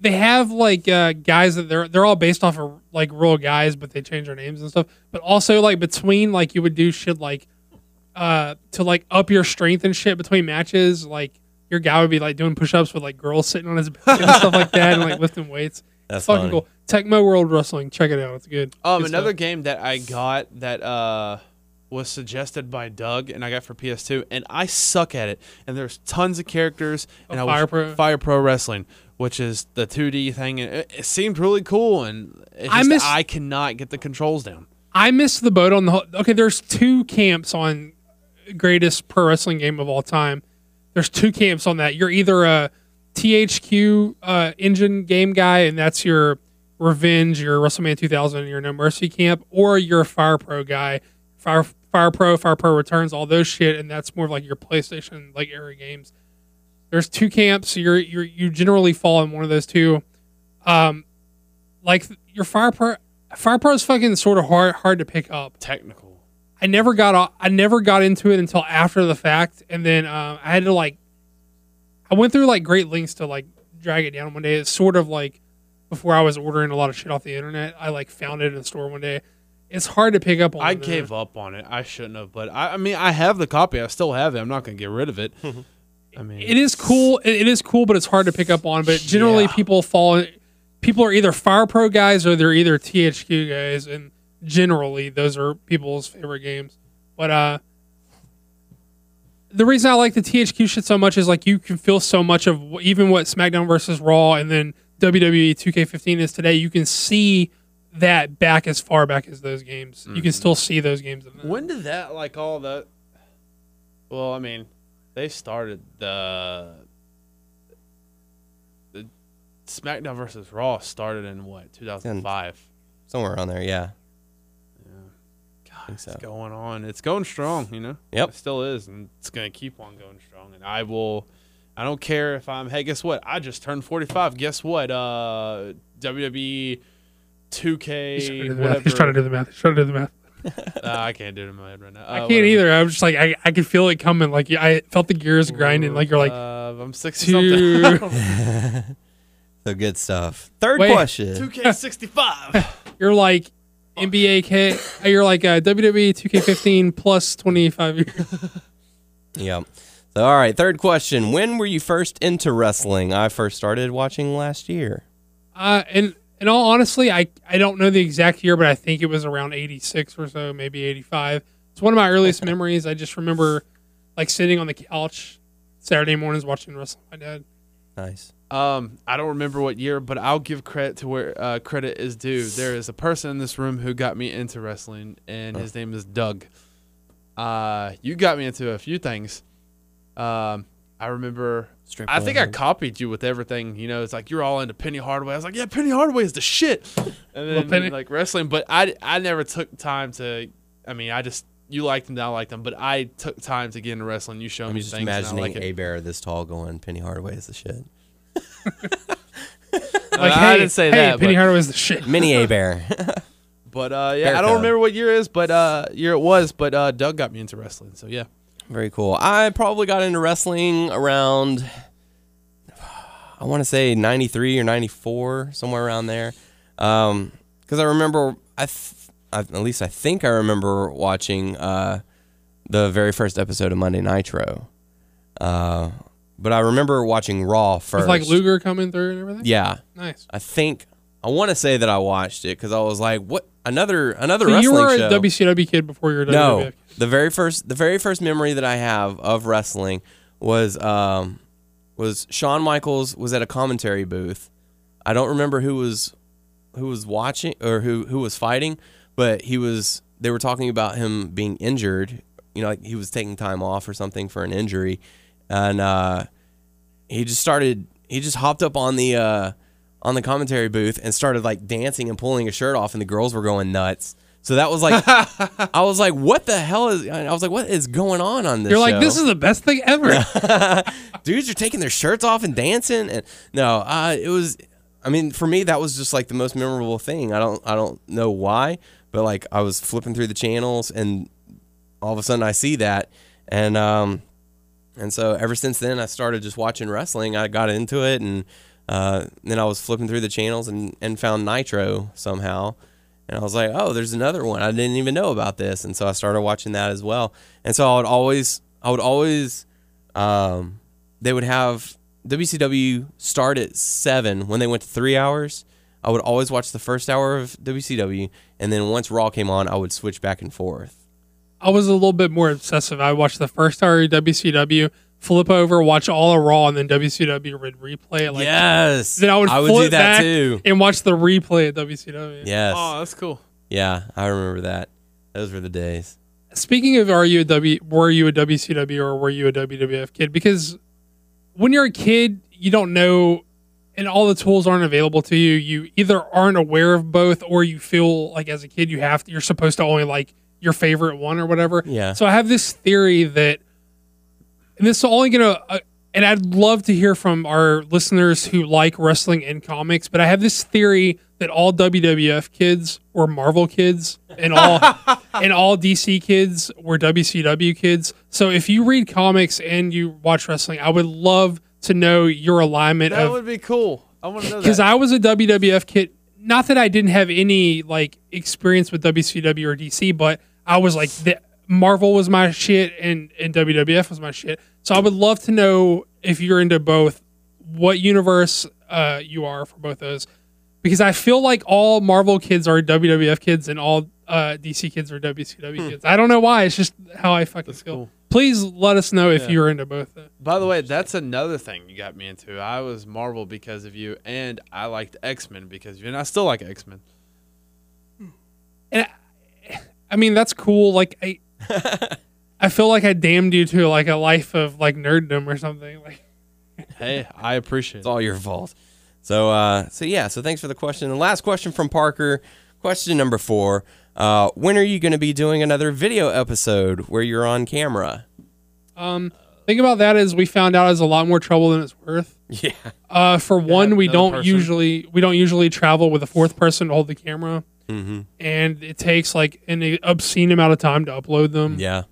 they have like uh, guys that they're they're all based off of like real guys, but they change their names and stuff. But also like between like you would do shit like uh to like up your strength and shit between matches, like your guy would be like doing push ups with like girls sitting on his back and stuff like that and like lifting weights. That's fucking funny. cool. Tecmo World Wrestling, check it out. It's good. Um, Good another stuff. game that I got that uh was suggested by Doug and I got for PS2, and I suck at it. And there's tons of characters, and Oh, I was Fire Pro? Fire Pro Wrestling, which is the 2D thing, and it, it seemed really cool. And it's I just, miss- I cannot get the controls down. I missed the boat on the whole. Okay, there's two camps on greatest pro wrestling game of all time. There's two camps on that. You're either a THQ uh, engine game guy, and that's your Revenge, your WrestleMania 2000, and your No Mercy camp, or you're a Fire Pro guy, Fire Fire Pro, Fire Pro Returns, all those shit, and that's more of like your PlayStation like era games. There's two camps. You're you're you generally fall in one of those two. Um, like your Fire Pro, Fire Pro is fucking sort of hard hard to pick up. Technical. I never got I never got into it until after the fact, and then uh, I had to like I went through like great lengths to like drag it down one day. It's sort of like before I was ordering a lot of shit off the internet. I like found it in a store one day. It's hard to pick up on. I gave up on it. I shouldn't have, but I, I mean, I have the copy. I still have it. I'm not gonna get rid of it. I mean, It is cool. It, it is cool, but it's hard to pick up on. But generally, Yeah. people fall. People are either Fire Pro guys or they're either THQ guys, and generally, those are people's favorite games. But uh, the reason I like the THQ shit so much is like you can feel so much of even what SmackDown versus Raw and then WWE 2K15 is today. You can see that back as far back as those games. You can mm-hmm. still see those games. In. When did that like all that? Well, I mean, they started the the SmackDown versus Raw started in what 2005. Somewhere around there, yeah. God, think so. it's going on. It's going strong. You know. Yep. It still is, and it's gonna keep on going strong. And I will. I don't care if I'm. Hey, guess what? I just turned 45. Guess what? Uh, WWE 2K He's trying to do the math. whatever. He's trying to do the math. He's trying to do the math. [LAUGHS] Uh, I can't do it in my head right now. I Uh, can't whatever. either. I was just like, I, I could feel it coming. Like I felt the gears grinding. Like you're like, uh, I'm 60 something. two. [LAUGHS] [LAUGHS] So good stuff. Third Wait. question. 2K65. you're like NBA K. You're like uh, WWE 2K15 plus 25 years. [LAUGHS] Yep. So, all right. Third question. When were you first into wrestling? I first started watching last year. Uh, and in all honestly, I I don't know the exact year, but I think it was around 86 or so, maybe 85. It's one of my earliest memories. I just remember like sitting on the couch Saturday mornings watching wrestling. with My dad. Nice. Um, I don't remember what year, but I'll give credit to where uh, credit is due. There is a person in this room who got me into wrestling, and his name is Doug. Uh, you got me into a few things. Um, I remember. I think I copied you with everything. You know, it's like you're all into Penny Hardaway. I was like, yeah, Penny Hardaway is the shit. And then Penny. like wrestling, but I I never took time to. I mean, I just you liked them, I liked them, but I took time to get into wrestling. You showed I'm me just things. and I imagining like it. a bear this tall going Penny Hardaway is the shit. Like, I hey, didn't say hey, that, Penny but- Hardaway is the shit. [LAUGHS] Mini a bear. [LAUGHS] But uh, Bear yeah, I don't remember what year it is, but uh, year it was. But uh, Doug got me into wrestling, so yeah. Very cool. I probably got into wrestling around, I want to say 93 or 94, somewhere around there. Because I remember, I, th- I, at least I think I remember watching uh, the very first episode of Monday Nitro. Uh, but I remember watching Raw first. With like Luger coming through and everything. Yeah. Nice. I think, I want to say that I watched it because I was like, what? Another another So you wrestling were show. a WCW kid before you were a No, WWF. the very first the very first memory that I have of wrestling was um was Shawn Michaels was at a commentary booth. I don't remember who was who was watching or who who was fighting, but he was they were talking about him being injured. You know, like he was taking time off or something for an injury. And uh, he just started. He just hopped up on the uh, on the commentary booth and started like dancing and pulling his shirt off, and the girls were going nuts. So that was like, [LAUGHS] I was like, what the hell is? I was like, what is going on on this? You're like, show? this is the best thing ever. [LAUGHS] dudes are taking their shirts off and dancing and no uh it was i mean for me that was just like the most memorable thing i don't i don't know why but like i was flipping through the channels and all of a sudden i see that and um and so ever since then i started just watching wrestling i got into it and uh then i was flipping through the channels and and found nitro somehow and I was like, oh, there's another one. I didn't even know about this. And so I started watching that as well. And so I would always, I would always, um, they would have WCW start at seven when they went to three hours. I would always watch the first hour of WCW. And then once Raw came on, I would switch back and forth. I was a little bit more obsessive. I watched the first hour of WCW, flip over, watch all of Raw, and then WCW would replay it. Like, yes. Then I would, I would flip do that back too. and watch the replay at WCW. Yes. Oh, that's cool. Yeah. I remember that. Those were the days. Speaking of, are you a W? Were you a WCW or were you a WWF kid? Because when you're a kid, you don't know, and all the tools aren't available to you. You either aren't aware of both, or you feel like as a kid you have to. You're supposed to only like your favorite one or whatever. Yeah. So I have this theory that, and this is only gonna, uh, and I'd love to hear from our listeners who like wrestling and comics, but I have this theory that all WWF kids were Marvel kids, and all [LAUGHS] and all DC kids were WCW kids. So if you read comics and you watch wrestling, I would love to know your alignment That of would be cool. I want to know [LAUGHS] because. I was a WWF kid. Not that I didn't have any like experience with WCW or DC, but I was like the, Marvel was my shit and and WWF was my shit. So I would love to know if you're into both, what universe uh, you are for both those, because I feel like all Marvel kids are WWF kids and all uh, DC kids are WCW kids. I don't know why. It's just how I fucking That's feel. cool. Please let us know if Yeah. you're into both. By the way, that's another thing you got me into. I was Marvel because of you, and I liked X Men because of you, and I still like X Men. and I, I mean that's cool. Like I, [LAUGHS] I feel like I damned you to like a life of like nerddom or something. Like Hey, I appreciate It's all your fault. So, uh, so yeah. So thanks for the question. The last question from Parker. Question number four. Uh, when are you going to be doing another video episode where you're on camera? um, thing about that is we found out it's a lot more trouble than it's worth. Yeah. Uh, for one, we don't person. usually we don't usually travel with a fourth person to hold the camera, Mm-hmm. and it takes like an obscene amount of time to upload them. Yeah.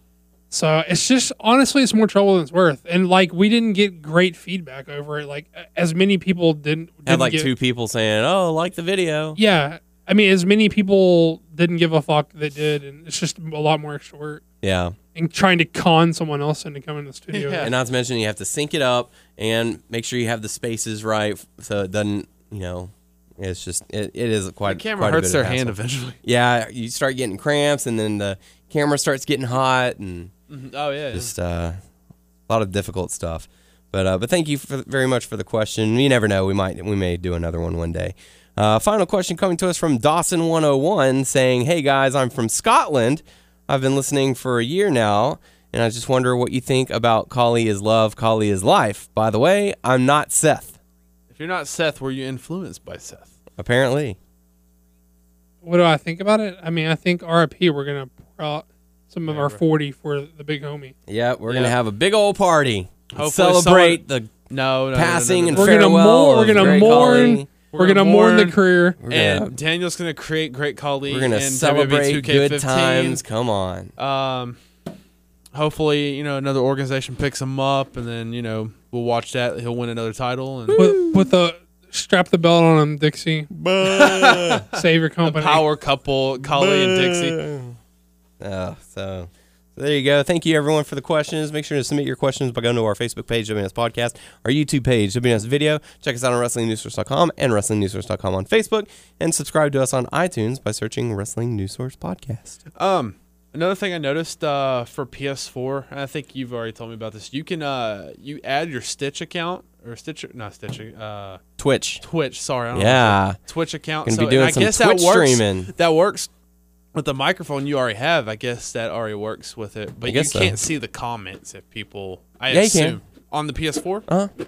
So it's just honestly, it's more trouble than it's worth. And like we didn't get great feedback over it. Like as many people didn't, didn't Had like get, two people saying, "Oh, like the video." Yeah, I mean, as many people didn't give a fuck that did, and it's just a lot more extra work. Yeah. And trying to con someone else into coming to the studio. Yeah. And not to mention, you have to sync it up and make sure you have the spaces right so it doesn't, you know, it's just it, it is quite. The camera quite a hurts their hand eventually. Yeah, you start getting cramps, and then the camera starts getting hot, and Oh yeah. just uh, a lot of difficult stuff. But uh, but thank you for, very much for the question. You never know, we might we may do another one one day. Uh, final question coming to us from Dawson 101 saying, "Hey guys, I'm from Scotland. I've been listening for a year now, and I just wonder what you think about Khali is love, Khali is life. By the way, I'm not Seth. if you're not Seth, were you influenced by Seth? Apparently, What do I think about it? I mean, I think RIP. We're gonna pour some of our forty for the big homie. yeah, we're gonna have a big old party. Hopefully Celebrate the No, no, no, passing no, and no, no. We're gonna farewell. mourn- we're gonna mourn- Khali. We're, gonna mourn the mourn, career. We're gonna, And Daniel's gonna create Great Khali. we're gonna and celebrate good times. Come on. Um, hopefully, you know, another organization picks him up, and then you know we'll watch that. He'll win another title, and With with the strap the belt on him, Dixie. [LAUGHS] Save your company. power couple, Khali and Dixie. Oh, so, so there you go. Thank you everyone for the questions. Make sure to submit your questions by going to our Facebook page, WNS Podcast, our YouTube page, WNS Video. Check us out on WrestlingNewsSource.com and WrestlingNewsSource.com on Facebook, and subscribe to us on iTunes by searching Wrestling News Source Podcast. Um, another thing I noticed uh, for PS4, and I think you've already told me about this. You can uh, you add your Stitch account or Stitch, not Stitch, uh, Twitch. Twitch. Sorry, I don't know. Yeah. Twitch account. Gonna so be doing and I some guess Twitch that works. streaming. That works with the microphone you already have. I guess that already works with it, but you so. can't see the comments if people. I Yeah, assume. on the PS4. Uh huh.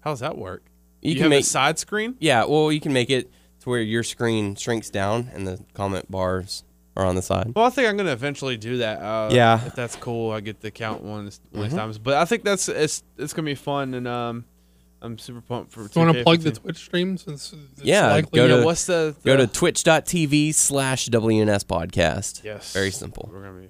How does that work? You, You, can have make a side screen. yeah. Well, you can make it to where your screen shrinks down and the comment bars are on the side. Well, I think I'm gonna eventually do that. Uh, Yeah. if that's cool, I get to count one Mm-hmm. times. But I think that's it's it's gonna be fun, and um, I'm super pumped for. Do you want to plug the Twitch stream since it's Yeah, likely go Yeah, to- what's the, Go to twitch.tv slash WNS podcast. yes, Very simple. We're gonna be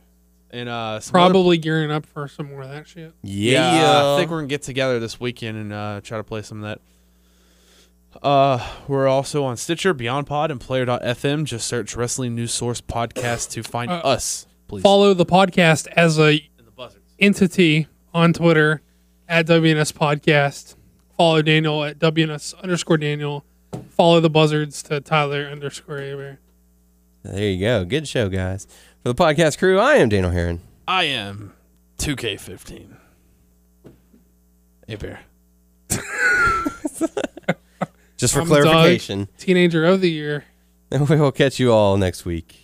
and uh some other- probably gearing up for some more of that shit. Yeah, I think we're gonna get together this weekend and uh, try to play some of that. Uh, we're also on Stitcher, BeyondPod, and Player.fm. Just search Wrestling News Source Podcast to find Uh, us, please. Follow the podcast as a the entity on Twitter at WNS Podcast. Follow Daniel at WNS underscore Daniel. Follow the buzzards to Tyler underscore Aber. There you go. Good show, guys. For the podcast crew, I am Daniel Heron. I am 2K15. Hey bear. [LAUGHS] Just for I'm Doug. clarification, Teenager of the year. and [LAUGHS] we will catch you all next week.